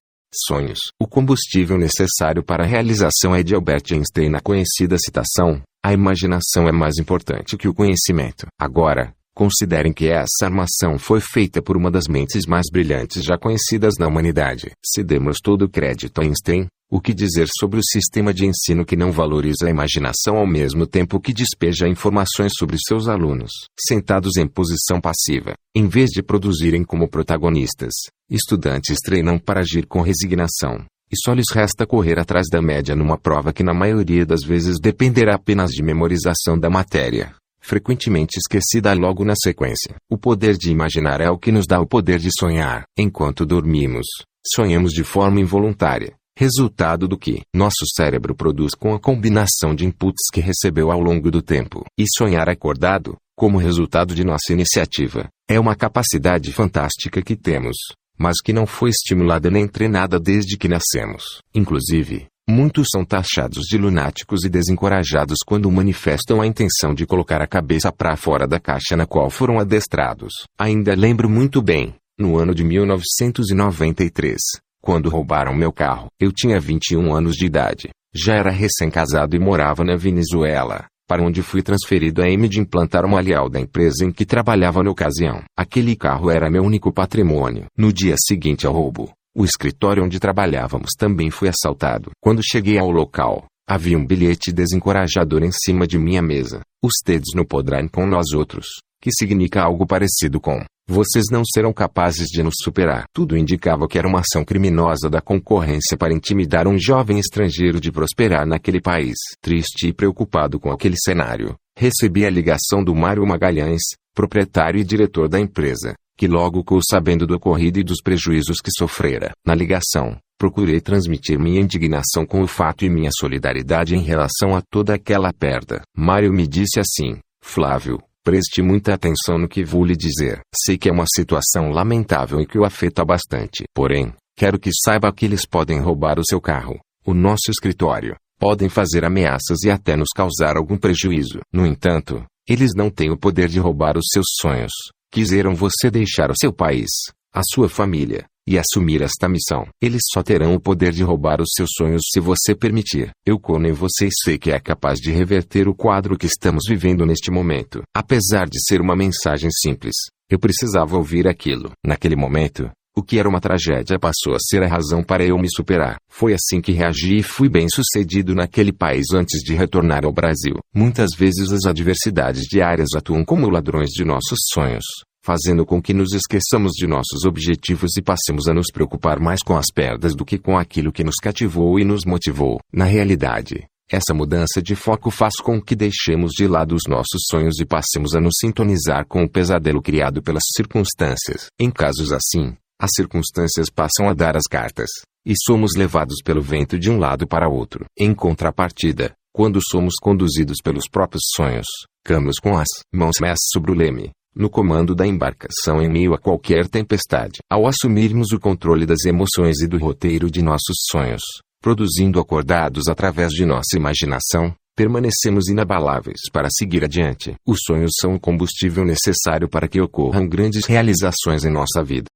Sonhos. O combustível necessário para a realização é de Albert Einstein na conhecida citação: a imaginação é mais importante que o conhecimento. Agora, Considerem que essa armação foi feita por uma das mentes mais brilhantes já conhecidas na humanidade. Se demos todo o crédito a Einstein, o que dizer sobre o sistema de ensino que não valoriza a imaginação ao mesmo tempo que despeja informações sobre seus alunos, sentados em posição passiva, em vez de produzirem como protagonistas? Estudantes treinam para agir com resignação, e só lhes resta correr atrás da média numa prova que na maioria das vezes dependerá apenas de memorização da matéria frequentemente esquecida logo na sequência. O poder de imaginar é o que nos dá o poder de sonhar. Enquanto dormimos, sonhamos de forma involuntária, resultado do que nosso cérebro produz com a combinação de inputs que recebeu ao longo do tempo. E sonhar acordado, como resultado de nossa iniciativa, é uma capacidade fantástica que temos, mas que não foi estimulada nem treinada desde que nascemos. Inclusive, Muitos são taxados de lunáticos e desencorajados quando manifestam a intenção de colocar a cabeça para fora da caixa na qual foram adestrados. Ainda lembro muito bem, no ano de 1993, quando roubaram meu carro. Eu tinha 21 anos de idade, já era recém-casado e morava na Venezuela, para onde fui transferido a M de implantar uma alial da empresa em que trabalhava na ocasião. Aquele carro era meu único patrimônio. No dia seguinte ao roubo, o escritório onde trabalhávamos também foi assaltado. Quando cheguei ao local, havia um bilhete desencorajador em cima de minha mesa. Os TEDs não podrão com nós outros, que significa algo parecido com vocês não serão capazes de nos superar. Tudo indicava que era uma ação criminosa da concorrência para intimidar um jovem estrangeiro de prosperar naquele país. Triste e preocupado com aquele cenário, recebi a ligação do Mário Magalhães, proprietário e diretor da empresa, que logo ficou sabendo do ocorrido e dos prejuízos que sofrera. Na ligação, procurei transmitir minha indignação com o fato e minha solidariedade em relação a toda aquela perda. Mário me disse assim: Flávio, preste muita atenção no que vou lhe dizer. Sei que é uma situação lamentável e que o afeta bastante. Porém, quero que saiba que eles podem roubar o seu carro, o nosso escritório, podem fazer ameaças e até nos causar algum prejuízo. No entanto, eles não têm o poder de roubar os seus sonhos. Quiseram você deixar o seu país, a sua família, e assumir esta missão. Eles só terão o poder de roubar os seus sonhos se você permitir. Eu em você e sei que é capaz de reverter o quadro que estamos vivendo neste momento. Apesar de ser uma mensagem simples, eu precisava ouvir aquilo. Naquele momento, o que era uma tragédia passou a ser a razão para eu me superar. Foi assim que reagi e fui bem sucedido naquele país antes de retornar ao Brasil. Muitas vezes as adversidades diárias atuam como ladrões de nossos sonhos, fazendo com que nos esqueçamos de nossos objetivos e passemos a nos preocupar mais com as perdas do que com aquilo que nos cativou e nos motivou. Na realidade, essa mudança de foco faz com que deixemos de lado os nossos sonhos e passemos a nos sintonizar com o pesadelo criado pelas circunstâncias. Em casos assim, as circunstâncias passam a dar as cartas, e somos levados pelo vento de um lado para outro. Em contrapartida, quando somos conduzidos pelos próprios sonhos, ficamos com as mãos sobre o leme, no comando da embarcação em meio a qualquer tempestade. Ao assumirmos o controle das emoções e do roteiro de nossos sonhos, produzindo acordados através de nossa imaginação, permanecemos inabaláveis para seguir adiante. Os sonhos são o combustível necessário para que ocorram grandes realizações em nossa vida.